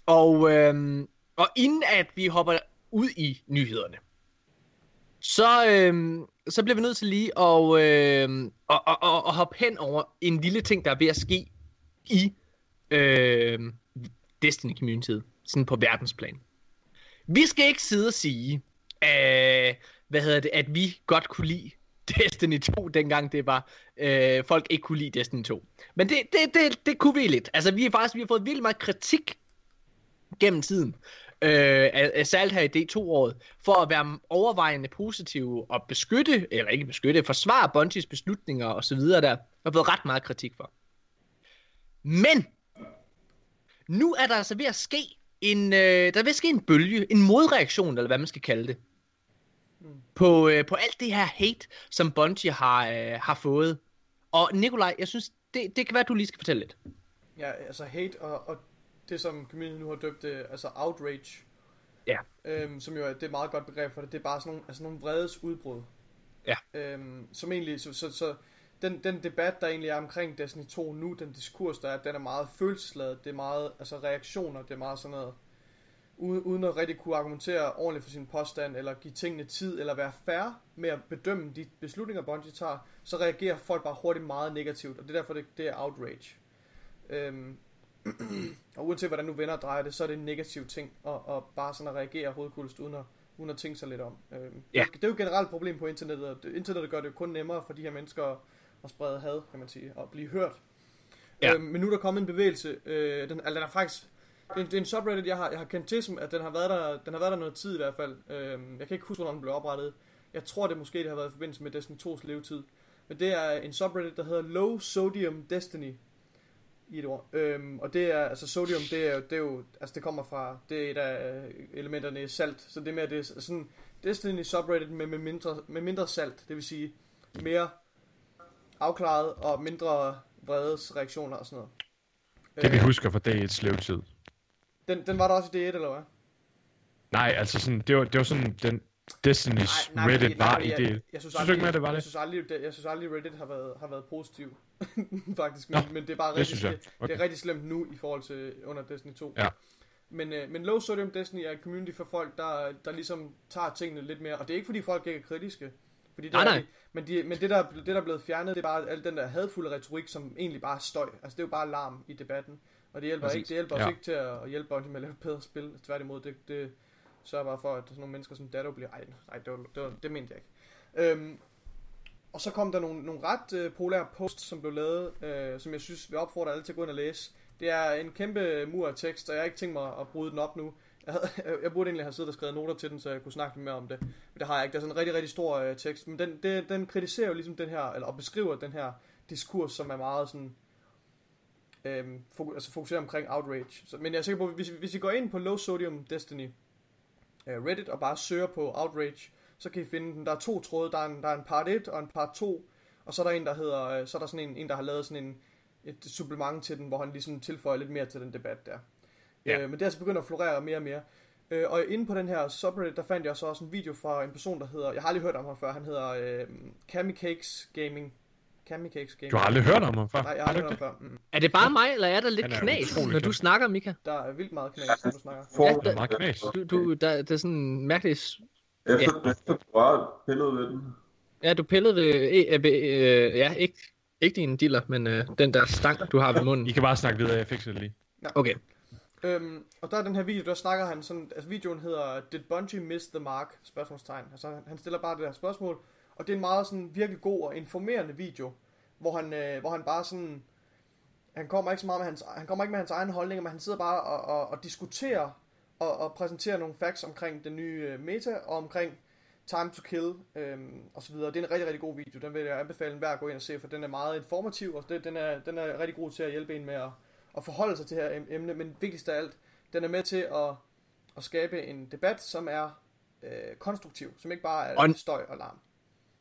Og, øh, og inden at vi hopper ud i nyhederne, så, øh, så bliver vi nødt til lige at, øh, at, at, at, at hoppe hen over en lille ting, der er ved at ske i øh, Destiny Community, sådan på verdensplan. Vi skal ikke sidde og sige, øh, hvad hedder det, at vi godt kunne lide (laughs) Destiny 2, dengang det var, øh, folk ikke kunne lide Destiny 2. Men det, det, det, det kunne vi lidt. Altså, vi er faktisk vi har fået vildt meget kritik gennem tiden øh, af, særligt her i D2-året, for at være overvejende positive og beskytte, eller ikke beskytte, forsvare Bungies beslutninger og så videre der. Der fået blevet ret meget kritik for. Men, nu er der altså ved at ske en, øh, der er ved at ske en bølge, en modreaktion, eller hvad man skal kalde det, på, øh, på alt det her hate, som Bungie har, øh, har fået. Og Nikolaj, jeg synes, det, det kan være, at du lige skal fortælle lidt. Ja, altså hate og, og det, som community nu har døbt, øh, altså outrage, Ja. øhm, som jo er, det er et meget godt begreb for det, det er bare sådan nogle, altså nogle vredes udbrud. Ja. Øhm, som egentlig, så, så, så den, den debat, der egentlig er omkring Destiny 2 nu, den diskurs, der er, den er meget følelsesladet, det er meget, altså reaktioner, det er meget sådan noget, uden, uden at rigtig kunne argumentere ordentligt for sin påstand, eller give tingene tid, eller være fair med at bedømme de beslutninger, Bungie tager, så reagerer folk bare hurtigt meget negativt, og det er derfor, det, det er outrage. Øhm, (clears throat) og uanset hvordan du vender og drejer det, så er det en negativ ting, og, og bare sådan at reagere hovedkulst, uden at, uden at tænke sig lidt om. Øhm, Ja. det, er jo et generelt problem på internettet, og internettet gør det jo kun nemmere for de her mennesker at, at sprede had, kan man sige, og blive hørt. Ja. Øhm, men nu er der kommet en bevægelse, øh, den, altså den er faktisk, det er, en, det er en subreddit, jeg har, jeg har kendt til, som, at den har, været der, den har været der noget tid i hvert fald. Øhm, jeg kan ikke huske, hvornår den blev oprettet. Jeg tror det måske, det har været i forbindelse med Destiny 2's levetid. Men det er en subreddit, der hedder Low Sodium Destiny i et ord. Øhm, og det er, altså sodium, det er, jo- det er jo, altså det kommer fra, det er et af øh, elementerne i salt, så det mere, det er sådan Destiny subreddit med, med, mindre, med mindre salt, det vil sige mere afklaret og mindre vredes reaktioner og sådan noget. Det vi Øh, husker fra D1's levetid. den, den var der også i D1, eller hvad? Nej, altså sådan, det var, det var sådan, den Destiny's Reddit fordi- var fordi i jeg, det. Jeg, jeg synes Synes du ikke aldrig, mere, det var jeg det? synes aldrig, det, jeg synes aldrig Reddit har været, har været positiv, (laughs) faktisk, men, Nå, men det er bare det rigtig, det, det Okay. er rigtig slemt nu i forhold til under Destiny 2. Ja. Men, øh, men Low Sodium Destiny er et community for folk, der, der ligesom tager tingene lidt mere, og det er ikke fordi folk ikke er kritiske, fordi det Nej, er nej. Men, de, men det, der, det der er blevet fjernet, det er bare al den der hadfulde retorik, som egentlig bare er støj. Altså det er jo bare larm i debatten, og det hjælper, Præcis. ikke, det hjælper Ja. os ikke til at, at hjælpe Bungie med at lave et bedre spil. Tværtimod, det, det sørger bare for, at sådan nogle mennesker som Datto bliver... Ej, nej, det, var, det, var, det mente jeg ikke. Øhm, og så kom der nogle, nogle ret øh, polære posts, som blev lavet, øh, som jeg synes vi opfordrer alle til at gå ind og læse. Det er en kæmpe mur af tekst, og jeg har ikke tænkt mig at bryde den op nu. Jeg, havde, (laughs) jeg burde egentlig have siddet og skrevet noter til den, så jeg kunne snakke lidt mere om det. Men det har jeg ikke. Det er sådan en rigtig, rigtig stor øh, tekst. Men den, det, den kritiserer jo ligesom den her, eller og beskriver den her diskurs, som er meget sådan... Øh, fok, altså fokuserer omkring outrage. Så, men jeg er sikker på, hvis, hvis I går ind på Low Sodium Destiny øh, Reddit og bare søger på outrage, så kan I finde den. Der er to tråde. Der er en, der er en part 1 og en part 2. Og så er der en, der hedder, øh, så er der sådan en, en der har lavet sådan en, et supplement til den, hvor han ligesom tilføjer lidt mere til den debat der. Ja. Øh, men det er altså begyndt at florere mere og mere. Øh, og inde på den her subreddit, der fandt jeg så også en video fra en person, der hedder, jeg har aldrig hørt om ham før, han hedder øh, Camicakes Gaming. Camicakes Gaming. Du har aldrig hørt om ham før? Nej, jeg har aldrig hørt om ham før. Mm. Er det bare mig, eller er der lidt er knas, utrolig når du snakker, Mika? Der er vildt meget knas, når du snakker. For, Ja, Det er meget knas. Du, du, der, det er sådan mærkeligt... efter, efter du har pillet ved den. Ja, du pillede ved... Øh, øh, øh, ja, ikke, ikke din diller, men øh, den der stang, du har ved munden. I kan bare snakke videre, jeg fikser det lige. Okay. Øhm, og der er den her video, der snakker han sådan, altså videoen hedder Did Bungie miss the mark? Spørgsmålstegn. Altså han- han stiller bare det der spørgsmål, og det er en meget sådan virkelig god og informerende video, hvor han, øh, hvor han bare sådan, han kommer ikke så meget med hans, han kommer ikke med hans egne holdninger, men han sidder bare og, og, og diskuterer og, og præsenterer nogle facts omkring den nye øh, meta og omkring Time to Kill øhm, og så videre. Det er en rigtig, rigtig god video. Den vil jeg anbefale enhver at gå ind og se, for den er meget informativ, og det, den, er, den er rigtig god til at hjælpe en med at, at forholde sig til det her em- emne, men vigtigst af alt, den er med til at, at skabe en debat, som er øh, konstruktiv, som ikke bare er Og støj og larm.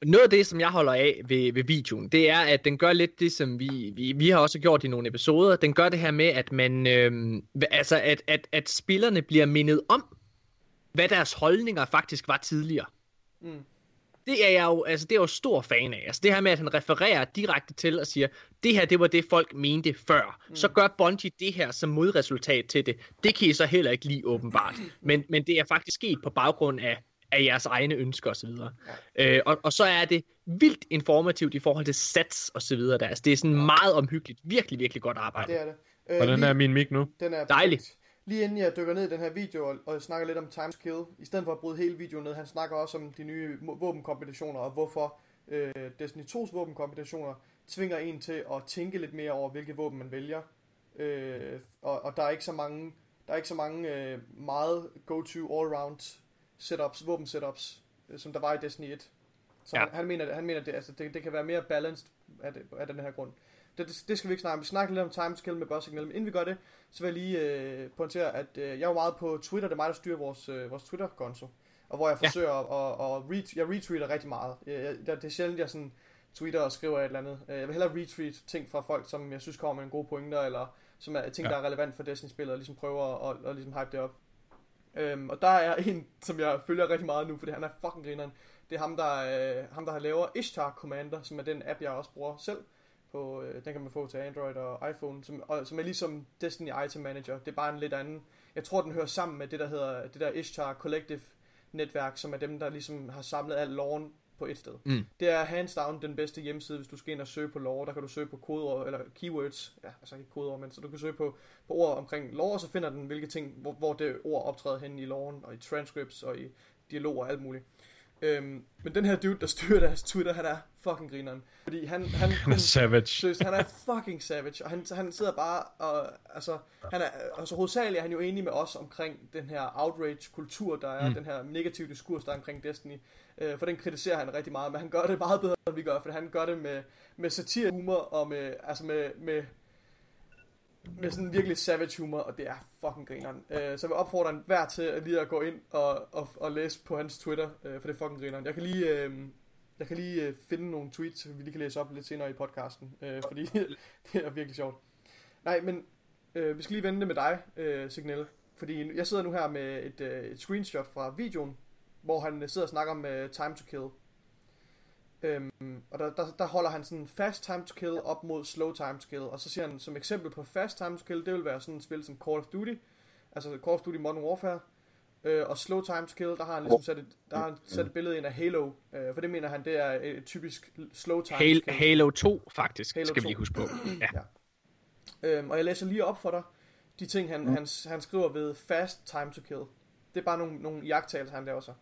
Noget af det, som jeg holder af ved, ved videoen, det er, at den gør lidt det, som vi, vi, vi har også gjort i nogle episoder. Den gør det her med, at man, øhm, altså at, at, at spillerne bliver mindet om, hvad deres holdninger faktisk var tidligere. Mm. Det er jeg jo, altså det er jeg jo stor fan af. Altså det her med, at han refererer direkte til og siger, det her, det var det, folk mente før. Mm. Så gør Bungie det her som modresultat til det. Det kan I så heller ikke lide, åbenbart. Men, men det er faktisk sket på baggrund af, af jeres egne ønsker osv. Ja. Øh, og, og så er det vildt informativt i forhold til sats og så videre der. Altså, det er sådan meget omhyggeligt. Virkelig, virkelig godt arbejde. Det er det. Øh, Hvordan lige- er min mic nu? Den er Dejligt. Lige inden jeg dykker ned i den her video og, og snakker lidt om time skill, i stedet for at bryde hele videoen ned, han snakker også om de nye våbenkombinationer, og hvorfor øh, Destiny 2's våbenkombinationer tvinger en til at tænke lidt mere over, hvilke våben man vælger. Øh, og, og der er ikke så mange, der er ikke så mange øh, meget go-to all-round setups, våben setups, øh, som der var i Destiny 1. Så Ja. han, han mener, han mener det, altså, det, det kan være mere balanced af, det, af den her grund. Det, det, det skal vi ikke snakke om. Vi snakker lidt om time skill med Boss Signal, men inden vi gør det, så vil jeg lige øh, pointere, at øh, jeg er meget på Twitter, det er mig, der styrer vores, øh, vores Twitter-konto, og hvor jeg Ja. forsøger at, at, at re- jeg retweeter rigtig meget. Jeg, jeg, det er sjældent, jeg sådan tweeter og skriver et eller andet. Øh, Jeg vil hellere retweet ting fra folk, som jeg synes kommer med en god pointer, eller som er ting, ja. der er relevant for Destiny-spillet, og ligesom prøver at, at, at ligesom hype det op. Øhm, og der er en, som jeg følger rigtig meget nu, fordi han er fucking grineren. Det er ham, der, øh, ham, der har laver Ishtar Commander, som er den app, jeg også bruger selv. På, øh, den kan man få til Android og iPhone, som, og, som er ligesom Destiny Item Manager. Det er bare en lidt anden. Jeg tror, den hører sammen med det, der hedder det der Ishtar Collective netværk, som er dem, der ligesom har samlet al loven på et sted. Mm. Det er hands down den bedste hjemmeside, hvis du skal ind og søge på lore. Der kan du søge på kodeord, eller keywords, ja, altså ikke kodeord, men så du kan søge på, på ord omkring lore, og så finder den, hvilke ting, hvor, hvor det ord optræder hen i loven, og i transcripts, og i dialoger og alt muligt. Øhm, men den her dude, der styrer deres Twitter, han er fucking grineren. Fordi han, han, Han (laughs) er savage. Seriøst, han er fucking savage, og han, han sidder bare og, altså, han er, altså hovedsageligt er han jo enig med os omkring den her outrage-kultur, der er, mm. den her negative diskurs, der er omkring Destiny, øh, for den kritiserer han rigtig meget, men han gør det meget bedre, end vi gør, for han gør det med, med satire, humor, og med, altså med, med, med sådan virkelig savage humor, og det er fucking grineren. Øh, så jeg vil opfordre hver til at lige at gå ind og, og, og læse på hans Twitter, øh, for det er fucking grineren. Jeg kan lige, øh, jeg kan lige øh, finde nogle tweets, vi lige kan læse op lidt senere i podcasten, øh, (laughs) fordi det er virkelig sjovt. Nej, men øh, vi skal lige vende det med dig, øh, Signal, fordi jeg sidder nu her med et, øh, et screenshot fra videoen, hvor han sidder og snakker om øh, time to kill. Øhm, og der, der, der holder han sådan fast time to kill op mod slow time to kill, og så siger han som eksempel på fast time to kill, det vil være sådan et spil som Call of Duty, altså Call of Duty Modern Warfare, øh, og slow time to kill, der har han ligesom sat et, der har han sat et billede ind af Halo, øh, for det mener han, det er et typisk slow time Halo, to kill. Halo 2, faktisk, Halo skal 2. vi lige huske på. (clears throat) Ja. Ja. Øhm, og jeg læser lige op for dig, de ting han, han, han skriver ved fast time to kill. Det er bare nogle, nogle jagttagelser, han laver så.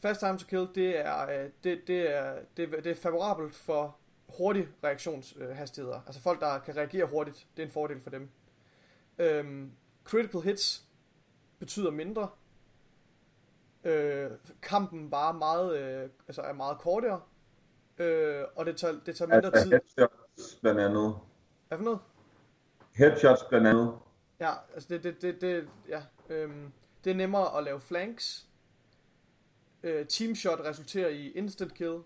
Fast time to kill, det er, øh, det, det er, det, det er favorabelt for hurtig reaktionshastigheder. Altså folk, der kan reagere hurtigt, det er en fordel for dem. Øhm, critical hits betyder mindre. Øh, kampen var meget, øh, altså er meget kortere. Øh, og det tager, det tager mindre Altså tid. headshots blandt andet. Hvad for noget? Headshots blandt andet. Ja, altså det, det, det, det, ja, øhm, det er nemmere at lave flanks. Øh, teamshot resulterer i instant kill.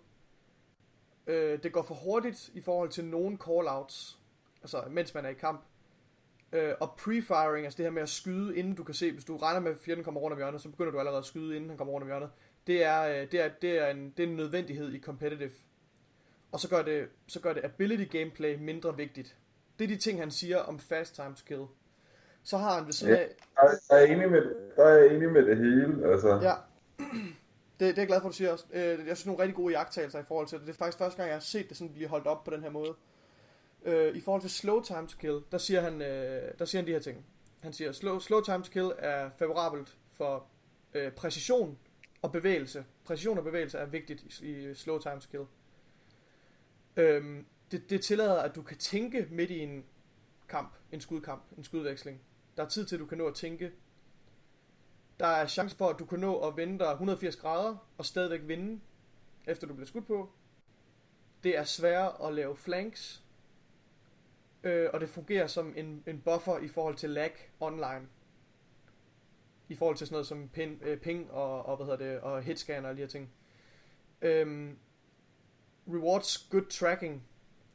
Øh, det går for hurtigt i forhold til nogle callouts, altså mens man er i kamp. Øh, og pre-firing, altså det her med at skyde, inden du kan se, hvis du regner med, at fjenden kommer rundt om hjørnet, så begynder du allerede at skyde, inden han kommer rundt om hjørnet. Det er, øh, det er, det er, en, det er en nødvendighed i competitive. Og så gør, det, så gør det ability gameplay mindre vigtigt. Det er de ting, han siger om fast time to kill. Så har han ved siden Ja. af... Der, der, er enig med, der er enig med det hele. Altså. Ja, det, det er jeg glad for, at du siger også. Øh, jeg synes, nogle rigtig gode jagttagelser i forhold til det. Det er faktisk første gang, jeg har set det sådan blive holdt op på den her måde. Øh, I forhold til slow time to kill, der siger han, øh, der siger han de her ting. Han siger, slow, slow time to kill er favorabelt for øh, præcision og bevægelse. Præcision og bevægelse er vigtigt i, i slow time to kill. Øhm, det, det tillader, at du kan tænke midt i en kamp, en skudkamp, en skudveksling. Der er tid til, at du kan nå at tænke. Der er chance for, at du kan nå at vende dig 180 grader og stadigvæk vinde, efter du bliver skudt på. Det er sværere at lave flanks, øh, og det fungerer som en, en buffer i forhold til lag online. I forhold til sådan noget som pin, øh, ping og, og, hvad hedder det, og hitscanner og de her ting. Øhm, rewards good tracking.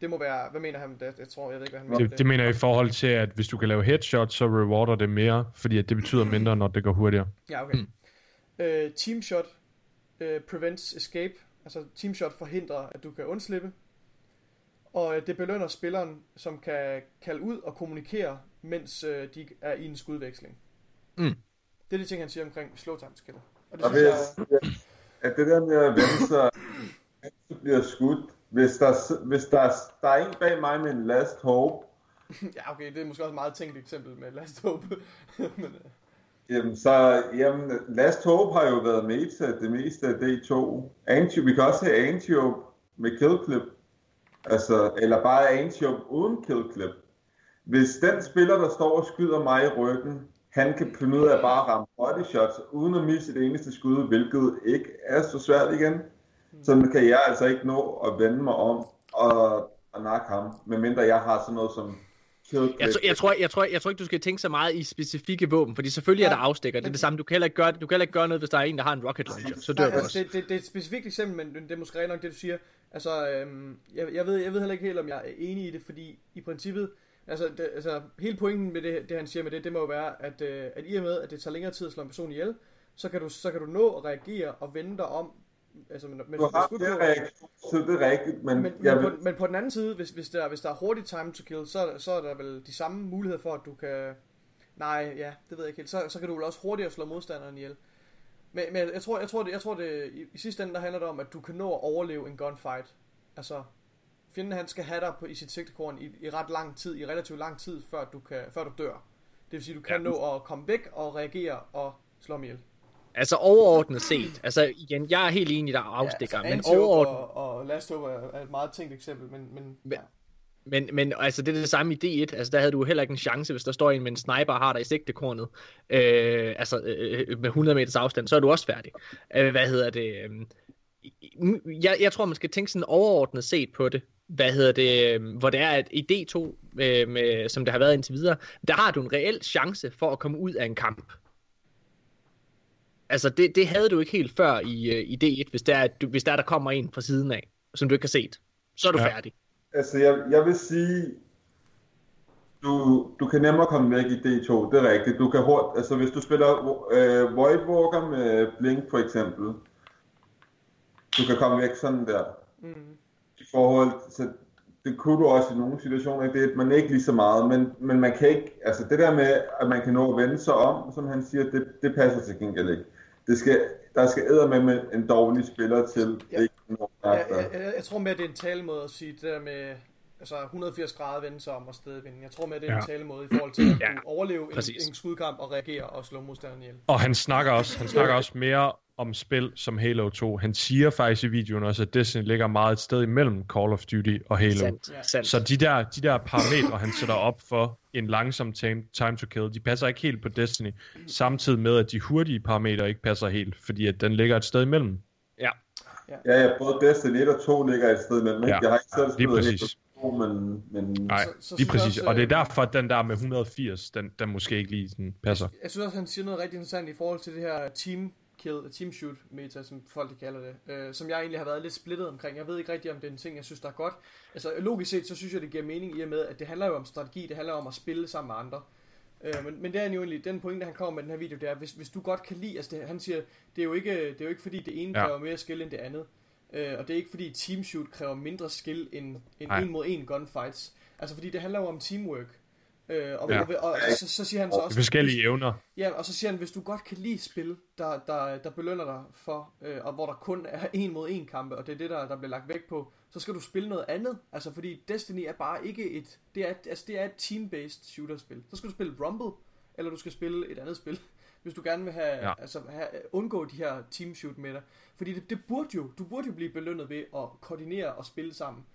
Det må være, hvad mener han? Det, jeg tror, jeg ved ikke, hvad han mener. Det, det mener jeg i forhold til, at hvis du kan lave headshot, så rewarder det mere, fordi at det betyder mindre, når det går hurtigere. Ja, okay. Mm. Øh, teamshot øh, prevents escape. Altså teamshot forhindrer, at du kan undslippe. Og øh, det belønner spilleren, som kan kalde ud og kommunikere, mens øh, de er i en skudveksling. Mm. Det er de ting, han siger omkring slow time skiller. Og det Og synes hvis, jeg, at det der med at vende sig, bliver skudt, hvis der, hvis der, der er en bag mig med en last hope, (laughs) ja okay, det er måske også et meget tænkt eksempel med Last Hope. (laughs) Men, øh, jamen så, jamen, last hope har jo været meta det meste af D2. Anti, vi kan også have Antiope med killclip, altså, eller bare Antiope uden killclip. Hvis den spiller, der står og skyder mig i ryggen, han kan finde ud af bare at ramme body shots, uden at misse et eneste skud, hvilket ikke er så svært igen. Så kan jeg altså ikke nå at vende mig om og, og nakke ham, medmindre jeg har sådan noget som. Jeg, tror, jeg, tror, jeg, tror, jeg tror ikke, du skal tænke så meget i specifikke våben, fordi selvfølgelig er Nej, der afstikker. Det er det samme. Du kan heller ikke gøre, du kan heller ikke gøre noget, hvis der er en, der har en rocket launcher. Så dør Nej, du altså, også. det, det, det er et specifikt eksempel, men det er måske rent nok det, du siger. Altså, øhm, jeg, jeg, ved, jeg ved heller ikke helt, om jeg er enig i det, fordi i princippet, altså, det, altså hele pointen med det, det, han siger med det, det må jo være, at, øh, at i og med, at det tager længere tid at slå en person ihjel, så kan du, så kan du nå at reagere og vende dig om, altså, men, men, Du har det reaktion, så det er rigtigt, men, men, jeg men, vil, på, men på den anden side, hvis, hvis, der, hvis der er hurtig time to kill, så, så er der vel de samme muligheder for, at du kan... Nej, ja, det ved jeg ikke helt. Så, så kan du vel også hurtigere slå modstanderen ihjel. Men, men jeg tror, jeg tror, det, jeg tror det, i, i sidste ende, der handler det om, at du kan nå at overleve en gunfight. Altså, fjenden han skal have dig på, i sit sigtekorn i, i ret lang tid, i relativt lang tid, før du, kan, før du dør. Det vil sige, du kan Ja. nå at komme væk og reagere og slå ham ihjel. Altså overordnet set, altså igen, jeg er helt enig, der er afstikker, men Antiope overordnet, og, og Last Hope er, er et meget tænkt eksempel, men, men, Men- ja. men, men altså det er det samme i D1, altså der havde du heller ikke en chance, hvis der står en med en sniper og har dig i sigtekornet, øh, altså øh, med 100 meters afstand, så er du også færdig. Øh, hvad hedder det? Øh, jeg, jeg tror, man skal tænke sådan overordnet set på det, hvad hedder det, øh, hvor det er, at i D2, øh, med, som det har været indtil videre, der har du en reel chance for at komme ud af en kamp. Altså, det, det havde du ikke helt før i, øh, i D1, hvis der, er, du, hvis der, er, der kommer en fra siden af, som du ikke har set. Så er du Ja. færdig. altså jeg, jeg vil sige, du, du kan nemmere komme væk i D2, det er rigtigt. Du kan hurtigt, altså hvis du spiller øh, Voidwalker med Blink for eksempel, du kan komme væk sådan der. Mm. I forhold til, det kunne du også i nogle situationer i det, men ikke lige så meget, men, men man kan ikke, altså det der med, at man kan nå at vende sig om, som han siger, det, det passer til gengæld ikke. Det skal, der skal æder med, med en dårlig spiller til, Ja. ikke nå Jeg, jeg, jeg, jeg tror mere, det er en talemåde at sige det der med altså 180 grader vende sig om og stedet vinde. Jeg tror mere, det er en Ja. talemåde i forhold til at Ja, kunne overleve præcis. en, en skudkamp og reagere og slå modstanderen ihjel. Og han snakker også, han snakker også mere om spil som Halo 2. Han siger faktisk i videoen også, at Destiny ligger meget et sted imellem Call of Duty og Halo. Sandt, Ja. sandt. Så de der, de der parametre, han sætter op for en langsom time, time to kill, de passer ikke helt på Destiny. Samtidig med, at de hurtige parametre ikke passer helt, fordi at den ligger et sted imellem. Ja. Ja, ja, både Destiny 1 og 2 ligger et sted imellem. Ja, Jeg har ikke selv Lige spillet præcis. Halo 2, men, men Nej, Så- så lige jeg præcis. også, Og det er øh, derfor, at den der med 180, den, den måske ikke lige sådan passer. Jeg synes også, han siger noget rigtig interessant i forhold til det her team kill, team shoot meta, som folk de kalder det, øh, som jeg egentlig har været lidt splittet omkring. Jeg ved ikke rigtig, om det er en ting, jeg synes, der er godt. Altså logisk set, så synes jeg, det giver mening i og med, at det handler jo om strategi, det handler om at spille sammen med andre. Øh, men, men det er jo egentlig, den pointe, han kommer med den her video, det er, hvis, hvis du godt kan lide, altså det, han siger, det er, jo ikke, det er jo ikke fordi, det ene Ja. kræver mere skill end det andet. Øh, og det er ikke fordi, team shoot kræver mindre skill end, end Nej. en mod en gunfights. Altså fordi det handler jo om teamwork. Øh, og, Ja. og, og, så, så, så siger han så også... Forskellige evner. Ja, og så siger han, hvis du godt kan lide spil, der, der, der belønner dig for, øh, og hvor der kun er en mod en kampe, og det er det, der, der bliver lagt vægt på, så skal du spille noget andet. Altså, fordi Destiny er bare ikke et, det er, altså, det er et team-based shooter-spil. Så skal du spille Rumble, eller du skal spille et andet spil, (laughs) hvis du gerne vil have. Ja. altså, have, undgå de her team shoot med dig. Fordi det, det burde jo, du burde jo blive belønnet ved at koordinere og spille sammen.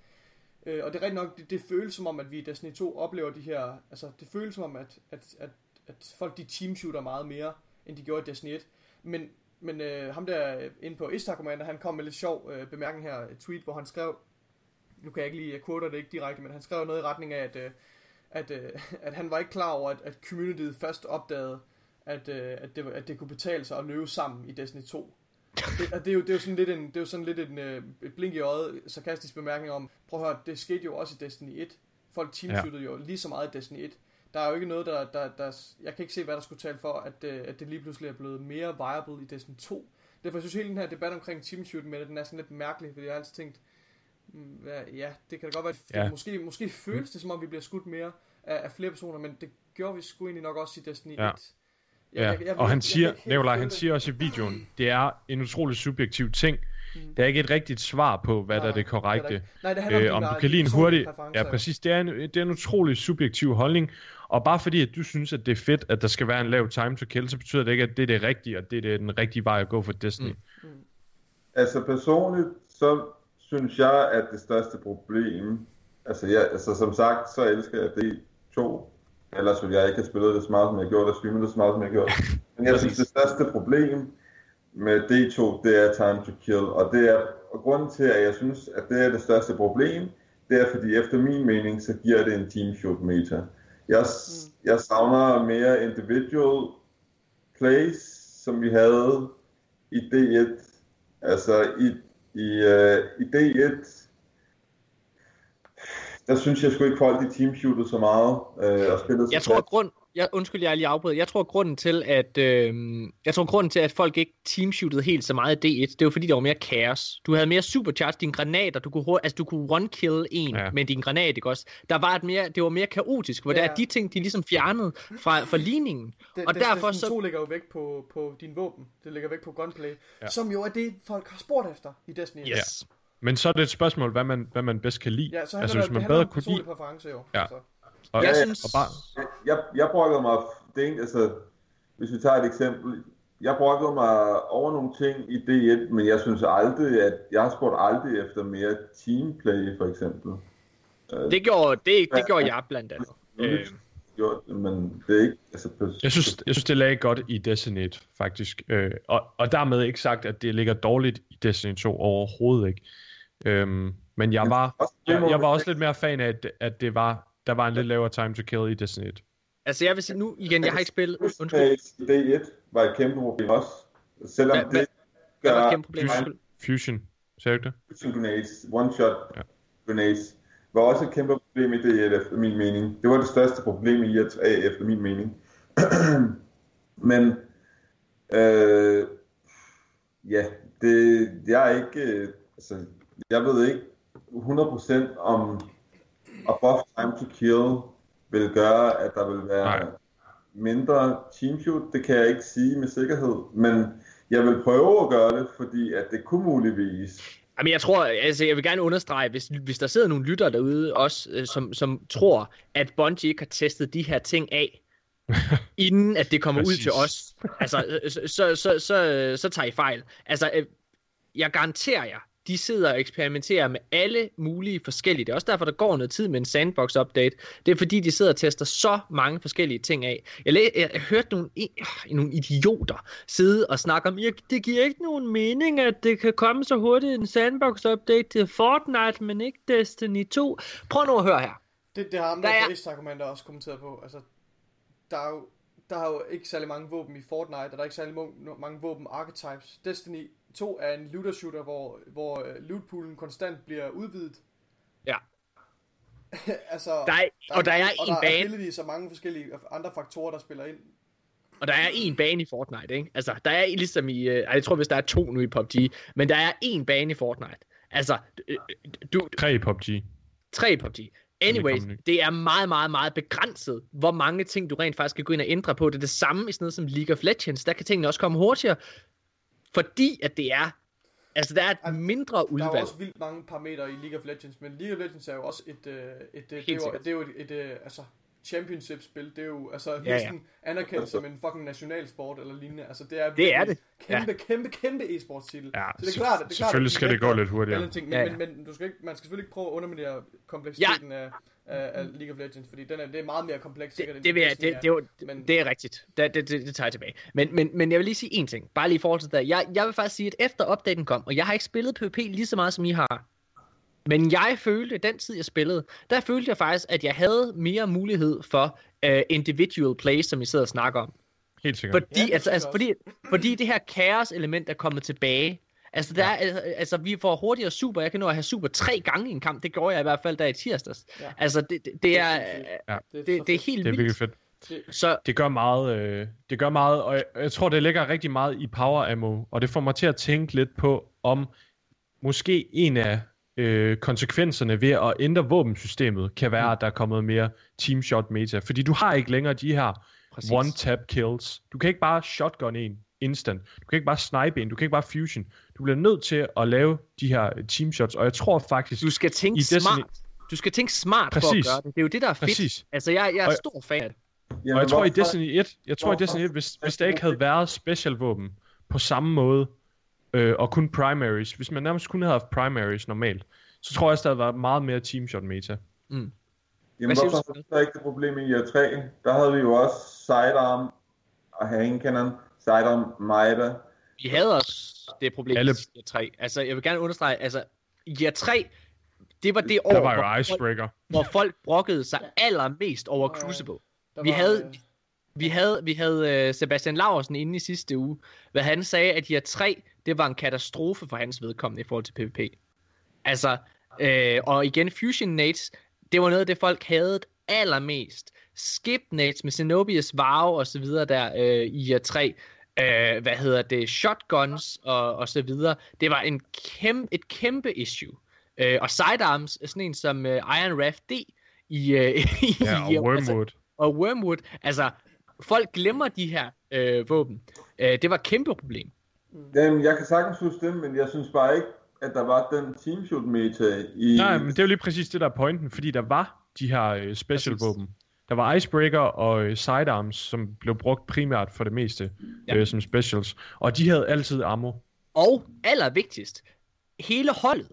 Øh, og det er rigtig nok, det, det føles som om, at vi i Destiny 2 oplever de her, altså det føles som om, at, at, at, at folk de teamshooter meget mere, end de gjorde i Destiny 1. Men, men øh, ham der øh, inde på Istar Commander, han kom med lidt sjov øh, bemærkning her, et tweet, hvor han skrev, nu kan jeg ikke lige, jeg quoter det ikke direkte, men han skrev noget i retning af, at, øh, at, øh, (laughs) at han var ikke klar over, at, at communityet først opdagede, at, øh, at, det, var- at det kunne betale sig at løbe sammen i Destiny 2. Det, og det, er jo, det er jo sådan lidt en, det er jo sådan lidt en, øh, et blink i øjet, sarkastisk bemærkning om, prøv at høre, det skete jo også i Destiny 1. Folk teamshootede ja. jo lige så meget i Destiny 1. Der er jo ikke noget, der, der, der, jeg kan ikke se, hvad der skulle tale for, at, øh, at det lige pludselig er blevet mere viable i Destiny 2. Derfor synes jeg, hele den her debat omkring teamshoot med det, den er sådan lidt mærkelig, fordi jeg har altid tænkt, mm, ja, det kan da godt være, ja. måske, måske føles det som om, vi bliver skudt mere af, af flere personer, men det gjorde vi sgu egentlig nok også i Destiny Ja. 1. Ja, og han siger, Nikolaj, han siger også i videoen, det er en utrolig subjektiv ting. Der er ikke et rigtigt svar på, hvad der er det korrekte. Nej, det handler Øh, om dine du kan lide en hurtig... Ja, præcis. Det er, en, det er en utrolig subjektiv holdning. Og bare fordi, at du synes, at det er fedt, at der skal være en lav time to kill, så betyder det ikke, at det er det rigtige, og det er den rigtige vej at gå for Destiny. Mm. Altså personligt, så synes jeg, at det største problem, altså, jeg, altså som sagt, så elsker jeg D2, ellers ville jeg ikke have spillet det så meget, som jeg gjorde, og streamet det så meget, som jeg gjorde. (laughs) Men jeg synes, det største problem med D2, det er time to kill, og det er, og grunden til, at jeg synes, at det er det største problem, det er, fordi efter min mening, så giver det en team shoot meta. Jeg, jeg savner mere individual plays, som vi havde i D1. Altså i, i, uh, i D1, der synes jeg sgu ikke folk, de teamshootede så meget uh, og spillede så Jeg tror, grund, jeg, undskyld, jeg er lige afbryder. Jeg tror, grunden til, at, øh, jeg tror, grunden til, at folk ikke teamshootede helt så meget i D1, det var fordi, der var mere kaos. Du havde mere supercharge, dine granater, du kunne, altså, du kunne one-kill en Ja. ja. med din granat, ikke også? Der var et mere, det var mere kaotisk, hvor ja. Ja. der er de ting, de ligesom fjernede fra, fra ligningen. Det, og det, derfor Destiny så... 2 ligger jo væk på, på din våben. Det ligger væk på gunplay. Ja. Ja. Som jo er det, folk har spurgt efter i Destiny. Yes. Men så er det et spørgsmål, hvad man, hvad man bedst kan lide. Ja, så altså, det, hvis man bedre kunne lide... præference jo. Ja. Altså. Og, Jeg ja, synes- og bare, Jeg, jeg brokkede mig, det er altså, hvis vi tager et eksempel, jeg brokkede mig over nogle ting i D1, men jeg synes aldrig, at jeg har spurgt aldrig efter mere teamplay, for eksempel. Det gjorde, det, det gjorde jeg blandt andet. Øh. Gjort, det, men det er ikke, altså, Jeg synes, jeg synes det lagde godt i Destiny 1, faktisk. Øh, og, og dermed ikke sagt, at det ligger dårligt i Destiny 2 overhovedet ikke. Øhm, men jeg var, jeg, jeg var også lidt mere fan af, at, at det var, der var en lidt lavere time to kill i Destiny 1. Altså, jeg vil sige nu igen, jeg har ikke spillet... Undskyld, Undskyld. i D1 var et kæmpe problem også. Selvom Hvad- hvad- det var gør et kæmpe problem. Undskyld. Fusion, sagde du ikke det? Fusion grenades, one-shot Ja. grenades, var også et kæmpe problem i D1 efter min mening. Det var det største problem i IR3 efter min mening. (clears throat) Men øh, ja, det, jeg er ikke, øh, altså, jeg ved ikke 100% om above time to kill vil gøre, at der vil være Nej. Mindre teamshoot. Det kan jeg ikke sige med sikkerhed, men jeg vil prøve at gøre det, fordi at det kunne muligvis Jamen, jeg tror, altså, jeg vil gerne understrege, hvis, hvis der sidder nogle lyttere derude også, øh, som, som tror, at Bungie ikke har testet de her ting af, (laughs) inden at det kommer ud til os, altså, øh, så, så, så, så, så tager I fejl. Altså, øh, jeg garanterer jer, de sidder og eksperimenterer med alle mulige forskellige. Det er også derfor, der går noget tid med en sandbox-update. Det er fordi, de sidder og tester så mange forskellige ting af. Jeg, læ- jeg, jeg hørte nogle, øh, nogle idioter sidde og snakke om, ja, det giver ikke nogen mening, at det kan komme så hurtigt en sandbox-update til Fortnite, men ikke Destiny 2. Prøv nu at høre her. Det, det har ham Der er- Commander også kommenteret på. Altså, der er jo der er jo ikke særlig mange våben i Fortnite, og der er ikke særlig mange våben archetypes. Destiny 2 er en looter shooter, hvor, hvor øh, lootpoolen konstant bliver udvidet. Ja. (laughs) altså, Der er, og der er og en der bane, er og mange forskellige andre faktorer, der spiller ind. og der er en bane i Fortnite, ikke? Altså, der er ligesom i, øh, jeg tror, hvis der er to nu i PUBG, men der er en bane i Fortnite. Altså, øh, du, Tre i PUBG. tre i PUBG. Anyways, det er meget, meget, meget begrænset, hvor mange ting, du rent faktisk kan gå ind og ændre på. Det er det samme i sådan noget som League of Legends. Der kan tingene også komme hurtigere, fordi at det er, altså der er et mindre Der er udvalg. også vildt mange parametre i League of Legends, men League of Legends er jo også et, øh, et, et det, er jo, det er jo et, et, øh, altså, championship-spil, det er jo altså Ja, ja. næsten anerkendt som en fucking nationalsport eller lignende. Altså det er, Det er virkelig Kæmpe, kæmpe, kæmpe e-sportstitel. Ja, så det er klart, det er klart, selvfølgelig at de skal det gå lidt hurtigere. Ting, men, Ja, ja, ja. ja. Men, men, du skal ikke, man skal selvfølgelig ikke prøve at underminere kompleksiteten af, af, af, League of Legends, fordi den er, det er meget mere kompleks. sikkert, Det, end det, vil jeg, Destiny det, det, jo- Men- det er rigtigt. Det, det, det, det tager jeg tilbage. Men, men, men jeg vil lige sige en ting. Bare lige i forhold til det. Jeg, jeg vil faktisk sige, at efter opdaten kom, og jeg har ikke spillet PvP lige så meget, som I har. Men jeg følte, den tid jeg spillede, der følte jeg faktisk, at jeg havde mere mulighed for uh, individual play, som I sidder og snakker om. Helt sikkert. Fordi, Ja, det altså, altså, fordi, fordi det her kaos-element er kommet tilbage. Altså, der er, altså, vi får hurtigere super. Jeg kan nå at have super tre gange i en kamp. Det gjorde jeg i hvert fald der i tirsdags. Ja. Altså, det, det, det er, sindssygt. Ja. det, det, det er helt Det er vildt. virkelig fedt. Så Det gør meget, øh, det gør meget, og jeg, jeg tror, det ligger rigtig meget i power ammo, og det får mig til at tænke lidt på, om måske en af øh, konsekvenserne ved at ændre våbensystemet, kan være, at der er kommet mere team shot meta, fordi du har ikke længere de her Præcis. one tap kills. Du kan ikke bare shotgun en instant. Du kan ikke bare snipe en. Du kan ikke bare fusion. Du bliver nødt til at lave de her team shots, og jeg tror faktisk, Du skal tænke I Destiny- smart. Du skal tænke smart for at Præcis. gøre det. Det er jo det, der er fedt. Præcis. Altså, jeg, jeg er Og- stor fan af det. Jamen, Og jeg tror i Destiny 1, jeg tror i Destiny 1, hvis, hvis der ikke havde været specialvåben på samme måde, øh, og kun primaries, hvis man nærmest kun havde haft primaries normalt, så tror jeg også, der havde været meget mere teamshot meta. Jamen, Hvad hvorfor du, havde der ikke det problem i year 3? Der havde vi jo også sidearm og hang sidearm Maida. Vi havde også det problem Alle- i year 3. Altså, jeg vil gerne understrege, altså, year 3, det var det år, Der var hvor, jo folk, Icebreaker. hvor folk brokkede sig allermest over. Crucible. Der Vi var, havde- øh, Vi havde, vi havde uh, Sebastian Laursen inde i sidste uge, hvad han sagde, at year 3, det var en katastrofe for hans vedkommende i forhold til PvP. Altså, øh, og igen, Fusion Nades, det var noget af det, folk havde allermest. Skip Nades med Xenobius Vow og så videre der øh, i year 3. Øh, hvad hedder det? Shotguns og, og så videre. Det var en kæmpe, et kæmpe issue. Øh, og sidearms, sådan en som øh, Iron Raft D i, øh, (laughs) i Ja, og altså, Wormwood. og Wormwood. Altså, folk glemmer de her øh, våben. Øh, det var et kæmpe problem. Jamen, jeg kan sagtens huske det, men jeg synes bare ikke, at der var den teamshoot meta i... Nej, men det er jo lige præcis det, der er pointen, fordi der var de her øh, specialvåben. Der var Icebreaker og øh, Sidearms, som blev brugt primært for det meste Ja. ja. øh, som specials. Og de havde altid ammo. Og allervigtigst, hele holdet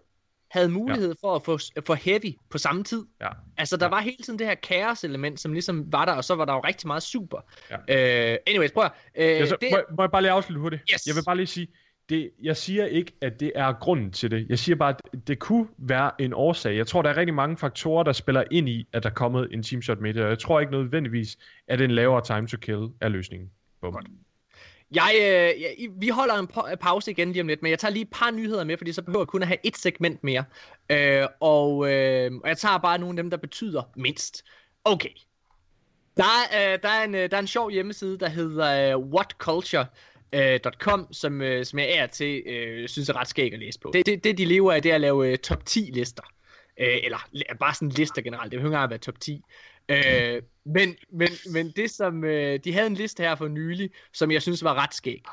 havde mulighed ja. for at få, få heavy på samme tid. Ja. Altså, der var hele tiden det her kaos-element, som ligesom var der, og så var der jo rigtig meget super. Ja. Øh, anyways, prøv at, øh, Jeg, så, det, må, må jeg bare lige afslutte hurtigt? Yes. Jeg vil bare lige sige, det, jeg siger ikke, at det er grunden til det. Jeg siger bare, at det kunne være en årsag. Jeg tror, der er rigtig mange faktorer, der spiller ind i, at der er kommet en teamshot med Og jeg tror ikke nødvendigvis, at en lavere time to kill er løsningen. Bum. Godt. Jeg, øh, jeg, vi holder en pa- pause igen lige om lidt, men jeg tager lige et par nyheder med, fordi så behøver jeg kun at have et segment mere. Øh, og, øh, og jeg tager bare nogle af dem, der betyder mindst. Okay. Der øh, der, er en, øh, der er en sjov hjemmeside, der hedder øh, Øh, .com som, øh, som jeg er til øh, synes er ret skæg at læse på. Det, det, det de lever af, det er at lave øh, top 10 lister. Øh, eller la- bare sådan lister generelt. Det behøver ikke at være top 10. Øh, men, men, men det som, øh, de havde en liste her for nylig, som jeg synes var ret skæg.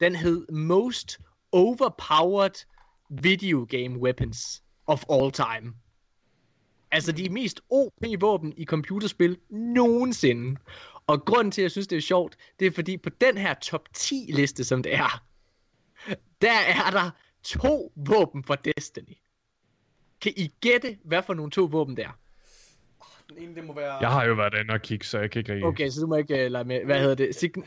Den hed Most Overpowered Video Game Weapons of All Time. Altså de mest OP-våben i computerspil nogensinde. Og grunden til, at jeg synes, det er sjovt, det er fordi på den her top 10 liste, som det er, der er der to våben fra Destiny. Kan I gætte, hvad for nogle to våben det er? Den ene, det må være... Jeg har jo været inde og kigge, så jeg kan ikke rigtig... Okay, så du må ikke uh, lade med. Hvad hedder det? Sign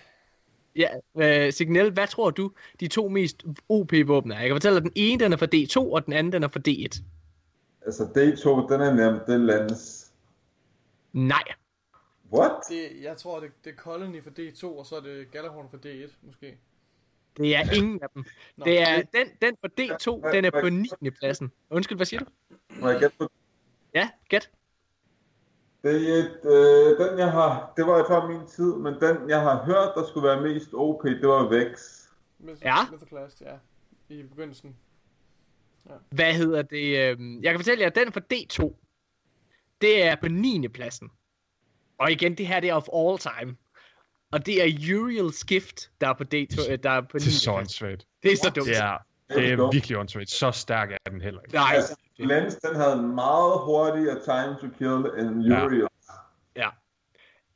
ja, uh, Signal, hvad tror du, de to mest OP-våben er? Jeg kan fortælle dig, at den ene den er for D2, og den anden den er for D1. Altså, D2, den er nemt, det lands. Nej. What? Det, jeg tror, det, det er Colony for D2, og så er det Galahorn for D1, måske. Det er ingen af dem. Nå, Det er den, den for D2, den er på 9. pladsen. Undskyld, hvad siger du? Må jeg gætte på Ja, gæt. Det er et, øh, den jeg har, det var før min tid, men den jeg har hørt, der skulle være mest OP, det var Vex. Ja. Mythoclast, ja. I begyndelsen. Hvad hedder det? øhm, Jeg kan fortælle jer, at den for D2, det er på 9. pladsen. Og igen, det her det er of all time. Og det er Uriel Skift, der er på, D2, øh, der er på 9. Det er så åndssvagt. Det er så dumt. Det er, det er virkelig åndssvagt. Så stærk er den heller ikke. Nej, Altså, Lens, den havde en meget hurtigere time to kill end Ja. Uriel. Ja.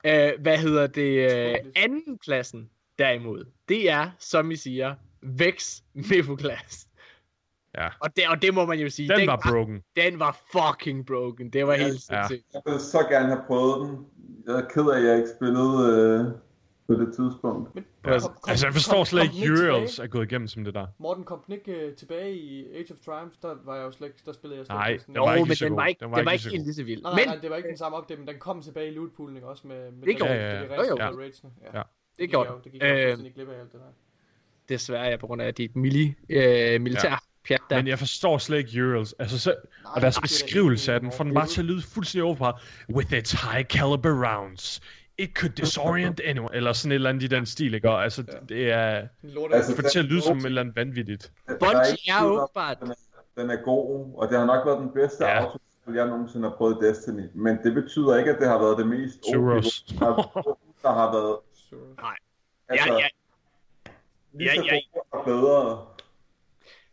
Øh, hvad hedder det? Øh, anden pladsen, derimod, det er, som I siger, Vex Mefuglas. Ja. Og det, og det må man jo sige. Den var broken. Den var fucking broken. Det var helt Ja. sindssygt. Jeg ville så gerne have prøvet den. Jeg er ked af, at jeg ikke spillede øh, på det tidspunkt. Men, Ja. kom- kom- Altså, jeg forstår kom- slet den ikke? Uriels er gået igennem som det der. Morten, kom den ikke øh, tilbage i Age of Triumph? Der var jeg jo slet ikke, der spillede jeg slet Nej, sådan- den var Jo, ikke men den var ikke, Den den var var ikke ikke lige så helt god. lige så vild. Nej, nej, det var ikke den samme opdæmning, den kom tilbage i lootpoolen ikke også med, med Det gjorde de- den. de Ja, ja, ja. på raidsene. Ja. Ja. det gik gjorde jo- den. Det gik jeg jo Øh, fuldstændig glip af alt det der. desværre, ja, på grund af dit mili, øh, militær pjat der. Men jeg forstår slet ikke Uriels. Altså, så, Nej, og deres er beskrivelse af den får den bare til at lyde fuldstændig overfra. With its high caliber rounds, it could disorient (laughs) anyone. Eller sådan et eller andet i den stil, ikke? Og altså, det- det er... Lort Altså, får det til at lyde som et eller andet vanvittigt. Er Bungie er åbenbart... Den er, den er god, og det har nok været den bedste Ja. ja. autospil, jeg nogensinde har prøvet Destiny. Men det betyder ikke, at det har været det mest Suros. der har- der har været altså, Ja, ja. lige så ja, ja. bedre.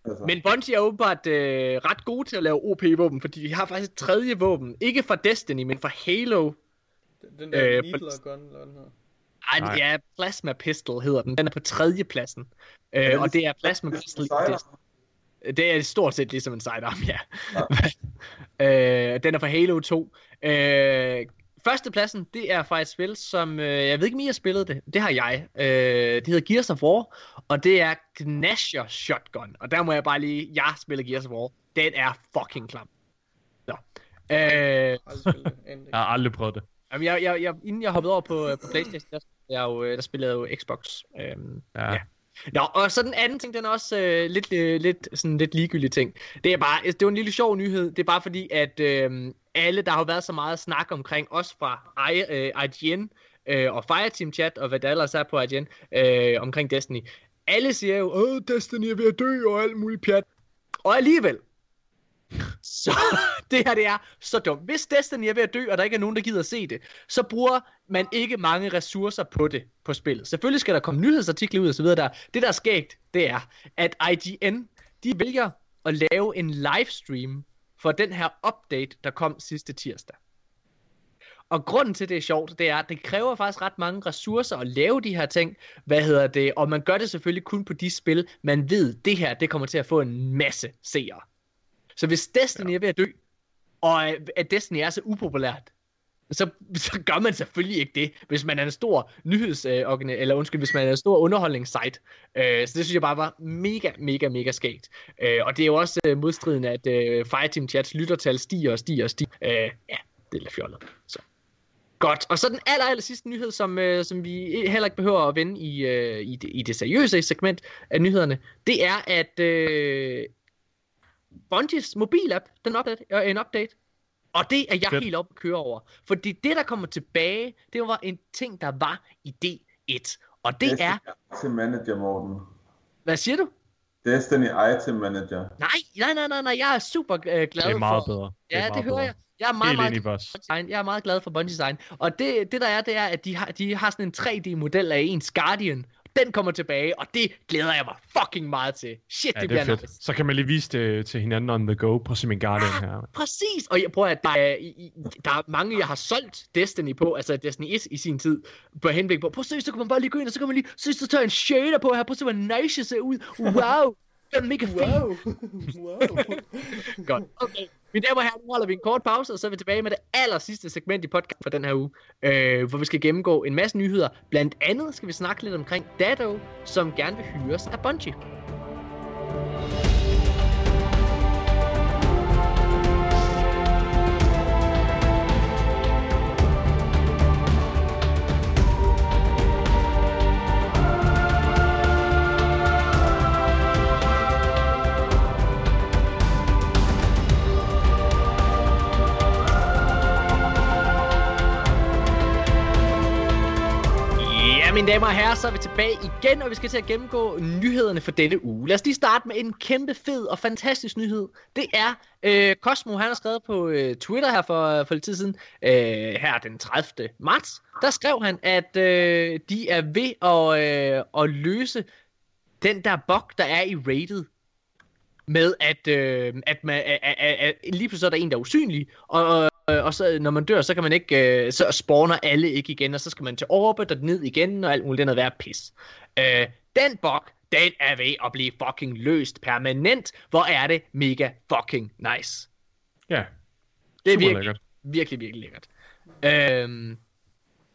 Altså, Men Bungie er åbenbart øh, ret gode til at lave OP-våben, fordi de har faktisk et tredje våben. Ikke fra Destiny, men fra Halo. Den der Øh, needler gun, eller den hedder. Ej, Nej. ja, Plasma Pistol hedder den. Den er på tredje pladsen. Øh, og det er Plasma det er Pistol. Det, det er stort set ligesom en sidearm, ja. (laughs) øh, den er fra Halo 2. Øh, førstepladsen, det er fra et spil, som... Øh, jeg ved ikke, om I har spillet det. Det har jeg. Øh, det hedder Gears of War, og det er Gnasher Shotgun. Og der må jeg bare lige... Jeg spiller Gears of War. Den er fucking klam. Så. Øh. Jeg har aldrig prøvet det. Jamen, jeg, jeg, jeg, inden jeg hoppede over på, øh, på Playstation, der, jeg jo, øh, der spillede jeg jo Xbox. Øhm, Ja. Ja. Nå, og så den anden ting, den er også øh, lidt, øh, lidt, sådan lidt ligegyldig ting. Det er bare, det var en lille sjov nyhed. Det er bare fordi, at øh, alle, der har været så meget snak omkring, også fra I, øh, IGN øh, og Fireteam Chat, og hvad der ellers er på IGN, øh, omkring Destiny. Alle siger jo, åh, Destiny er ved at dø, og alt muligt pjat. Og alligevel, så (laughs) det her det er så dumt. Hvis Destiny er ved at dø, og der ikke er nogen, der gider at se det, så bruger man ikke mange ressourcer på det på spillet. Selvfølgelig skal der komme nyhedsartikler ud og så videre der. Det der er skægt, det er, at IGN, de vælger at lave en livestream for den her update, der kom sidste tirsdag. Og grunden til, det er sjovt, det er, at det kræver faktisk ret mange ressourcer at lave de her ting. Hvad hedder det? Og man gør det selvfølgelig kun på de spil, man ved, det her, det kommer til at få en masse seere. Så hvis Destiny ja. er ved at dø, og øh, at Destiny er så upopulært, så, så gør man selvfølgelig ikke det, hvis man er en stor nyheds, øh, eller undskyld, hvis man er en stor underholdningssite. Øh, så det synes jeg bare var mega, mega, mega skægt. Øh, og det er jo også øh, modstridende, at øh, Fireteam Chats lyttertal stiger og stiger og stiger. Øh, ja, det er lidt fjollet. Så. Godt, og så den aller, aller sidste nyhed, som, øh, som vi heller ikke behøver at vende i, øh, i, det, i det seriøse segment af nyhederne, det er, at øh, Bungies mobilapp, den update, er en update, og det er jeg Fedt. helt op at køre over. Fordi det, der kommer tilbage, det var en ting, der var i D1. Og det er... Item Manager, Morten. Hvad siger du? Destiny Item Manager. Nej, nej, nej, nej, nej. Jeg er super øh, glad Det er meget for... bedre. Ja, det, meget hører bedre. jeg. Jeg er meget, meget design. Jeg er meget glad for Bungie design. Og det, det der er, det er, at de har, de har sådan en 3D-model af ens Guardian. Den kommer tilbage, og det glæder jeg mig fucking meget til. Shit, Ja, det, det er bliver fedt. nice. Så kan man lige vise det til hinanden on the go. Prøv at se min Guardian her. Præcis, og jeg prøver at der er, der er mange, jeg har solgt Destiny på, altså Destiny 1 i sin tid, på henblik på, prøv at se, så kan man bare lige gå ind, og så kan man lige, så så tager jeg en shader på her, prøv at se, hvor nice jeg ser ud, wow, det er mega fedt. Wow. wow. Godt. Okay. Mine damer og herrer, nu holder vi en kort pause, og så er vi tilbage med det aller sidste segment i podcast for den her uge, øh, hvor vi skal gennemgå en masse nyheder. Blandt andet skal vi snakke lidt omkring Dado, som gerne vil hyres af Bungie. Mine damer og herrer, så er vi tilbage igen, og vi skal til at gennemgå nyhederne for denne uge. Lad os lige starte med en kæmpe fed og fantastisk nyhed. Det er øh, Cosmo, han har skrevet på øh, Twitter her for, for lidt tid siden, øh, her den 30. marts. Der skrev han, at øh, de er ved at, øh, at løse den der bug, der er i rated med at, øh, at, man, at, at, at, lige pludselig er der en, der er usynlig, og, og så når man dør, så kan man ikke, øh, så spawner alle ikke igen, og så skal man til orbit og ned igen, og alt muligt, det er noget værd pis. Øh, den bug, den er ved at blive fucking løst permanent. Hvor er det mega fucking nice. Ja, Det er virkelig, lækkert. virkelig, virkelig lækkert. Øhm,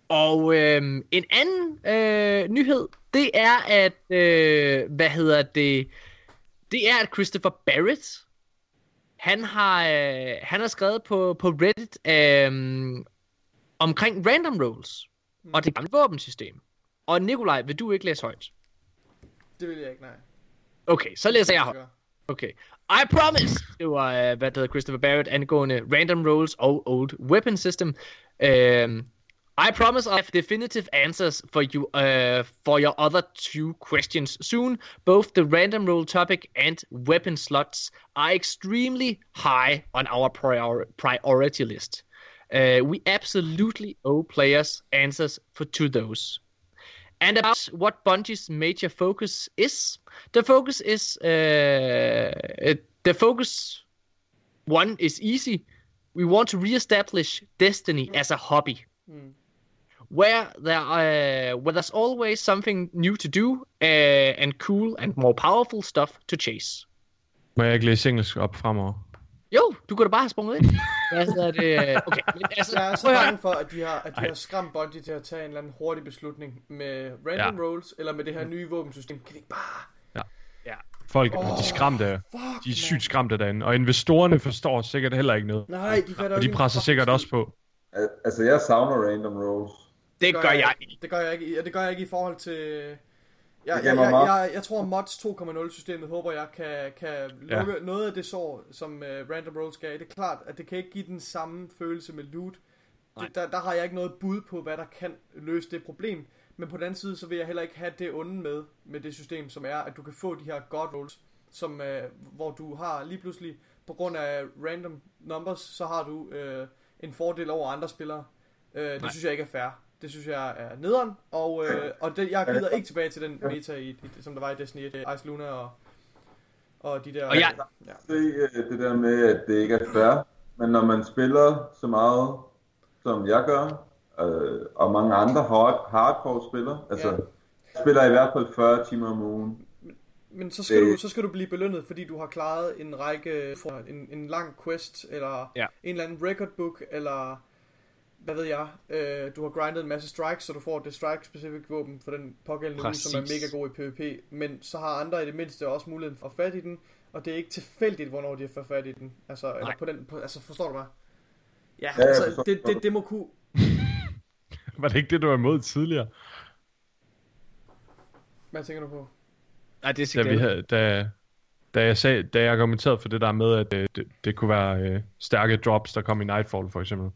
og øhm, en anden øh, nyhed, det er, at, øh, hvad hedder det, det er, at Christopher Barrett, han har, øh, han har skrevet på, på Reddit øh, omkring random rolls mm. og det gamle våbensystem. Og Nikolaj, vil du ikke læse højt? Det vil jeg ikke, nej. Okay, så læser jeg højt. Okay. I promise, det var, uh, hvad det hedder, Christopher Barrett angående random rolls og old weapon system. Um, I promise I have definitive answers for you uh, for your other two questions soon. Both the random roll topic and weapon slots are extremely high on our prior- priority list. Uh, we absolutely owe players answers for to those. And about what Bungie's major focus is, the focus is uh, the focus one is easy. We want to reestablish Destiny as a hobby, Mm. Where there uh, where there's always something new to do uh, and cool and more powerful stuff to chase. Må jeg ikke læse engelsk op fremover? Jo, du kunne da bare have sprunget ind. (laughs) Hedder det? Okay, men altså, Jeg er så at høre. bange for, at de har, at de Ej. har skræmt Bungie til at tage en eller anden hurtig beslutning med random Ja. rolls, eller med det her nye våbensystem. Kan vi ikke bare... Folk, Åh, oh, de er skræmte. Fuck, De er sygt skræmte derinde. Og investorerne forstår sikkert heller ikke noget. Nej, de fatter Og de presser sikkert også på. Al- Altså, jeg savner random rolls. Det gør jeg ikke. Det gør jeg ikke. Ja, det gør jeg ikke i forhold til... Jeg, jeg, Det jeg, jeg, jeg, tror, mods 2.0 systemet håber jeg kan, kan lukke ja. noget af det sår, som uh, random rolls gav. Det er klart, at det kan ikke give den samme følelse med loot. Det, der, der har jeg ikke noget bud på, hvad der kan løse det problem. Men på den anden side, så vil jeg heller ikke have det onde med, med det system, som er, at du kan få de her god rolls, som, uh, hvor du har lige pludselig, på grund af random numbers, så har du uh, en fordel over andre spillere. Uh, det Nej. synes jeg ikke er fair. Det synes jeg er nederen, og, øh, og det, jeg gider ikke tilbage til den meta, i, i, som der var i Destiny 1, Ice Luna og, og de der... Og jeg- ja. Se øh, det der med, at det ikke er fair, men når man spiller så meget, som jeg gør, øh, og mange andre hard, hardcore spiller, altså, Ja. spiller i hvert fald 40 timer om ugen. Men så skal, Det- du, så skal du blive belønnet, fordi du har klaret en række, for en, en lang quest, eller Ja. en eller anden record book, eller hvad ved jeg, øh, du har grindet en masse strikes, så du får det strike-specific våben for den pågældende uge, som er mega god i PvP, men så har andre i det mindste også muligheden for at få fat i den, og det er ikke tilfældigt, hvornår de har fået fat i den. Altså, eller Nej. på den, på, altså forstår du mig? Ja, Ja, altså, det, det, det må kunne... Var det ikke det, du var imod tidligere? Hvad tænker du på? Nej, det er Da, vi sikkert. havde, da, da, jeg sagde, da jeg argumenterede for det der med, at øh, det, det kunne være øh, stærke drops, der kom i Nightfall for eksempel.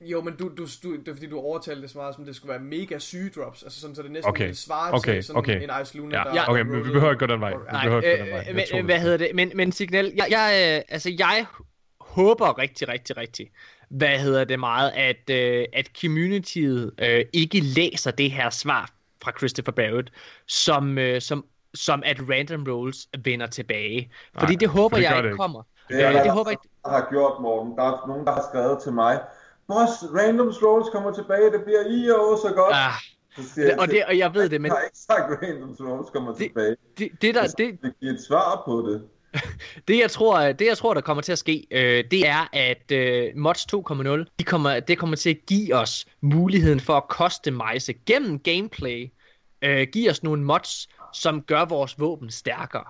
Jo, men du, du, du, det er fordi, du overtalte det så meget, som det skulle være mega syge drops. Altså sådan, så det næsten Okay, ville svare okay, til sådan okay. en Ice Luna, Ja, der Ja, okay, men vi behøver ikke gå den vej. Vi Nej, behøver ikke gå den Øh, vej. Jeg men, øh, det. hvad hedder det? Men, men Signal, jeg, jeg, øh, altså, jeg håber rigtig, rigtig, rigtig, hvad hedder det meget, at, øh, at communityet øh, ikke læser det her svar fra Christopher Barrett, som, øh, som, som at random rolls vender tilbage. Fordi Nej, det håber for det jeg ikke det kommer. Det er Øh, der, det håber jeg ikke. har gjort, Morten. Der er nogen, der har skrevet til mig, Boss, random rolls kommer tilbage, det bliver i år så godt. Ah, Så siger jeg og, det, og jeg ved det, men Jeg har ikke sagt, random rolls kommer Det- tilbage. det, det, der, det, Det giver et svar på det. (laughs) Det jeg tror, det jeg tror der kommer til at ske, øh, det er at øh, mods 2.0, de kommer, det kommer til at give os muligheden for at customize gennem gameplay, øh, give os nogle mods, som gør vores våben stærkere.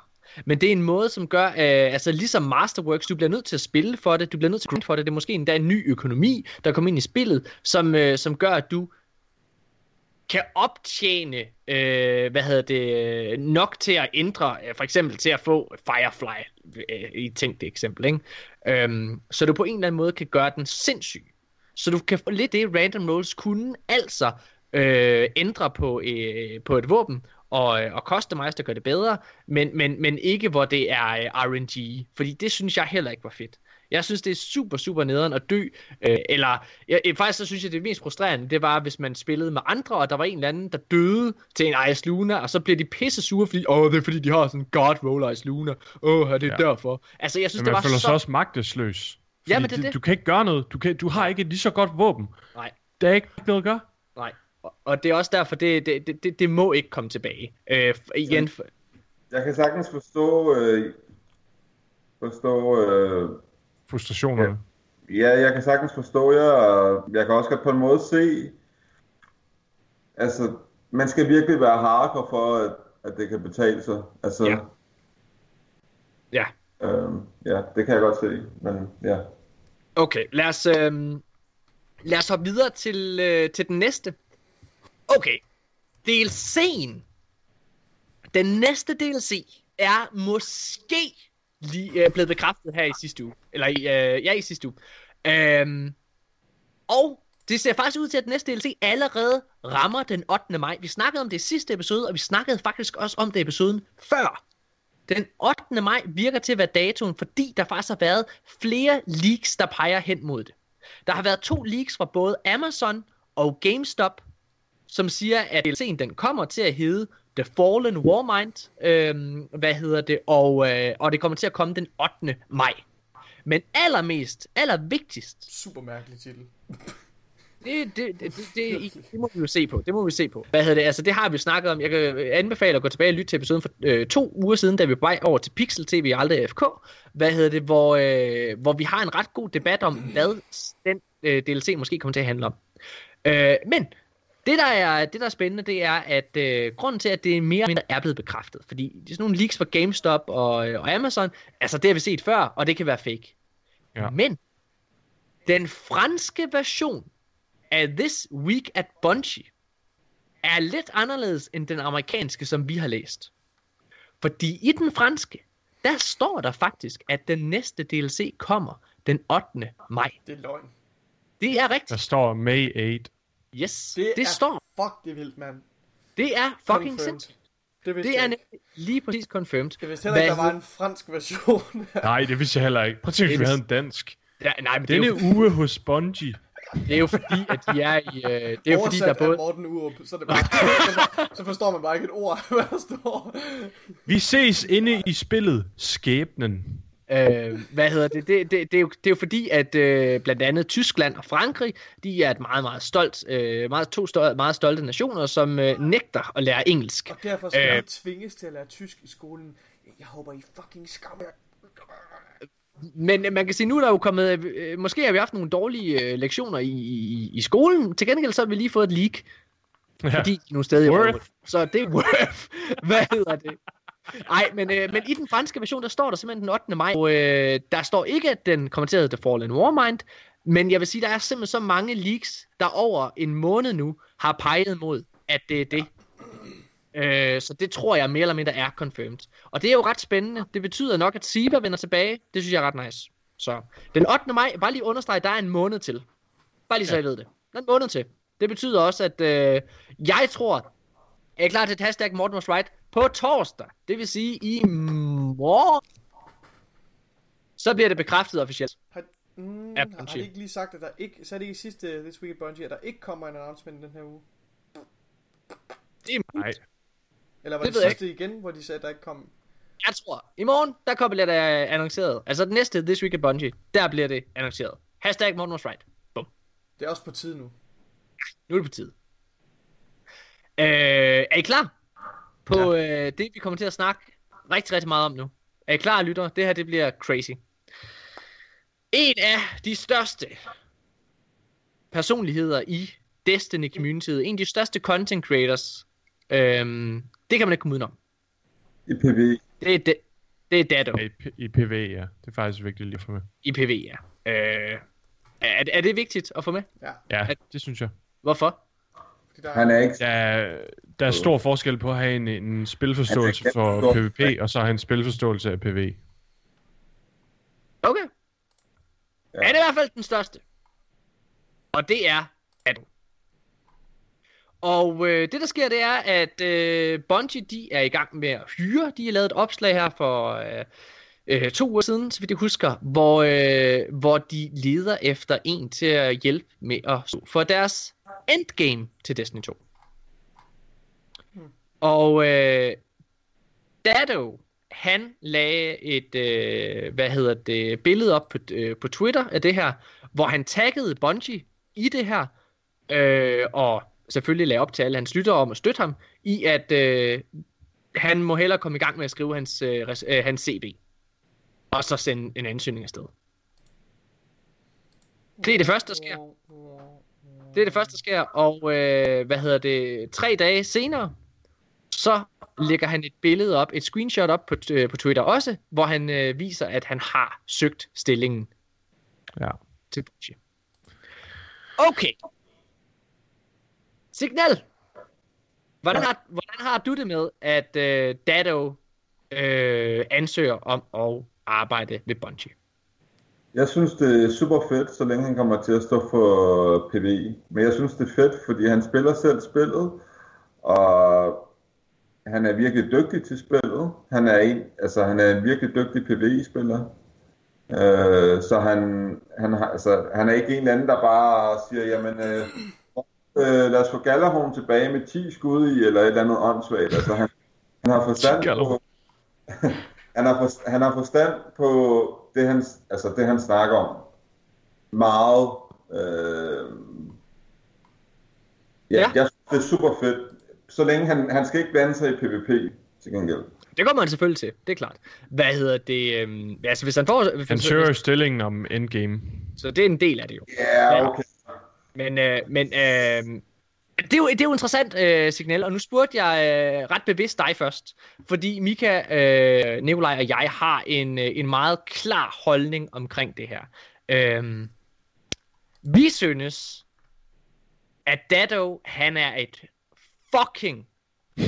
Men det er en måde, som gør, øh, altså ligesom Masterworks, du bliver nødt til at spille for det, du bliver nødt til at grind for det, det er måske endda en ny økonomi, der kommer ind i spillet, som, øh, som gør, at du kan optjene, øh, hvad hedder det, nok til at ændre, øh, for eksempel til at få Firefly, øh, i tænkte tænkt eksempel, ikke? Øhm, så du på en eller anden måde kan gøre den sindssyg. Så du kan få lidt det, random rolls kunne, altså øh, ændre på, øh, på et våben, og, øh, og customize det, gør det bedre, men, men, men ikke hvor det er øh, RNG, fordi det synes jeg heller ikke var fedt. Jeg synes, det er super, super nederen at dø. Øh, eller, jeg, faktisk så synes jeg, det mest frustrerende, det var, hvis man spillede med andre, og der var en eller anden, der døde til en Ice Luna, og så bliver de pisse sure, fordi, åh, det er fordi, de har sådan en God Roll Ice Luna. Åh, det er ja. derfor. Altså, jeg synes, Men det man var føler så... sig også magtesløs. Ja, Fordi men det er du, det. du kan ikke gøre noget. Du, kan, du har ikke et lige så godt våben. Nej. Der er ikke noget at gøre. Nej. Og, det er også derfor, det, det, det, det, må ikke komme tilbage. Øh, igen, Jeg kan sagtens forstå, øh, forstå øh, Frustrationerne. Ja, jeg kan sagtens forstå jer, og jeg kan også godt på en måde se, altså, man skal virkelig være hardcore for, at, at det kan betale sig. Altså, Ja. Ja. Øhm, ja, det kan jeg godt se, men ja. Okay, lad os, øh, lad os hoppe videre til, øh, til den næste. Okay, DLC'en. Den næste DLC er måske lige øh, blevet bekræftet her i sidste uge. Eller øh, ja, i sidste uge. Øhm, og det ser faktisk ud til, at den næste DLC allerede rammer den 8. maj. Vi snakkede om det i sidste episode, og vi snakkede faktisk også om det i episoden før. Den 8. maj virker til at være datoen, fordi der faktisk har været flere leaks, der peger hen mod det. Der har været to leaks fra både Amazon og GameStop, som siger, at DLC'en den kommer til at hedde The Fallen Warmind, øhm, hvad hedder det, og, øh, og det kommer til at komme den 8. maj. Men allermest, allervigtigst, Super mærkelig titel. (laughs) det, det, det, det, det, det må vi jo se på. Det må vi se på. Hvad hedder det? Altså, det har vi snakket om. Jeg kan anbefale at gå tilbage og lytte til episoden for øh, to uger siden, da vi var over til Pixel TV aldrig AFK. Hvad hedder det? Hvor, øh, hvor vi har en ret god debat om, (clears throat) hvad den øh, DLC måske kommer til at handle om. Øh, men det der, er, det, der er spændende, det er, at øh, grunden til, at det mere eller mindre er blevet bekræftet, fordi det er sådan nogle leaks fra GameStop og, øh, og Amazon, altså det har vi set før, og det kan være fake. Ja. Men den franske version af This Week at Bungie er lidt anderledes end den amerikanske, som vi har læst. Fordi i den franske, der står der faktisk, at den næste DLC kommer den 8. maj. Det er løgn. Det er Der rigtigt. står May 8. Yes, Det, det er, står. Fuck, det er vildt, mand. Det er fucking sindssygt. Det, Det er nemlig lige præcis confirmed. Jeg vidste heller ikke, der var en fransk version. (laughs) Nej, det vidste jeg heller ikke. Prøv at tænke, vi havde en dansk. Ja, nej, men det er, Denne jo, uge hos Bungie. det er jo fordi, at de er i... Øh, det er jo fordi, der er både... Morten Urup, så, er det bare, så, (laughs) bare, så forstår man bare ikke et ord, hvad der står. Vi ses inde i spillet Skæbnen. Øh, hvad hedder det? Det, det, det, er, jo, det er jo fordi, at øh, blandt andet Tyskland og Frankrig, de er et meget, meget stolt, øh, meget, to stol, meget stolte nationer, som øh, nægter at lære engelsk. Og derfor skal Øh. tvinges til at lære tysk i skolen. Jeg håber, I fucking skammer. Men øh, man kan sige, nu er der jo kommet, øh, måske har vi haft nogle dårlige øh, lektioner i, i, i skolen. Til gengæld så har vi lige fået et leak, Ja. fordi nogle steder i Worth. røven. Så det er worth. (laughs) Hvad hedder det? Nej, men, øh, men i den franske version, der står der simpelthen den 8. maj, og øh, der står ikke, at den kommer til at hedde The Fallen Warmind, men jeg vil sige, der er simpelthen så mange leaks, der over en måned nu har peget mod, at det er det. Øh, så det tror jeg mere eller mindre er confirmed. Og det er jo ret spændende. Det betyder nok, at Siba vender tilbage. Det synes jeg er ret nice. Så den 8. maj, bare lige understrege, der er en måned til. Bare lige så jeg ved det. Der er en måned til. Det betyder også, at øh, jeg tror, er I klar til et hashtag Morten was right? På torsdag, det vil sige i morgen, så bliver det bekræftet officielt. Har, mm, Ja, har, de ikke lige sagt, at der ikke, så er det ikke i sidste This Week at Bungie, at der ikke kommer en announcement den her uge? Det er Nej. Eller var Det det, sidste igen, hvor de sagde, at der ikke kom? Jeg tror, i morgen, der kommer det annonceret. Altså den næste This Week at Bungie, der bliver det annonceret. Hashtag Morten was right. Bum. Det er også på tid nu. Nu er det på tid. Øh, er I klar? På ja. øh, det, vi kommer til at snakke rigtig, rigtig meget om nu. Er I klar, lytter? Det her, det bliver crazy. En af de største personligheder i Destiny communityet, en af de største content creators, øhm, det kan man ikke komme udenom. I PV. Det er, det, det er Dado I, I PV, ja. Det er faktisk vigtigt lige at få med. i PV, ja. Øh, er, er det vigtigt at få med? Ja, Ja, det synes jeg. Hvorfor? Der Han er ikke... Der er, der er stor forskel på at have en, en spilforståelse Han er for kæmpe PvP, og så have en spilforståelse af PV. Okay. Ja. Ja. Er det i hvert fald den største. Og det er Ado. Og øh, det der sker, det er, at øh, Bungie de er i gang med at hyre. De har lavet et opslag her for øh, øh, to uger siden, så vidt jeg husker, hvor, øh, hvor de leder efter en til at hjælpe med at stå for deres endgame til Destiny 2. Og øh, Dado, han lagde et, øh, hvad hedder det, billede op på, øh, på Twitter af det her, hvor han taggede Bungie i det her, øh, og selvfølgelig lagde op til alle hans lyttere om at støtte ham, i at øh, han må hellere komme i gang med at skrive hans, øh, øh, hans CB, og så sende en ansøgning afsted. Det er det første, der sker. Det er det første, der sker, og øh, hvad hedder det, tre dage senere, så lægger han et billede op, et screenshot op på, øh, på Twitter også, hvor han øh, viser, at han har søgt stillingen Ja. til Bungie. Okay. Signal. Hvordan har, hvordan har du det med, at øh, Dado øh, ansøger om at arbejde ved Bungie? Jeg synes, det er super fedt, så længe han kommer til at stå for PvE. Men jeg synes, det er fedt, fordi han spiller selv spillet, og han er virkelig dygtig til spillet. Han er en, altså, han er en virkelig dygtig PvE-spiller. Øh, så han, han, har, altså, han er ikke en eller anden, der bare siger, jamen, øh, øh, lad os få Gallerhorn tilbage med 10 skud i, eller et eller andet åndssvagt. Altså, han, han har forstand på, (laughs) han har, for, han har forstand på det, han, altså det, han snakker om. Meget. Øh, ja, Ja. jeg synes, det er super fedt. Så længe han, han skal ikke blande sig i PvP, til gengæld. Det kommer han selvfølgelig til, det er klart. Hvad hedder det? Øhm, altså, hvis han får... Hvis, Han søger jo stillingen om endgame. Så det er en del af det jo. Ja, Ja. okay. Men, øh, men øh, det, er jo, det er jo interessant øh, signal, og nu spurgte jeg øh, ret bevidst dig først, fordi Mika, øh, Nikolaj og jeg har en, øh, en meget klar holdning omkring det her. Øh, vi synes, at Dado, han er et fucking. (laughs)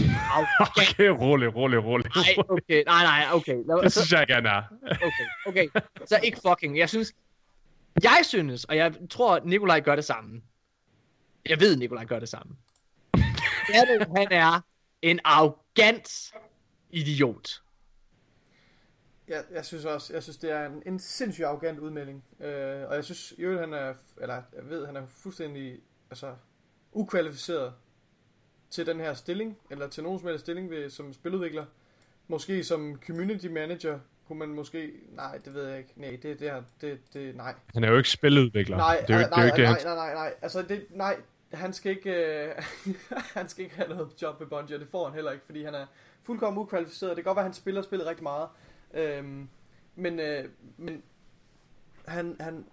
Okay, rolig, rolig, rolig. Nej, okay, nej, nej, okay. Lad, Det synes jeg gerne er. okay, okay. Så ikke fucking. Jeg synes, jeg synes, og jeg tror, Nikolaj gør det samme. Jeg ved, Nikolaj gør det samme. (laughs) Dado, han er en arrogant idiot. Jeg, jeg synes også, jeg synes, det er en, en sindssygt arrogant udmelding. Øh, og jeg synes, jo, han er, eller jeg ved, han er fuldstændig, altså, ukvalificeret til den her stilling, eller til nogen som helst stilling ved, som spiludvikler. Måske som community manager, kunne man måske, nej, det ved jeg ikke. Nej, det, det er, det, det, nej. Han er jo ikke spiludvikler. Nej, det er jo, nej, det er jo ikke det, nej, han... nej, nej, nej, altså det, nej, han skal ikke, øh, (laughs) han skal ikke have noget job ved Bungie, og det får han heller ikke, fordi han er fuldkommen ukvalificeret. Det kan godt være, at han spiller spillet rigtig meget, øhm, men, øh, men han, han,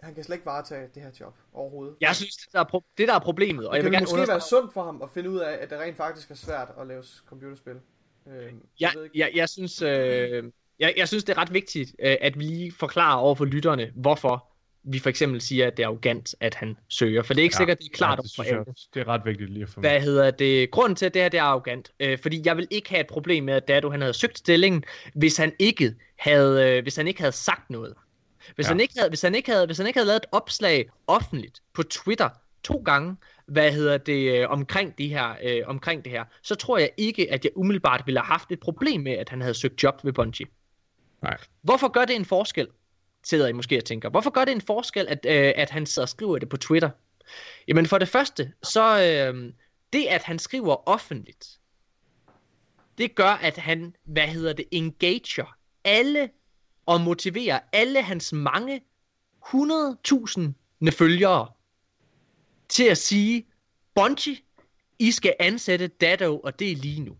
han kan slet ikke varetage det her job overhovedet. Jeg synes, det der er, pro- det der er problemet, og det jeg kan vil gerne måske være sundt for ham at finde ud af, at det rent faktisk er svært at lave computerspil. Øhm, jeg, ved ikke- jeg, jeg, synes, øh, jeg, jeg synes, det er ret vigtigt, øh, at vi lige forklarer over for lytterne, hvorfor vi for eksempel siger, at det er arrogant, at han søger. For det er ikke ja, sikkert, det er klart ja, det for synes jeg, det er ret vigtigt lige at få Hvad hedder det? Grunden til, at det her det er arrogant, øh, fordi jeg vil ikke have et problem med, at Dado han havde søgt stillingen, hvis han ikke havde, øh, hvis han ikke havde sagt noget. Hvis, ja. han ikke havde, hvis, han ikke havde, hvis han ikke havde lavet et opslag offentligt på Twitter to gange, hvad hedder det, øh, omkring, de her, øh, omkring det her, så tror jeg ikke, at jeg umiddelbart ville have haft et problem med, at han havde søgt job ved Bungie. Nej. Hvorfor gør det en forskel, sidder I måske og tænker. Hvorfor gør det en forskel, at, øh, at han sidder og skriver det på Twitter? Jamen for det første, så øh, det, at han skriver offentligt, det gør, at han, hvad hedder det, engager alle og motiverer alle hans mange 100.000 følgere til at sige, Bungie, I skal ansætte Dado, og det er lige nu.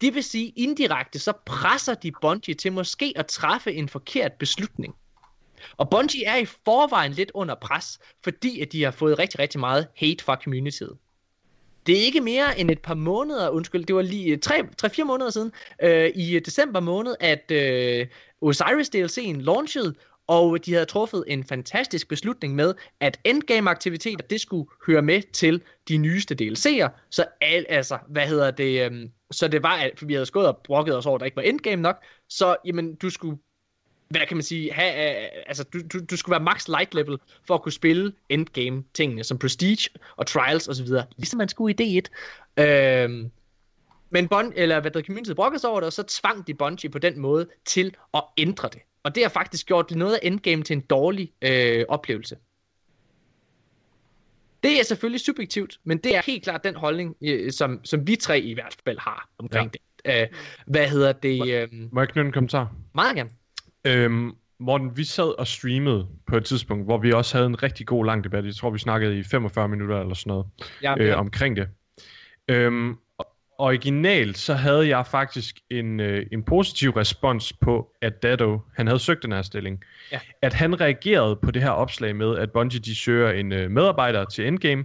Det vil sige, indirekte så presser de Bungie til måske at træffe en forkert beslutning. Og Bungie er i forvejen lidt under pres, fordi at de har fået rigtig, rigtig meget hate fra communityet. Det er ikke mere end et par måneder, undskyld, det var lige øh, 3-4 måneder siden, øh, i øh, december måned, at øh, Osiris DLC'en launchede, og de havde truffet en fantastisk beslutning med, at endgame-aktiviteter, det skulle høre med til de nyeste DLC'er, så al, altså, hvad hedder det, øh, så det var, at for vi havde skået og brokket os over, at der ikke var endgame nok, så jamen, du skulle hvad kan man sige, have, uh, altså du, du, du skulle være max light level for at kunne spille endgame tingene, som Prestige og Trials osv., ligesom man skulle i D1. Øhm, men Bond, eller hvad der community brokkede sig over det, og så tvang de Bungie på den måde til at ændre det. Og det har faktisk gjort noget af endgame til en dårlig øh, oplevelse. Det er selvfølgelig subjektivt, men det er helt klart den holdning, øh, som, som vi tre i hvert fald har omkring ja. det. Øh, hvad hedder det? Øh, Må jeg knytte en kommentar? meget gerne. Øhm, Morten, vi sad og streamede på et tidspunkt, hvor vi også havde en rigtig god lang debat. Jeg tror, vi snakkede i 45 minutter eller sådan noget Ja, øh, ja. omkring det. Øhm, originalt, så havde jeg faktisk en, øh, en positiv respons på, at Dado, han havde søgt den her stilling. Ja. At han reagerede på det her opslag med, at Bungie de søger en øh, medarbejder til Endgame,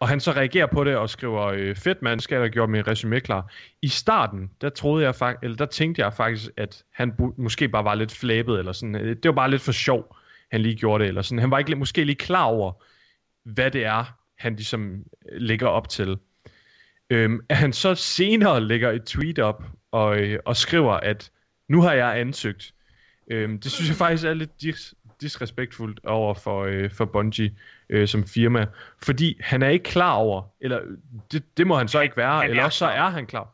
og han så reagerer på det og skriver, øh, fedt mand, skal jeg da gjort min resume klar. I starten, der troede jeg faktisk, eller der tænkte jeg faktisk, at han måske bare var lidt flabet, eller sådan. Øh, Det var bare lidt for sjov, han lige gjorde det, eller sådan. Han var ikke måske lige klar over, hvad det er, han ligesom øh, lægger op til. Øhm, at han så senere lægger et tweet op og, øh, og skriver, at nu har jeg ansøgt. Øhm, det synes jeg faktisk er lidt dis- disrespektfuldt over for, øh, for Bungie øh, som firma, fordi han er ikke klar over, eller det, det må han så ikke være, han eller er også så er han klar.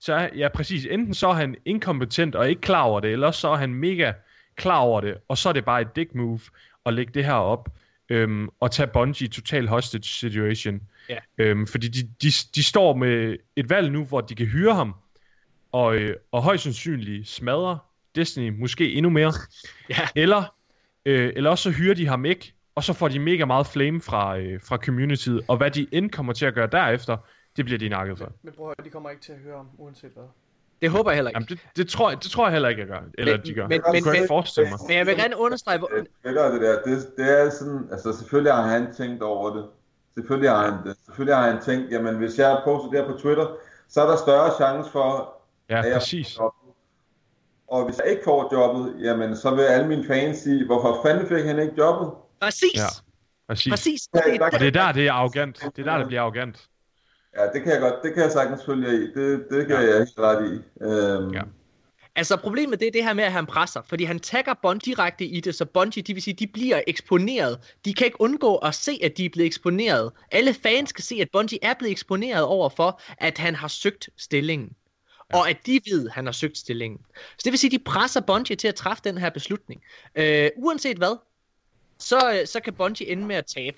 Så er, ja, præcis. Enten så er han inkompetent og ikke klar over det, eller også så er han mega klar over det, og så er det bare et dick move at lægge det her op, øhm, og tage Bungie total hostage situation. Ja. Øhm, fordi de, de, de står med et valg nu, hvor de kan hyre ham, og, øh, og højst sandsynligt smadre Destiny måske endnu mere. (laughs) Ja. Eller, øh, eller også så hyrer de ham ikke, og så får de mega meget flame fra, øh, fra communityet, og hvad de end kommer til at gøre derefter, det bliver de nakket for. Men prøv at høre, de kommer ikke til at høre om, uanset hvad. Det håber jeg heller ikke. Jamen, det, det, tror jeg, det tror jeg heller ikke, jeg gør. Eller Men- de gør. men- men- jeg men- ikke forestille mig. Men jeg vil gerne understrege, hvor, Det spiller det der, det, det er sådan, altså selvfølgelig har han tænkt over det. Selvfølgelig har han det. Selvfølgelig har han tænkt, jamen hvis jeg poster det her på Twitter, så er der større chance for, Ja, at jeg præcis. får jobbet. Og hvis jeg ikke får jobbet, jamen så vil alle mine fans sige, hvorfor fanden fik han ikke jobbet? præcis, Ja. Præcis. præcis. Ja, Det, det er der, det er arrogant. Det er der, det bliver arrogant. Ja, det kan jeg godt, det kan jeg sagtens følge jer i. Det, det kan Ja. jeg helt ret i. Øhm, Ja. Altså problemet det er det her med, at han presser, fordi han tagger Bond direkte i det, så Bungie, de vil sige, de bliver eksponeret. De kan ikke undgå at se, at de er blevet eksponeret. Alle fans kan se, at Bungie er blevet eksponeret over for, at han har søgt stillingen. Ja. Og at de ved, at han har søgt stillingen. Så det vil sige, at de presser Bungie til at træffe den her beslutning. Øh, uanset hvad, så, øh, så kan Bungie ende med at tabe.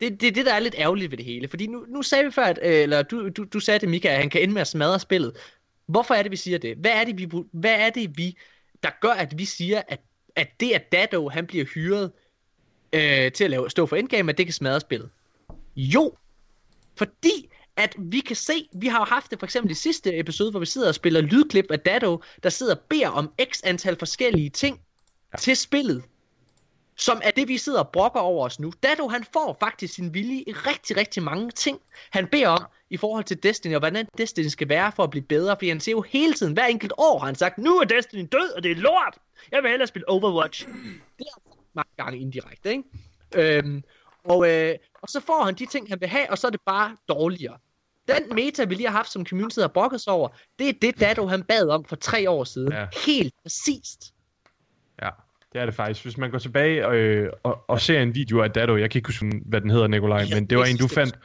Det, det er det, der er lidt ærgerligt ved det hele. Fordi nu, nu sagde vi før, at, øh, eller du, du, du sagde det, Mika, at han kan ende med at smadre spillet. Hvorfor er det, vi siger det? Hvad er det, vi, hvad er det, vi der gør, at vi siger, at, at det, at Dado, han bliver hyret øh, til at lave, stå for endgame, at det kan smadre spillet? Jo, fordi at vi kan se, vi har jo haft det for eksempel i sidste episode, hvor vi sidder og spiller lydklip af Dado, der sidder og beder om x antal forskellige ting ja. til spillet som er det, vi sidder og brokker over os nu. Dado, han får faktisk sin vilje i rigtig, rigtig mange ting, han beder om i forhold til Destiny, og hvordan Destiny skal være for at blive bedre, fordi han ser jo hele tiden, hver enkelt år har han sagt, nu er Destiny død, og det er lort, jeg vil hellere spille Overwatch. Det sagt mange gange indirekte, ikke? Øhm, og, øh, og så får han de ting, han vil have, og så er det bare dårligere. Den meta, vi lige har haft, som community har brokket sig over, det er det, Dado han bad om for tre år siden. Ja. Helt præcist. Ja, det er det faktisk. Hvis man går tilbage øh, og, og ser en video af Dado, jeg kan ikke huske, hvad den hedder, Nikolaj, Ja, men det var en, du fandt,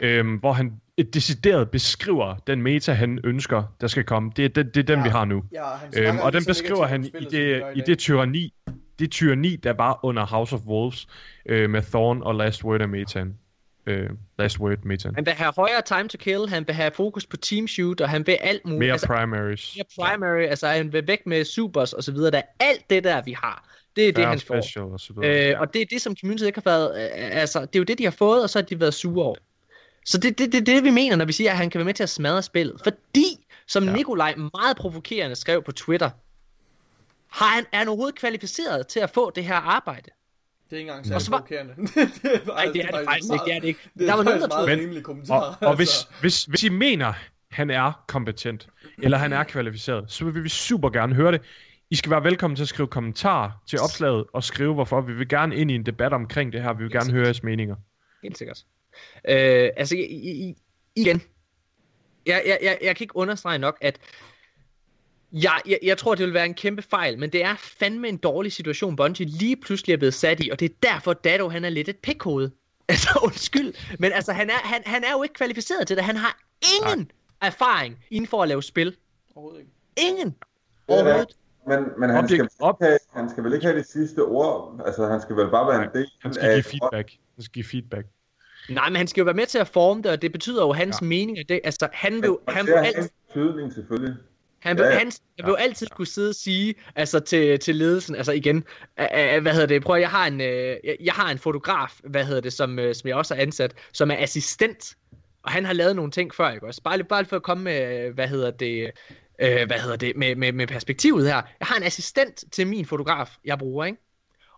øhm, hvor han et decideret beskriver den meta, han ønsker, der skal komme. Det er, det, det er den, Ja. vi har nu. Ja, Øhm, og den beskriver han i det, i det tyranni, det tyranni, der var under House of Wolves, øh, med Thorn og Last Word af metaen. Øh, last Word metaen. Han vil have højere time to kill, han vil have fokus på team shoot, og han vil alt muligt. Mere altså, primaries. mere primary, altså han vil væk med supers og så videre. Der er alt det der, vi har. Det er det, Færre han får. og så videre. Øh, og det er det, som community ikke har været... Øh, altså, det er jo det, de har fået, og så har de været sure over. Så det er det, det, det, vi mener, når vi siger, at han kan være med til at smadre spillet. Fordi, som Ja. ja. Nikolaj meget provokerende skrev på Twitter, har han, er han overhovedet kvalificeret til at få det her arbejde? Det er ikke engang Og særlig så var- provokerende. (laughs) det er Nej, det er det faktisk ikke. Det er det ikke. Det Der er var nogen, der meget Men- rimelig kommentar. Og, og hvis, altså. hvis, hvis I mener, han er kompetent, eller han er kvalificeret, så vil vi super gerne høre det. I skal være velkommen til at skrive kommentarer til opslaget, og skrive hvorfor. Vi vil gerne ind i en debat omkring det her. Vi vil gerne høre jeres meninger. Helt sikkert. Øh, altså, i, i, igen. Jeg, jeg, jeg, jeg kan ikke understrege nok, at Jeg, jeg, jeg tror, det vil være en kæmpe fejl, men det er fandme en dårlig situation, Bungie lige pludselig er blevet sat i, og det er derfor, Dado han er lidt et pikhoved. (laughs) Altså, undskyld. Men altså, han er, han, han er jo ikke kvalificeret til det. Han har ingen Nej. erfaring inden for at lave spil. Overhovedet ikke. Ingen. Overhovedet. Men, men han, skal, op- have, han skal vel ikke have det sidste ord? Altså, han skal vel bare være en del Han skal af... give feedback. Han skal give feedback. Nej, men han skal jo være med til at forme det, og det betyder jo hans ja. Mening. At det, altså, han vil, Han han vil en betydning, selvfølgelig. Han Ja, ja. han, han vil jo altid kunne sidde og sige, altså til, til ledelsen, altså igen, øh, hvad hedder det, prøv jeg har en, øh, jeg, har en fotograf, hvad hedder det, som, øh, som jeg også har ansat, som er assistent, og han har lavet nogle ting før, ikke også? Bare, bare for at komme med, hvad hedder det, øh, hvad hedder det, med, med, med perspektivet her. Jeg har en assistent til min fotograf, jeg bruger, ikke?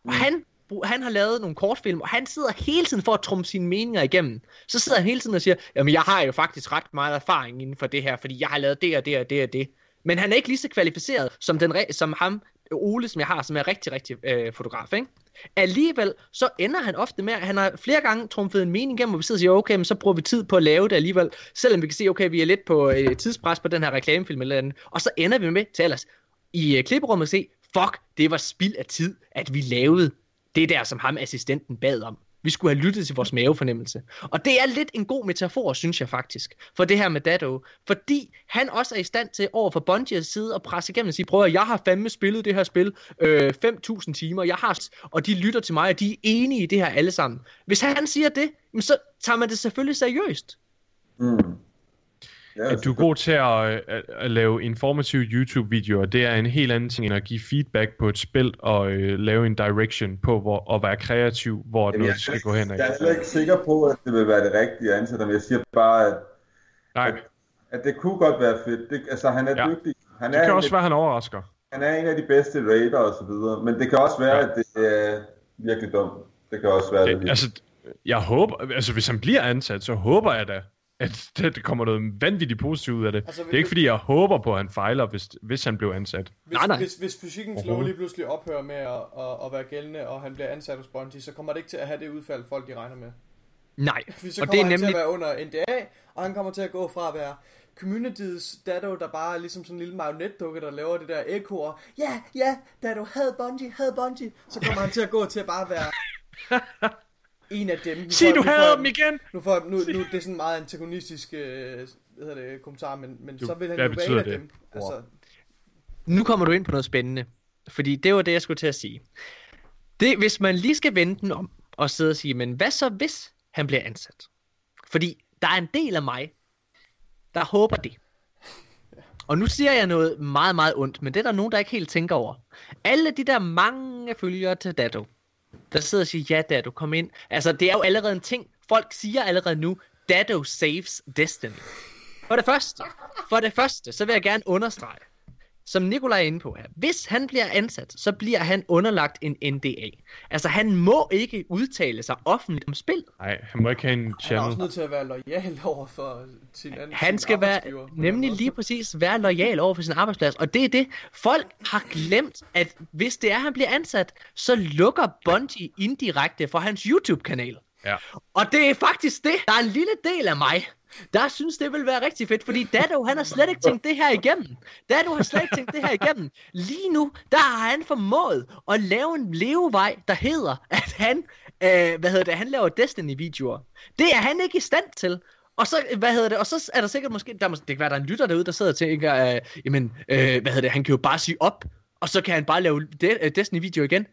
Og han, bru- han har lavet nogle kortfilm, og han sidder hele tiden for at trumpe sine meninger igennem. Så sidder han hele tiden og siger, jamen jeg har jo faktisk ret meget erfaring inden for det her, fordi jeg har lavet det og det og det og det. Men han er ikke lige så kvalificeret som, den, som ham, Ole, som jeg har, som er rigtig, rigtig øh, fotograf, ikke? Alligevel, så ender han ofte med, at han har flere gange trumfet en mening igennem, hvor vi sidder og siger, okay, men så bruger vi tid på at lave det alligevel, selvom vi kan se, okay, vi er lidt på øh, tidspres på den her reklamefilm eller andet, og så ender vi med til ellers i øh, klipperummet at se, fuck, det var spild af tid, at vi lavede det der, som ham assistenten bad om. Vi skulle have lyttet til vores mavefornemmelse. Og det er lidt en god metafor, synes jeg faktisk, for det her med Dado. Fordi han også er i stand til over for Bungies side at presse igennem og sige, prøv at jeg har fandme spillet det her spil øh, 5.000 timer, jeg har, og de lytter til mig, og de er enige i det her alle sammen. Hvis han siger det, så tager man det selvfølgelig seriøst. Mm. Ja, At du er god til at, at, at lave informative YouTube-videoer, det er en helt anden ting end at give feedback på et spil og øh, lave en direction på, hvor, og være kreativ, hvor Jamen, jeg, noget er skal slet gå hen ikke- jeg er slet ikke sikker på, at det vil være det rigtige ansat, men jeg siger bare, at, Nej, at det kunne godt være fedt. Det, altså, han er Ja. dygtig. Han det er, kan også være, at han overrasker. han er en af de bedste raider og så videre, men det kan også være, Ja. at det er virkelig dumt. Det kan også være det. Det, altså, jeg håber, altså hvis han bliver ansat, så håber jeg da, at (laughs) det, det kommer noget vanvittigt positivt ud af det. Altså, det er ikke fordi, jeg håber på, at han fejler, hvis, hvis han bliver ansat. Hvis, Nej, nej. hvis, hvis fysikkens lov lige pludselig ophører med at, at, at være gældende, og han bliver ansat hos Bungie, så kommer det ikke til at have det udfald, folk de regner med. Nej, (laughs) Fordi så og kommer det er han til nemlig... at være under NDA, og han kommer til at gå fra at være community's Dado, der bare er ligesom sådan en lille marionetdukke, der laver det der ekoer. Ja, ja, Dado havde Bungie, havde Bungie. Så kommer han til at gå til at bare være (laughs) en af dem. Nu Sig, får- du nu hader dem igen! Nu, får, nu, nu det er sådan meget antagonistisk øh, hvad hedder det, kommentar, men, men Du, så vil han jo være en af det? dem. Altså, Nu kommer du ind på noget spændende. Fordi det var det, jeg skulle til at sige. Det, hvis man lige skal vende den om og sidde og sige, men hvad så hvis han bliver ansat? Fordi der er en del af mig, der håber det. Og nu siger jeg noget meget, meget ondt, men det er der nogen, der ikke helt tænker over. Alle de der mange følgere til Dado, der sidder og siger, ja du kom ind. Altså, det er jo allerede en ting. Folk siger allerede nu, Dado saves Destiny. For det første, for det første, så vil jeg gerne understrege, som Nikolaj er inde på her, hvis han bliver ansat, så bliver han underlagt en NDA. Altså, han må ikke udtale sig offentligt om spil. Nej, han må ikke have en han er også channel. nødt til at være lojal over for sin anden Han skal være, nemlig lige præcis være lojal over for sin arbejdsplads. Og det er det, folk har glemt, at hvis det er, han bliver ansat, så lukker Bungie indirekte for hans YouTube-kanal. Ja. Og det er faktisk det. Der er en lille del af mig, der synes, det vil være rigtig fedt, fordi Dado, han har slet ikke tænkt det her igennem. Dado har slet ikke tænkt det her igennem. Lige nu, der har han formået at lave en levevej, der hedder, at han, øh, hvad hedder det, han laver Destiny-videoer. Det er han ikke i stand til. Og så, hvad hedder det, og så er der sikkert måske, der, må- det kan være, der er en lytter derude, der sidder og tænker, øh, jamen, øh, hvad hedder det, han kan jo bare sige op, og så kan han bare lave de, øh, Destiny-video igen.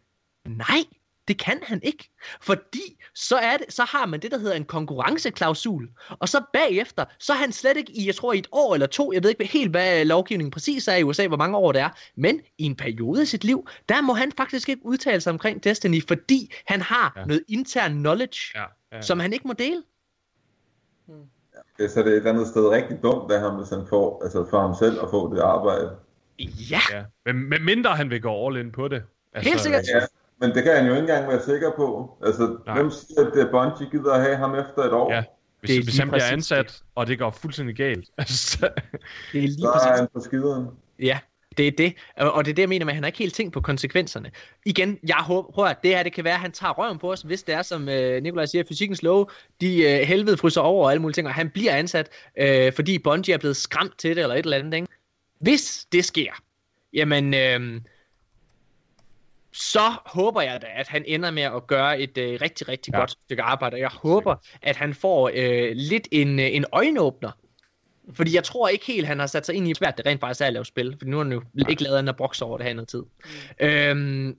Nej, det kan han ikke. Fordi så, er det, så har man det, der hedder en konkurrenceklausul. Og så bagefter, så er han slet ikke i, jeg tror i et år eller to, jeg ved ikke helt, hvad lovgivningen præcis er i USA, hvor mange år det er, men i en periode af sit liv, der må han faktisk ikke udtale sig omkring Destiny, fordi han har ja. Ja. noget intern knowledge, Ja, ja. som han ikke må dele. Det, så det er et eller andet sted rigtig dumt af ham, hvis han får, altså for ham selv at få det arbejde. Ja, ja. Men, men mindre han vil gå all in på det. Altså, Helt sikkert. Ja, men det kan han jo ikke engang være sikker på. Altså, Nej. hvem siger, at Bungie gider at have ham efter et år? Ja. Det Hvis, er hvis han bliver ansat, og det går fuldstændig galt, (laughs) altså, det er lige Så er han på skideren. Ja, det er det. Og det er det, jeg mener med, at han har ikke helt tænkt på konsekvenserne. Igen, jeg håber, at det her, det kan være, at han tager røven på os, hvis det er, som øh, Nikolaj siger, fysikkens lov, de øh, helvede fryser over og alle mulige ting, og han bliver ansat, øh, fordi Bungie er blevet skræmt til det, eller et eller andet, ikke? Hvis det sker, jamen, øh, så håber jeg da, at han ender med at gøre et øh, rigtig, rigtig Ja. ja. godt stykke arbejde. Og jeg håber, at han får øh, lidt en, øh, en øjenåbner. Fordi jeg tror ikke helt, han har sat sig ind i, svært det rent faktisk er at lave spil. For nu har han jo ikke lavet andet boks over det her i noget tid. Mm. Øhm,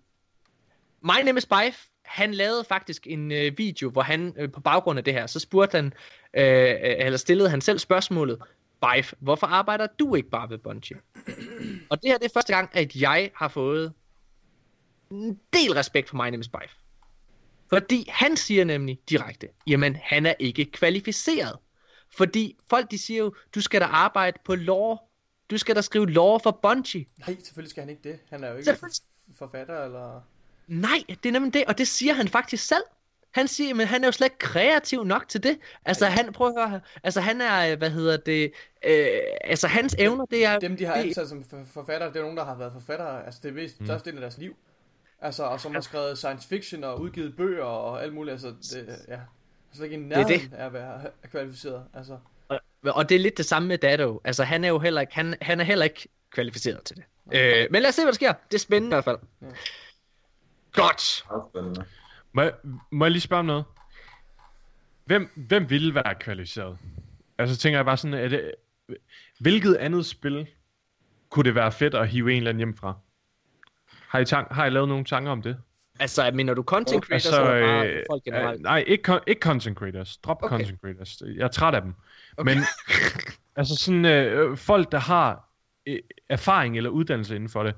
My Name is Bife, han lavede faktisk en øh, video, hvor han øh, på baggrund af det her, så spurgte han, øh, eller stillede han selv spørgsmålet, Bife, hvorfor arbejder du ikke bare ved Bungie? Og det her det er første gang, at jeg har fået en del respekt for My Name is Bife. Fordi han siger nemlig direkte, jamen han er ikke kvalificeret. Fordi folk de siger jo, du skal da arbejde på lore. Du skal da skrive lore for Bungie. Nej, selvfølgelig skal han ikke det. Han er jo ikke forfatter, eller... Nej, det er nemlig det, og det siger han faktisk selv. Han siger, men han er jo slet ikke kreativ nok til det. Altså, han, prøv at høre. Altså, han er, hvad hedder det, øh, altså, hans evner, det er... Dem, de har ansat som for- forfattere, det er nogen, der har været forfattere, altså det er mest mm. største del af deres liv. Altså, og som har skrevet science fiction og udgivet bøger og alt muligt, altså, det, ja. Altså, ikke en er det. nærheden af at være kvalificeret, altså. og, og det er lidt det samme med Dado. Altså, han er jo heller ikke, han, han er heller ikke kvalificeret til det. Øh, men lad os se, hvad der sker. Det er spændende i hvert fald. Ja. Godt. Må jeg, må jeg lige spørge om noget? Hvem, hvem ville være kvalificeret? Altså tænker jeg bare sådan, er det, hvilket andet spil kunne det være fedt at hive en eller anden hjem fra? Har I, tank, har I lavet nogle tanker om det? Altså, mener du content creators, Altså, eller bare øh, folk generelt? Øh, nej, ikke, ikke content creators. Drop Okay. content creators. Jeg er træt af dem. Okay. Men (laughs) altså sådan øh, folk, der har øh, erfaring eller uddannelse inden for det.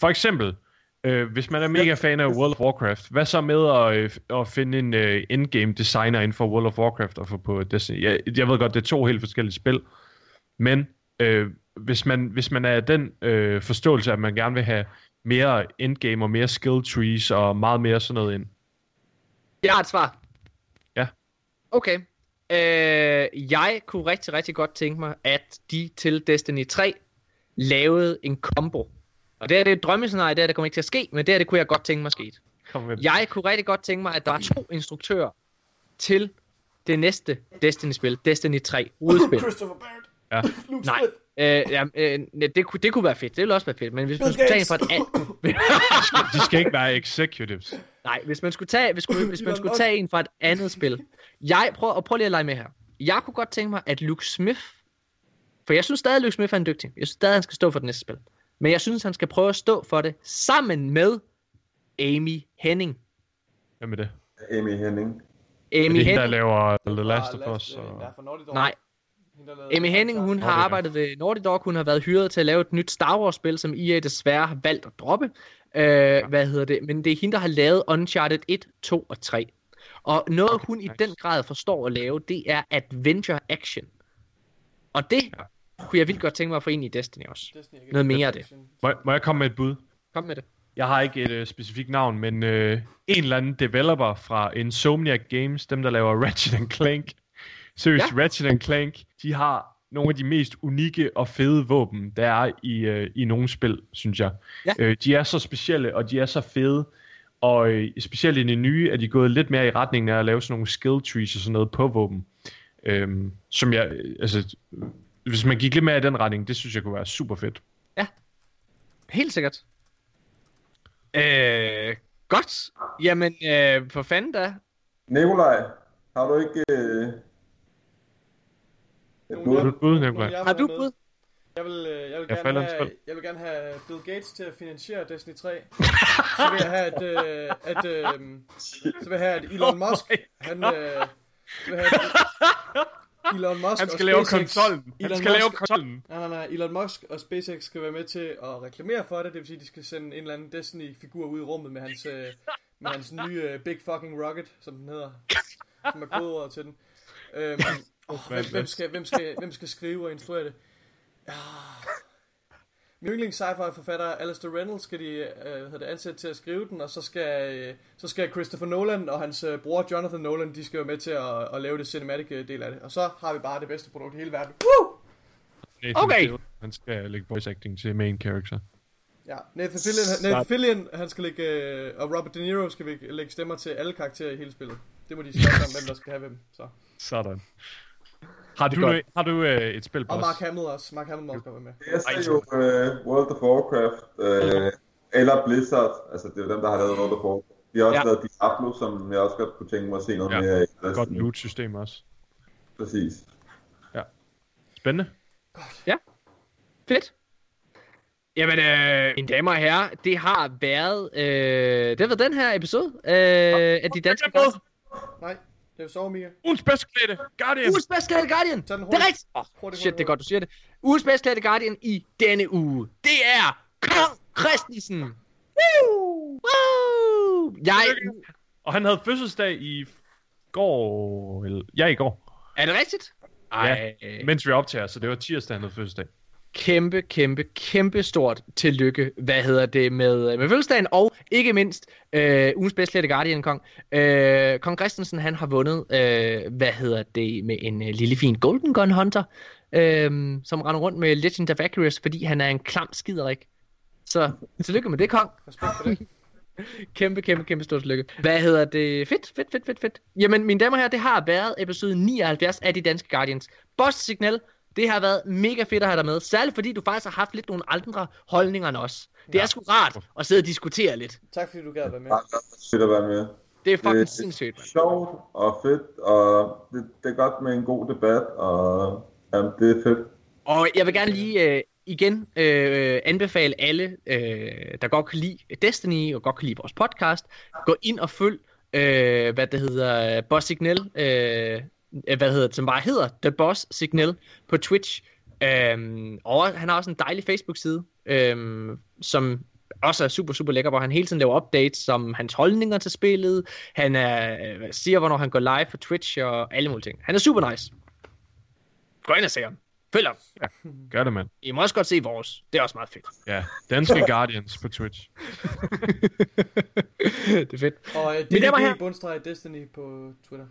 For eksempel, øh, hvis man er mega fan af World of Warcraft, hvad så med at, øh, at finde en øh, endgame designer inden for World of Warcraft og få på Destiny? Jeg, jeg ved godt, det er to helt forskellige spil, men øh, hvis, man, hvis man er den øh, forståelse, at man gerne vil have mere endgame og mere skill trees og meget mere sådan noget ind, Jeg har et svar. Ja. Okay. Øh, jeg kunne rigtig, rigtig godt tænke mig, at de til Destiny 3 lavede en combo. Og det er det et drømmescenarie, det, er, det kommer ikke til at ske, men det her, det kunne jeg godt tænke mig sket. Kom med det. Jeg kunne rigtig godt tænke mig, at der var to instruktører til det næste Destiny-spil, Destiny 3, hovedspil. Christopher Barrett. Ja. Luke Nej. Øh, ja, øh, det, kunne, det kunne være fedt, det ville også være fedt, men hvis man Bill skulle tage en fra et andet... (laughs) De skal ikke være executives. Nej, hvis man skulle tage, hvis, hvis man skulle tage en fra et andet spil. Jeg prøver, og prøv lige at lege med her. Jeg kunne godt tænke mig, at Luke Smith, for jeg synes stadig, at Luke Smith er en dygtig. Jeg synes stadig, at han skal stå for det næste spil. Men jeg synes, han skal prøve at stå for det sammen med Amy Henning. Hvad med det? Amy Henning. Er Amy det hende, der Henning, laver er The Last of Us? Og... Er nej, Amy Henning, hun har arbejdet ved Naughty Dog. Hun har været hyret til at lave et nyt Star Wars-spil, som EA desværre har valgt at droppe. Øh, hvad hedder det? Men det er hende, der har lavet Uncharted 1, 2 og 3. Og noget, Okay, hun i nice. den grad forstår at lave, det er adventure action. Og det kunne jeg vildt godt tænke mig at få ind i Destiny også. Destiny, ikke? Noget mere af det. Må, må jeg komme med et bud? Kom med det. Jeg har ikke et øh, specifikt navn, men øh, en eller anden developer fra Insomniac Games, dem der laver Ratchet Clank. Seriøst, Ja. ja. Ratchet Clank, de har nogle af de mest unikke og fede våben, der er i, øh, i nogle spil, synes jeg. Ja. Øh, de er så specielle, og de er så fede. Og øh, specielt i det nye er de gået lidt mere i retningen af at lave sådan nogle skill trees og sådan noget på våben. Øhm, som jeg, øh, altså, hvis man gik lidt mere i den retning, det synes jeg kunne være super fedt. Helt sikkert. Øh, godt. Jamen, øh, for fanden da. Nikolaj, har du ikke... Øh... Nogle du et bud, Nikolaj? Jeg Har du bud? Jeg vil, øh, jeg vil, Jeg gerne have, jeg vil gerne have Bill Gates til at finansiere Destiny 3. så vil jeg have, at, øh, at, øh, så vil jeg have, at Elon Musk, han, øh, så vil jeg have, at Elon Musk Han og skal lave SpaceX, konsollen. Han Elon skal lave Musk- konsollen. Nej, nej, nej. Elon Musk og SpaceX skal være med til at reklamere for det. Det vil sige, at de skal sende en eller anden Destiny-figur ud i rummet med hans, øh, med hans nye øh, Big Fucking Rocket, som den hedder. Som er kodeordet til den. Øhm, oh, hvem, hvem, skal, hvem, skal, hvem skal skrive og instruere det? Ah. Min yndlings sci-fi forfatter Alistair Reynolds skal de øh, det ansat til at skrive den, og så skal, øh, så skal Christopher Nolan og hans øh, bror Jonathan Nolan, de skal jo med til at, at lave det cinematic øh, del af det. Og så har vi bare det bedste produkt i hele verden. Woo! Nathan Okay. Fielder, Han skal lægge voice acting til main character. Ja, Nathan Fillion, Nathan Fillion han skal lægge, øh, og Robert De Niro skal vi lægge stemmer til alle karakterer i hele spillet. Det må de snakke om, hvem der skal have hvem. Så. Sådan. Har Det er du, godt. har du øh, et spil på Og? Mark Hamill også. Mark Hamill må også være med. Jeg ser jo uh, World of Warcraft, uh, eller Blizzard, altså det er jo dem, der har lavet World of Warcraft. De har også Ja. ja. lavet Diablo, som jeg også godt kunne tænke mig at se noget Ja. ja. mere af. Godt loot-system også. Præcis. Spændende. Fedt. Jamen, øh, mine damer og herrer, det har været, øh, det har været den her episode øh, af de danske Guardians. Nej, det er så Mika. Ugens bedst klædte Guardian. Ugens bedst klædte Guardian. Den Det er rigtigt. Oh, Hurtigt, shit, det er godt, du siger det. Ugens bedst klædte Guardian i denne uge, det er Kong Christensen. Woo! Woo! Jeg, Og han havde fødselsdag i går. Eller, ja, i går. er det rigtigt? Ej, Mens vi optager, så det var tirsdag, han havde fødselsdag. Kæmpe, kæmpe, kæmpe stort tillykke, hvad hedder det, med, med fødselsdagen, og ikke mindst øh, ugens bedst klædte Guardian Kong. Øh, Kong Christensen, han har vundet, øh, hvad hedder det, med en øh, lille fin Golden Gun Hunter, øh, som render rundt med Legend of Accuracy, fordi han er en klam skiderik. Så tillykke med det, Kong. Respekt for det. (laughs) Kæmpe, kæmpe, kæmpe stort tillykke. Hvad hedder det? Fedt, fedt, fedt, fedt, fedt. Jamen, mine damer og herrer, det har været episode 79 af De Danske Guardians. Boss Signal, det har været mega fedt at have dig med. Særligt fordi du faktisk har haft lidt nogle andre holdninger end os. Det er Ja. sgu rart at sidde og diskutere lidt. Tak fordi du gad at være med. Bare fedt at være med. Det er fucking Det er sindssygt. mand. sjovt og fedt, og det, det er godt med en god debat, og jamen, det er fedt. Og jeg vil gerne lige øh, igen øh, anbefale alle, øh, der godt kan lide Destiny og godt kan lide vores podcast, gå ind og følg, øh, hvad det hedder, Boss Signal, øh, hvad hedder det, som bare hedder The Boss Signal på Twitch. Øhm, og han har også en dejlig Facebook-side, øhm, som også er super, super lækker, hvor han hele tiden laver updates om hans holdninger til spillet. Han er, øh, siger, hvornår han går live på Twitch og alle mulige ting. Han er super nice. Gå ind og se ham. Følg ham. Gør det, mand. I må også godt se vores. Det er også meget fedt. Ja, danske (laughs) Guardians på Twitch. (laughs) det er fedt. Og øh, herrer. DDG bundstreg Destiny på Twitter.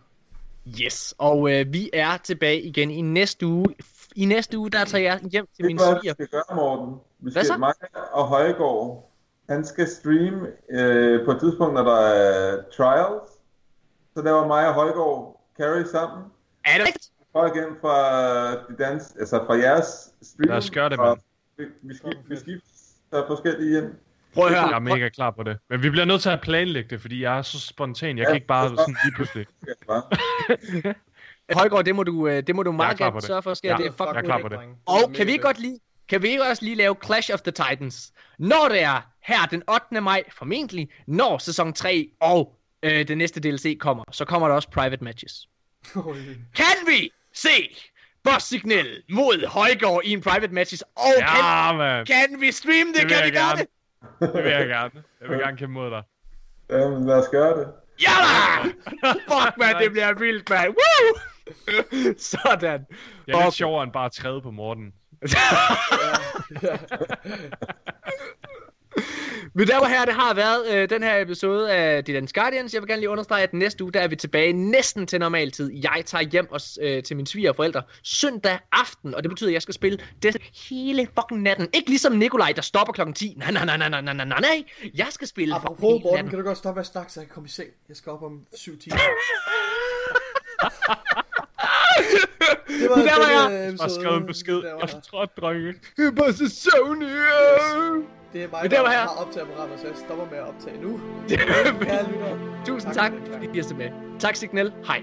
Yes, og øh, vi er tilbage igen i næste uge. I næste uge, der tager jeg hjem til Det min er hvad vi sviger. skal gøre, Morten. Vi Hvad skal, så? mig og Højgaard, han skal streame øh, på et tidspunkt, når der er trials. Så laver mig og Højgaard carry sammen. Er det rigtigt? Prøv igen fra de dans, altså fra jeres stream. Lad os gøre det, mand. Vi, vi, skifter, vi skifter forskellige ind. Prøv at Jeg høre. er mega klar på det. Men vi bliver nødt til at planlægge det, fordi jeg er så spontan. Jeg kan Ja, ikke bare sådan lige pludselig. (laughs) (laughs) Højgaard, det må du, øh, det må du meget gerne sørge for at ske. Ja, det er fucking jeg er klar på det. Og kan vi ikke godt lige, kan vi også lige lave Clash of the Titans? Når det er her den 8. maj, formentlig, når sæson 3 og øh, den næste DLC kommer, så kommer der også private matches. Kan vi se Boss Signal mod Højgaard i en private matches? Og kan, Ja, mand. kan vi streame det? Det kan jeg vi gøre det? Det vil jeg gerne. Jeg vil gerne kæmpe mod dig. Jamen, lad os gøre det. Ja da! Fuck, man, (laughs) det bliver vildt, man. Woo! (laughs) Sådan. Jeg er lidt Okay. sjovere end bare at træde på Morten. (laughs) Men der var her, det har været øh, den her episode af The Dance Guardians. Jeg vil gerne lige understrege, at næste uge, der er vi tilbage næsten til normal tid. Jeg tager hjem og, øh, til mine svigerforældre søndag aften, og det betyder, at jeg skal spille det hele fucking natten. Ikke ligesom Nikolaj, der stopper klokken 10. Nej, nej, nej, nej, nej, nej, nej, nej. Jeg skal spille fucking Apropos hele Morten, natten. kan du godt stoppe med at snakke, så jeg kan komme i seng? Jeg skal op om syv timer. (laughs) det var, Der var jeg. Jeg har episode. skrevet en besked. Der var Jeg jeg. tror, drenge. Det er bare så søvnig. Det er mig, Men der der var jeg. har optaget programmet, så jeg stopper med at optage nu. (laughs) Kære lytter. Tusind Tak tak, fordi I er med. Tak, Signal. Hej.